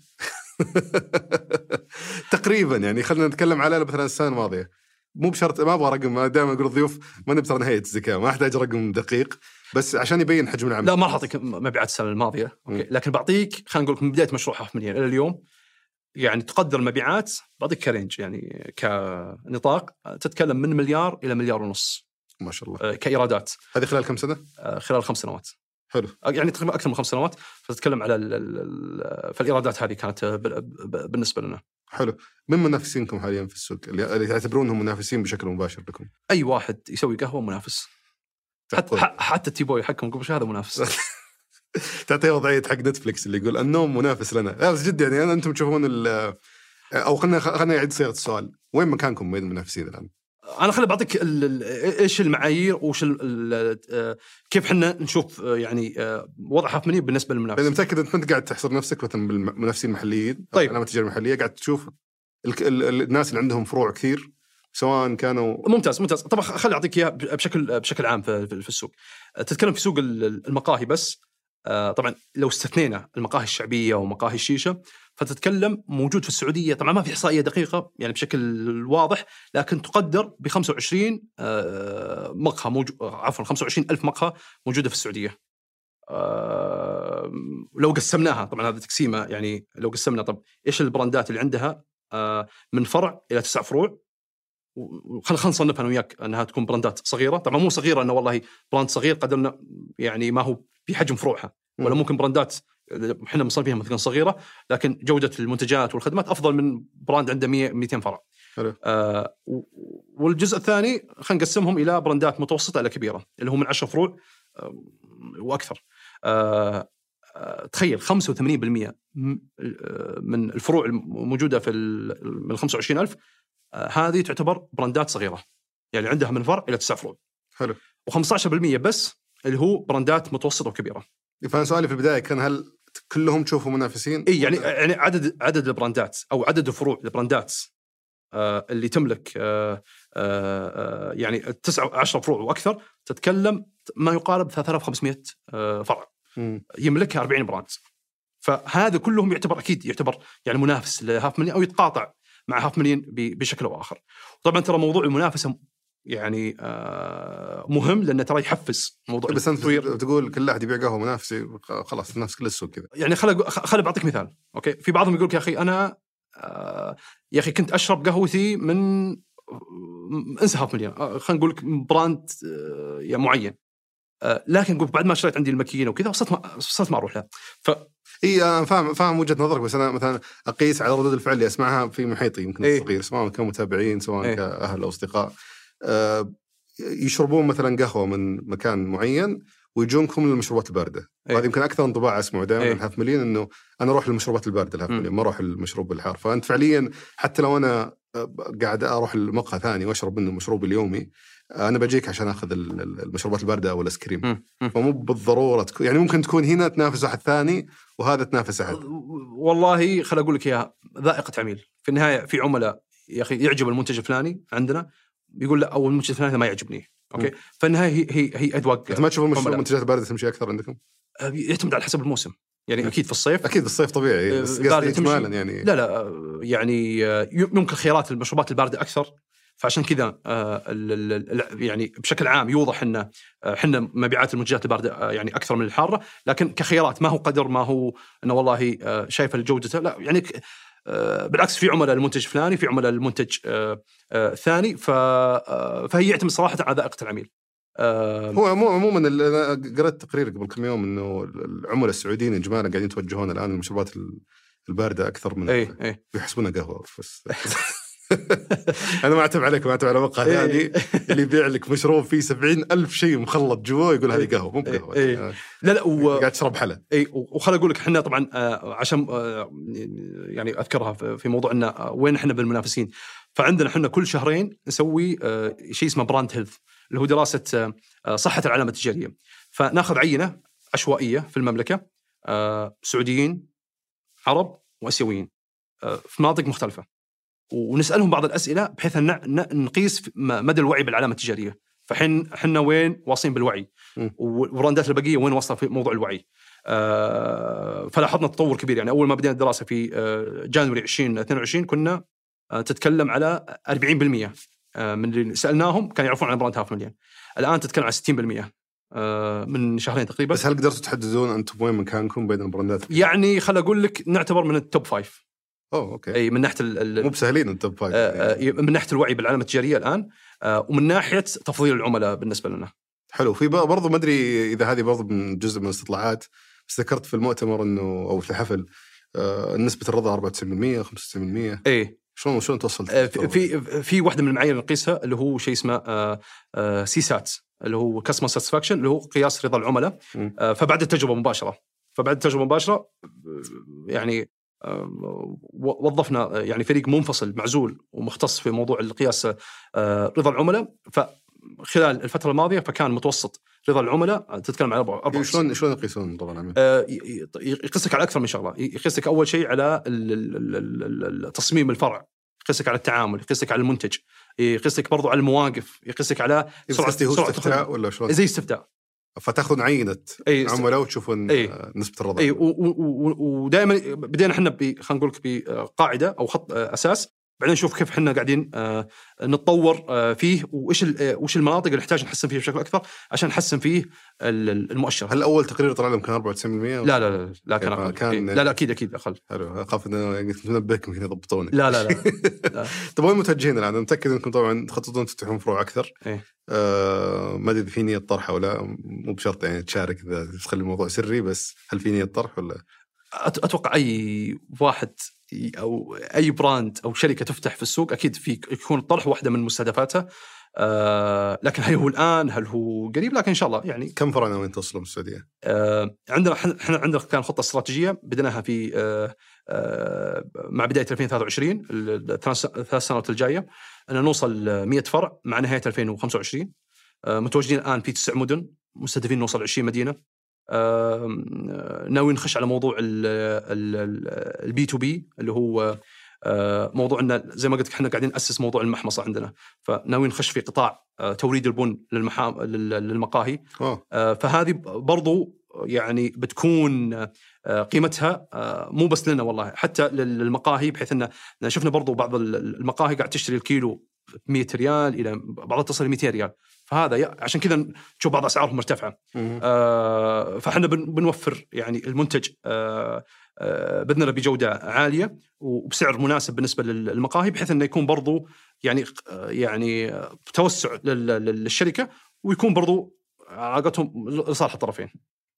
[laughs] تقريبا يعني خلينا نتكلم على مثلا السنة الماضية. مو بشرط ما أبغى رقم أنا دائما أقول الضيوف ما نبي هيئة الزكاه ما أحتاج رقم دقيق. بس عشان يبين حجم العمل. لا ما راح أعطيك مبيعات السنة الماضية. أوكي. لكن بعطيك خلينا نقول من بداية مشروع هاف مليون إلى اليوم. يعني تقدر المبيعات بعطيك ك range. يعني كنطاق تتكلم من مليار إلى مليار ونص. ما شاء الله. آه، كإيرادات. هذه خلال كم سنة؟ آه، خلال خمس سنوات. حلو. يعني تقريبا أكثر من خمس سنوات. فتتكلم على ال ال ال فالإيرادات هذه كانت آه، بالنسبة لنا. حلو. من منافسينكم حاليا في السوق؟ اللي تعتبرونهم منافسين بشكل مباشر لكم؟ أي واحد يسوي قهوة منافس. حتى ح- حتى ال tea boy حقهم قبل هذا منافس. [laughs] تعطيه وضعية حق نتفلكس اللي يقول النوم منافس لنا. لا بس جد يعني أنتم تشوفون ال- أو خلينا خلينا نعيد صياغه السؤال. وين مكانكم بين المنافسين الآن؟ أنا خلي بعطيك إيش المعايير ال- آه، كيف إحنا نشوف آه، يعني آه، وضع هاف مليون بالنسبة لأن للمنافس متأكد أنت ما انت قاعد تحصر نفسك مثلا بالمنافسين المحليين طيب. التجاره المحلية قاعد تشوف ال- ال- ال- الناس اللي عندهم فروع كثير سواء كانوا ممتاز ممتاز. طبعا خلي أعطيك إياها بشكل بشكل عام في, في في السوق. تتكلم في سوق ال- المقاهي بس. طبعا لو استثنينا المقاهي الشعبية ومقاهي الشيشة فتتكلم موجود في السعودية. طبعا ما في إحصائية دقيقة يعني بشكل واضح لكن تقدر ب 25 آه، مقهى موجود عفوا 25 ألف مقهى موجودة في السعودية. آه، لو قسمناها طبعا هذا تقسيمة يعني لو قسمنا طب إيش البراندات اللي عندها؟ آه، من فرع إلى تسع فروع. وخل خلينا نصنفها أنا وياك أنها تكون براندات صغيرة، طبعا مو صغيرة إنه والله brand صغير قدرنا يعني ما هو بحجم فروعها ولا مم. ممكن براندات إحنا مصنفينها مثلا صغيرة لكن جودة المنتجات والخدمات أفضل من brand عنده 100 200 فرع. حلو. آه والجزء الثاني خلينا نقسمهم إلى براندات متوسطة إلى كبيرة اللي هم من 10 فروع آه وأكثر. آه آه، تخيل 85% م- آه، من الفروع الموجوده في من ال 25000 آه، هذه تعتبر براندات صغيرة يعني عندها من فرع إلى تسع فروع حلو و15% بس اللي هو براندات متوسطة وكبيرة فانا سؤالي في البداية كان هل كلهم تشوفوا منافسين؟ إي يعني يعني عدد عدد البراندات أو عدد الفروع البراندات آه، اللي تملك آه، آه، يعني تسعة 10 فروع وأكثر تتكلم ما يقارب 3500 آه، فرع مم. يملكها 40 brand فهذا كلهم يعتبر أكيد يعتبر يعني منافس لهاف مليون أو يتقاطع مع هاف مليون بشكل أو اخر. طبعا ترى موضوع المنافسة يعني آه، مهم لأنه ترى يحفز موضوع بس أنت تقول كل احد يبيع قهوة منافسي خلاص نفس كل السوق كذا. يعني خل خل بعطيك مثال أوكي؟ في بعضهم يقول لك يا أخي أنا آه، يا أخي كنت أشرب قهوتي من انسى هاف مليون آه، خلينا نقول لك brand آه، يعني معين. آه، لكن قلت بعد ما اشتريت عندي المكينة وكذا وصلت ما صرت ما أروح لها إي أنا فاهم فاهم وجهة نظرك بس أنا مثلا أقيس على ردود الفعل اللي أسمعها في محيطي يمكن إيه. الصغير سواء كمتابعين سواء إيه. كأهل أو أصدقاء. يشربون مثلا قهوة من مكان معين ويجونكم للمشروبات الباردة إيه. وهذا يمكن أكثر انطباع أسمعه دائما إيه. الهاف مليون إنه أنا أروح للمشروبات الباردة الهاف. مليون ما أروح للمشروب الحار فأنت فعليا حتى لو أنا آه، قاعد أروح لمقهى ثاني وأشرب منه مشروبي اليومي آه، أنا بجيك عشان أخذ ال- ال- المشروبات الباردة أو ال ice cream. فمو بالضرورة تكون يعني ممكن تكون هنا تنافس واحد ثاني وهذا تنافس أحد والله خل أقول لك إياها ذائقة عميل في النهاية في عملاء يا أخي يعجب المنتج الفلاني عندنا يقول لا أو المنتج الفلاني ما يعجبني أوكي مم. فالنهاية هي هي هي أذواق أنت ما تشوف. المنتجات البارده تمشي أكثر عندكم؟ يعتمد على حسب الموسم يعني. أكيد في الصيف أكيد الصيف طبيعي بس آه، باردة قصدي. اجمالا يعني لا لا آه، يعني يمكن خيارات المشروبات الباردة أكثر فعشان كذا يعني بشكل عام يوضح إن إحنا مبيعات المنتجات الباردة يعني أكثر من الحارة لكن كخيارات ما هو قدر ما هو إنه والله شايفه جودته لا يعني بالعكس في عملاء المنتج فلاني في عملاء المنتج آه، آه، ثاني. آه، فهي يعتمد صراحة على ذائقة العميل. آه، هو عمو- عموما قرأت تقرير قبل كم يوم إنه العملاء السعوديين اجمالا قاعدين يتوجهون الآن للمشروبات ال- الباردة أكثر من اي اي يحسبونها قهوة بس [laughs] [laughs] أنا ما أعتب عليك ما أعتب على مقهى إيه. ثاني اللي يبيع لك مشروب فيه سبعين ألف شيء مخلط جوا يقول هذه إيه. قهوة مو بقهوة. إيه. يعني لا لا و... قاعد تشرب حلا اي وخل أقول لك إحنا طبعا آه، عشان آه، يعني أذكرها في موضوع إن آه، وين إحنا بالمنافسين. فعندنا إحنا كل شهرين نسوي شيء اسمه brand health اللي هو دراسة صحة العلامة التجارية. فناخذ عينة عشوائية في المملكة سعوديين عرب وآسيويين في مناطق مختلفة. ونسألهم بعض الأسئلة بحيث أن نقيس مدى الوعي بالعلامة التجارية. فحين إحنا وين واصلين بالوعي. والبراندات البقية وين واصله في موضوع الوعي؟ آه، فلاحظنا تطور كبير. يعني أول ما بدينا الدراسة في آه، January 2022 كنا آه، تتكلم على 40% آه، من اللي سألناهم كانوا يعرفون عن brand هاف مليون. الآن تتكلم على 60% آه، من شهرين تقريبا. بس هل قدرتوا تحددون أنتم وين مكانكم بين البراندات؟ يعني خل أقول لك نعتبر من ال top five. أوه أوكي. إي من ناحية ال- ال- مو بسهلين ال top five آه، يعني. آه، من ناحية الوعي بالعلامه التجارية الآن آه، ومن ناحية تفضيل العملاء بالنسبة لنا. حلو. في برضو ما أدري إذا هذه برضو من جزء من الاستطلاعات بس ذكرت في المؤتمر إنه أو في الحفل نسبة الرضا 94% 95% إي. شلون شلون توصلت؟ في في واحدة من المعايير اللي نقيسها اللي هو شيء اسمه CSAT اللي هو customer satisfaction اللي هو قياس رضا العملاء. فبعد التجربة مباشرة. فبعد التجربة مباشرة يعني وظفنا آه، يعني فريق منفصل معزول ومختص في موضوع القياس آه، رضا العملاء. فخلال الفترة الماضية فكان متوسط رضا العملاء. آه، تتكلم على 4 إيه، شلون شلون يقيسون ي- ي- يقيسك على أكثر من شغلة. يقيسك أول شيء على تصميم الفرع. يقيسك على التعامل يقيسك على المنتج يقيسك برضو على المواقف يقيسك على سرعه استفتاء. ولا شلون؟ زي استفتاء. فتاخذون عينة است- عملاء وتشوفون. آه، نسبة الرضا أي ودائما بدينا إحنا خلينا نقول لك بقاعدة أو خط أساس بعدين نشوف كيف إحنا قاعدين آه، نتطور آه، فيه وإيش آه، وش المناطق اللي نحتاج نحسن فيها بشكل أكثر عشان نحسن فيه ال- ال- المؤشر هل أول تقرير طلع لهم كان 94%؟ لا لا لا لا كان؟ أقل. كان- إيه، لا لا أكيد أكيد أقل حلو أخاف ان كنت منبهكم يمكن يضبطونك لا لا لا [laughs] طيب وين متوجهين الآن؟ متأكد إنكم طبعا تخططون تفتحون فروع أكثر. إيه. آه ما أدري إذا في نية طرح أو لا مو بشرط يعني تشارك إذا تخلي الموضوع سري بس هل في نية طرح ولا؟ أتوقع أي واحد أو أي براند أو شركة تفتح في السوق أكيد في يكون الطرح واحدة من مستهدفاتها آه لكن هل هو الآن؟ هل هو قريب؟ لكن إن شاء الله يعني كم فرع ناويين توصلون بالسعوديه؟ آه عندنا إحنا إحنا عندنا كان خطة استراتيجية بديناها في آه آه مع بداية 2023 ال- الثلاث الثلاث سنوات الجاية. ان نوصل 100 فرع مع نهاية 2025 آه متواجدين الآن في تسع مدن مستهدفين نوصل 20 مدينة. آه، ناويين نخش على موضوع ال B2B اللي هو آه، موضوع إن زي ما قلت لك إحنا قاعدين نأسس موضوع المحمصة عندنا. فناويين نخش في قطاع آه، توريد البن للمحام لل- للمقاهي. آه، فهذه برضو يعني بتكون قيمتها آه، مو بس لنا والله حتى لل- للمقاهي بحيث ان شفنا برضو بعض ال- المقاهي قاعد تشتري الكيلو ب 100 ريال إلى بعضها تصل ل 200 ريال فهذا عشان كذا نشوف بعض أسعارهم مرتفعة. آه، فإحنا بن- بنوفر يعني المنتج آه، آه، بإذن الله بجودة عالية وبسعر مناسب بالنسبة لل- للمقاهي بحيث إنه يكون برضو يعني آه، يعني آه، توسع لل- لل- للشركة ويكون برضو علاقتهم لصالح الطرفين.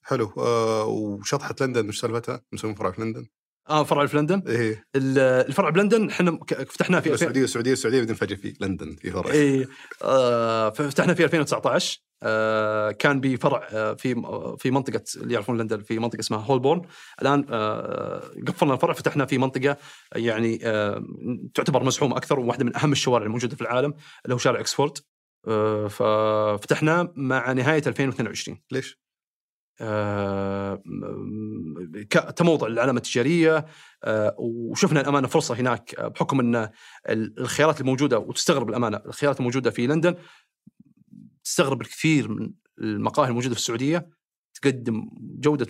حلو. آه وشطحة لندن وش سالفتها؟ مسوين فرع في لندن؟ آه فرع في لندن. إيه. ال- الفرع بلندن إحنا فتحناه في 2000 السعودية السعودية السعودية بعدين فجأة في لندن في فرع. اي آه فتحنا في 2019 آه كان بفرع آه في في منطقة اللي يعرفون لندن في منطقة اسمها هولبورن. الآن آه قفلنا الفرع فتحنا في منطقة يعني آه تعتبر مزحومه أكثر وواحدة من أهم الشوارع الموجودة في العالم اللي هو شارع اكسفورد آه ففتحناه مع نهاية 2022 ليش؟ آه، م- ك- كموضع العلامه التجارية آه، وشفنا الأمانة فرصة هناك آه، بحكم إن ال- الخيارات الموجودة وتستغرب الأمانة الخيارات الموجودة في لندن تستغرب الكثير من المقاهي الموجودة في السعودية تقدم جودة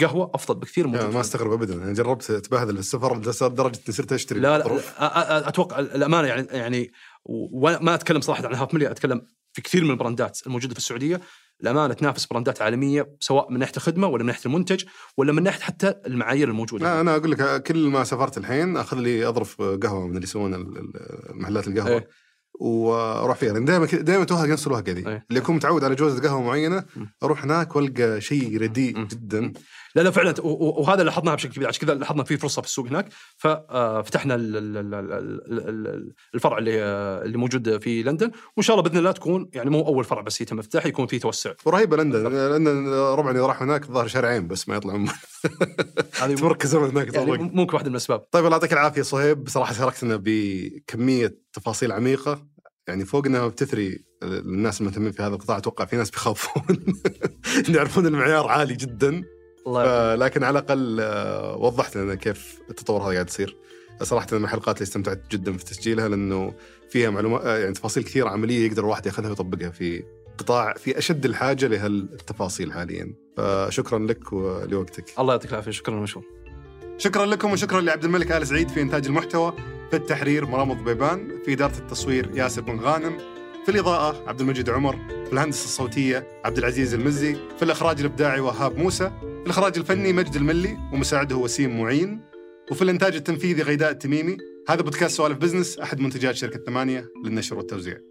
قهوة أفضل بكثير من يعني ما استغرب ابدا أنا جربت أتبهدل في السفر لدرجة إني صرت أشتري لا لا أتوقع الأمانة يعني يعني وما أتكلم صراحة عن Half Million أتكلم في كثير من البراندات الموجودة في السعودية الامانه تنافس براندات عالمية سواء من ناحية الخدمة ولا من ناحية المنتج ولا من ناحية حتى المعايير الموجودة لا أنا أقول لك كل ما سافرت الحين أخذ لي أظرف قهوة من اللي يسوون محلات القهوة إيه. وأروح فيها. لأن دائما دائما توهق نفس الوهقه ذي أي. اللي اكون متعود على جوزه قهوة معينة. أروح هناك وألقى شيء رديء. جدا. لا لا فعلا. وهذا لاحظناها بشكل كبير. عشان كذا لاحظنا في فرصة في السوق هناك. ففتحنا ال- الفرع اللي آه، اللي موجود في لندن. وإن شاء الله بإذن الله تكون يعني مو أول فرع بس يتم افتتاحه يكون في توسع. ورهيبه لندن. لندن ربعي اللي راح هناك الظاهر شارعين بس ما يطلع من [laughs] هذه تمركز من هناك يعني ممكن واحدة من الأسباب. طيب الله يعطيك العافية صهيب. بصراحه شاركتنا بكمية تفاصيل عميقة. يعني فوق إنها بتثري الناس المهتمين في هذا القطاع أتوقع في ناس بيخافون [laughs] يعرفون المعيار عالي جدا. الله آه، لكن على الأقل آه، وضحت لنا كيف التطور هذا قاعد يصير. صراحة من الحلقات اللي استمتعت جدا في تسجيلها لأنه فيها معلومات آه، يعني تفاصيل كثيرة عملية يقدر الواحد يأخذها ويطبقها في قطاع في أشد الحاجة لهالتفاصيل حاليا. فشكرا لك ولوقتك. الله يعطيك العافية شكرا مشهور شكرا لكم وشكرا لعبد الملك آل سعيد في إنتاج المحتوى في التحرير مرام الضبيبان في إدارة التصوير ياسر بن غانم في الإضاءة عبد المجيد عمر في الهندسة الصوتية عبد العزيز المزي في الإخراج الإبداعي وهاب موسى في الإخراج الفني مجد الملي ومساعده وسيم معين وفي الإنتاج التنفيذي غيداء التميمي. هذا بودكاست سوالف بزنس أحد منتجات شركة ثمانية للنشر والتوزيع.